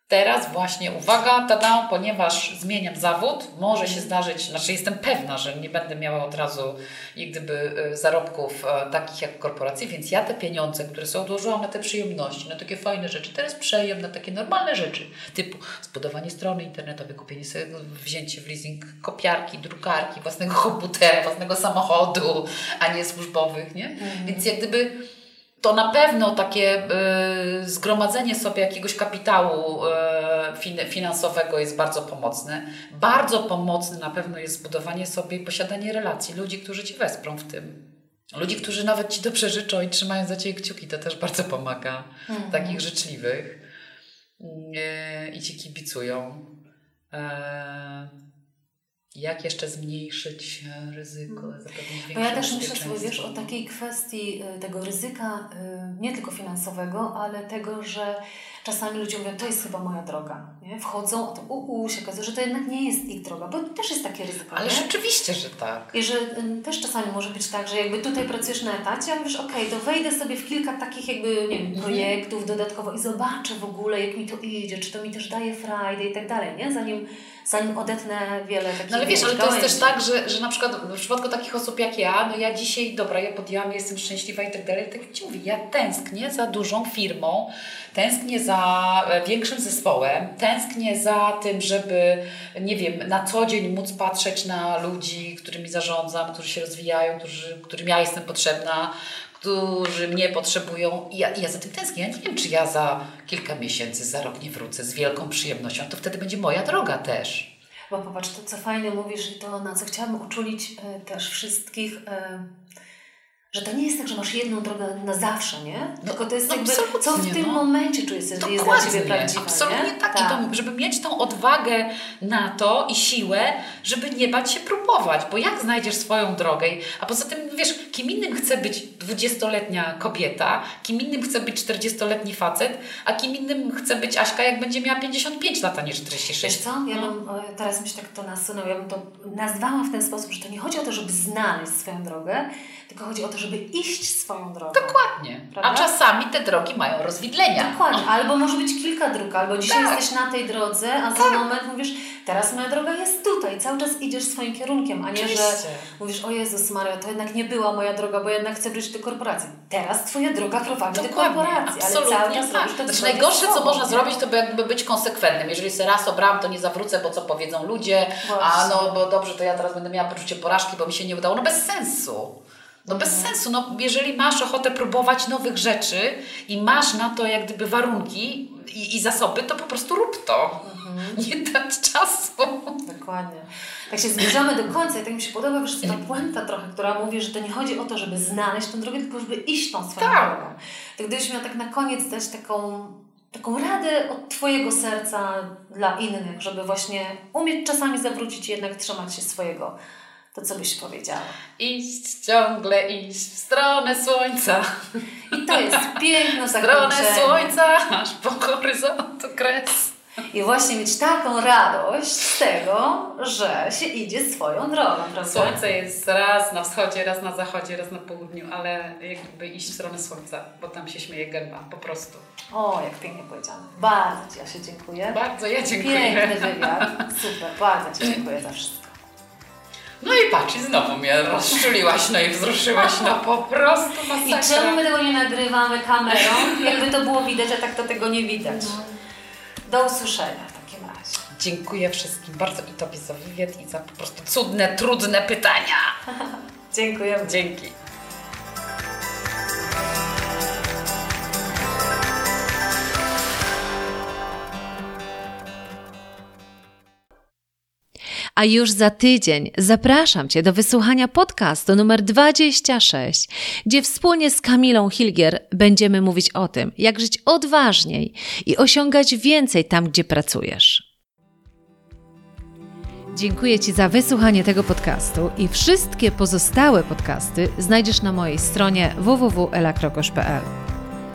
teraz właśnie, uwaga, tada, ponieważ zmieniam zawód, może się zdarzyć, znaczy jestem pewna, że nie będę miała od razu jak gdyby e, zarobków e, takich jak korporacji, więc ja te pieniądze, które są odłożyłam na te przyjemności, na takie fajne rzeczy, teraz przejem na takie normalne rzeczy, typu zbudowanie strony internetowej, kupienie sobie, wzięcie w leasing kopiarki, drukarki, własnego komputera, własnego samochodu, a nie służbowych, nie? Więc jak gdyby to na pewno takie y, zgromadzenie sobie jakiegoś kapitału y, fin, finansowego jest bardzo pomocne. Bardzo pomocne na pewno jest zbudowanie sobie i posiadanie relacji, ludzi, którzy Ci wesprą w tym. Ludzi, którzy nawet Ci dobrze życzą i trzymają za Ciebie kciuki, to też bardzo pomaga. Takich życzliwych. Y, I Ci kibicują. E, jak jeszcze zmniejszyć e, ryzyko, zapewnić Bo większe ja też myślę sobie, wiesz, o takiej kwestii y, tego ryzyka, y, nie tylko finansowego, ale tego, że czasami ludzie mówią, to jest chyba moja droga. Nie? Wchodzą, a to u, u, się okazuje, że to jednak nie jest ich droga, bo też jest takie ryzyko. Ale nie? rzeczywiście, że tak. I że y, też czasami może być tak, że jakby tutaj pracujesz na etacie, a mówisz, okej, to wejdę sobie w kilka takich jakby, nie Mhm. wiem, projektów dodatkowo i zobaczę w ogóle, jak mi to idzie, czy to mi też daje frajdę i tak dalej, nie? Zanim, zanim odetnę wiele takich No ale wiesz, ale to jest też tak, że, że na przykład w przypadku takich osób jak ja, no ja dzisiaj, dobra, ja podjęłam, jestem szczęśliwa i tak dalej, tak jak Ci mówię, ja tęsknię za dużą firmą, tęsknię za e, większym zespołem, tęsknię za tym, żeby, nie wiem, na co dzień móc patrzeć na ludzi, którymi zarządzam, którzy się rozwijają, którzy, którym ja jestem potrzebna, którzy mnie potrzebują i ja, ja za tym tęsknię. Ja nie wiem, czy ja za kilka miesięcy, za rok nie wrócę z wielką przyjemnością, to wtedy będzie moja droga też. Bo popatrz, to co fajne mówisz i to, na co chciałabym uczulić e, też wszystkich, e, że to nie jest tak, że masz jedną drogę na zawsze, nie? Tylko to jest no jakby, co w tym no. momencie czujesz, że jest dla Dokładnie, Ciebie prawdziwe, absolutnie nie? tak. I to, żeby mieć tą odwagę na to i siłę, żeby nie bać się próbować, bo jak znajdziesz swoją drogę, a poza tym, wiesz, kim innym chce być 20-letnia kobieta, kim innym chce być 40-letni facet, a kim innym chce być Aśka, jak będzie miała 55 lat, a nie 46. Wiesz co, ja No. bym, teraz mi się tak to nasunął, ja bym to nazwała w ten sposób, że to nie chodzi o to, żeby znaleźć swoją drogę, tylko tylko chodzi o to, żeby iść swoją drogą. Dokładnie. Prawda? A czasami te drogi mają rozwidlenia. Dokładnie, albo może być kilka dróg, albo dzisiaj Tak. jesteś na tej drodze, a za moment mówisz, teraz moja droga jest tutaj, cały czas idziesz swoim kierunkiem, a nie, że Oczywiście. mówisz, o Jezus Maria, to jednak nie była moja droga, bo jednak chcę wrócić do korporacji. Teraz twoja droga prowadzi do korporacji, ale absolutnie cały czas tak. robisz to Znaczy, najgorsze, co można zrobić, to by jakby być konsekwentnym. Jeżeli sobie raz obrałam, to nie zawrócę, bo co powiedzą ludzie, a Właśnie. no bo dobrze, to ja teraz będę miała poczucie porażki, bo mi się nie udało. No bez sensu. No bez Mhm. sensu. No, jeżeli masz ochotę próbować nowych rzeczy i masz na to jak gdyby warunki i, i zasoby, to po prostu rób to. Mhm. Nie dać czasu. Dokładnie. Tak się zbliżamy do końca i tak mi się podoba, wiesz, ta puenta trochę, która mówi, że to nie chodzi o to, żeby znaleźć tę drogę, tylko żeby iść tą swoją Tak. drogą. To gdybyś miał tak na koniec dać taką, taką radę od Twojego serca dla innych, żeby właśnie umieć czasami zawrócić i jednak trzymać się swojego, to co byś powiedziała? Iść, ciągle iść w stronę słońca. I to jest piękne W stronę zakończenie. słońca, aż po horyzontu kres. I właśnie mieć taką radość z tego, że się idzie swoją drogą, prawda? Słońce jest raz na wschodzie, raz na zachodzie, raz na południu, ale jakby iść w stronę słońca, bo tam się śmieje gęba, po prostu. O, jak pięknie powiedziane. Bardzo Ci, Asiu, dziękuję. Bardzo ja dziękuję. Piękny wywiad. Super, bardzo Ci dziękuję za wszystko. No i patrz, i znowu mnie rozczuliłaś, no i wzruszyłaś, no po prostu I masakra. czemu my tego nie nagrywamy kamerą? Jakby to było widać, a tak to tego nie widać. Do usłyszenia w takim razie. Dziękuję wszystkim bardzo i Tobie za wywiad i za po prostu cudne, trudne pytania. Dziękujemy. Dzięki. A już za tydzień zapraszam Cię do wysłuchania podcastu numer 26, gdzie wspólnie z Kamilą Hilgier będziemy mówić o tym, jak żyć odważniej i osiągać więcej tam, gdzie pracujesz. Dziękuję Ci za wysłuchanie tego podcastu i wszystkie pozostałe podcasty znajdziesz na mojej stronie www.elakrokosz.pl.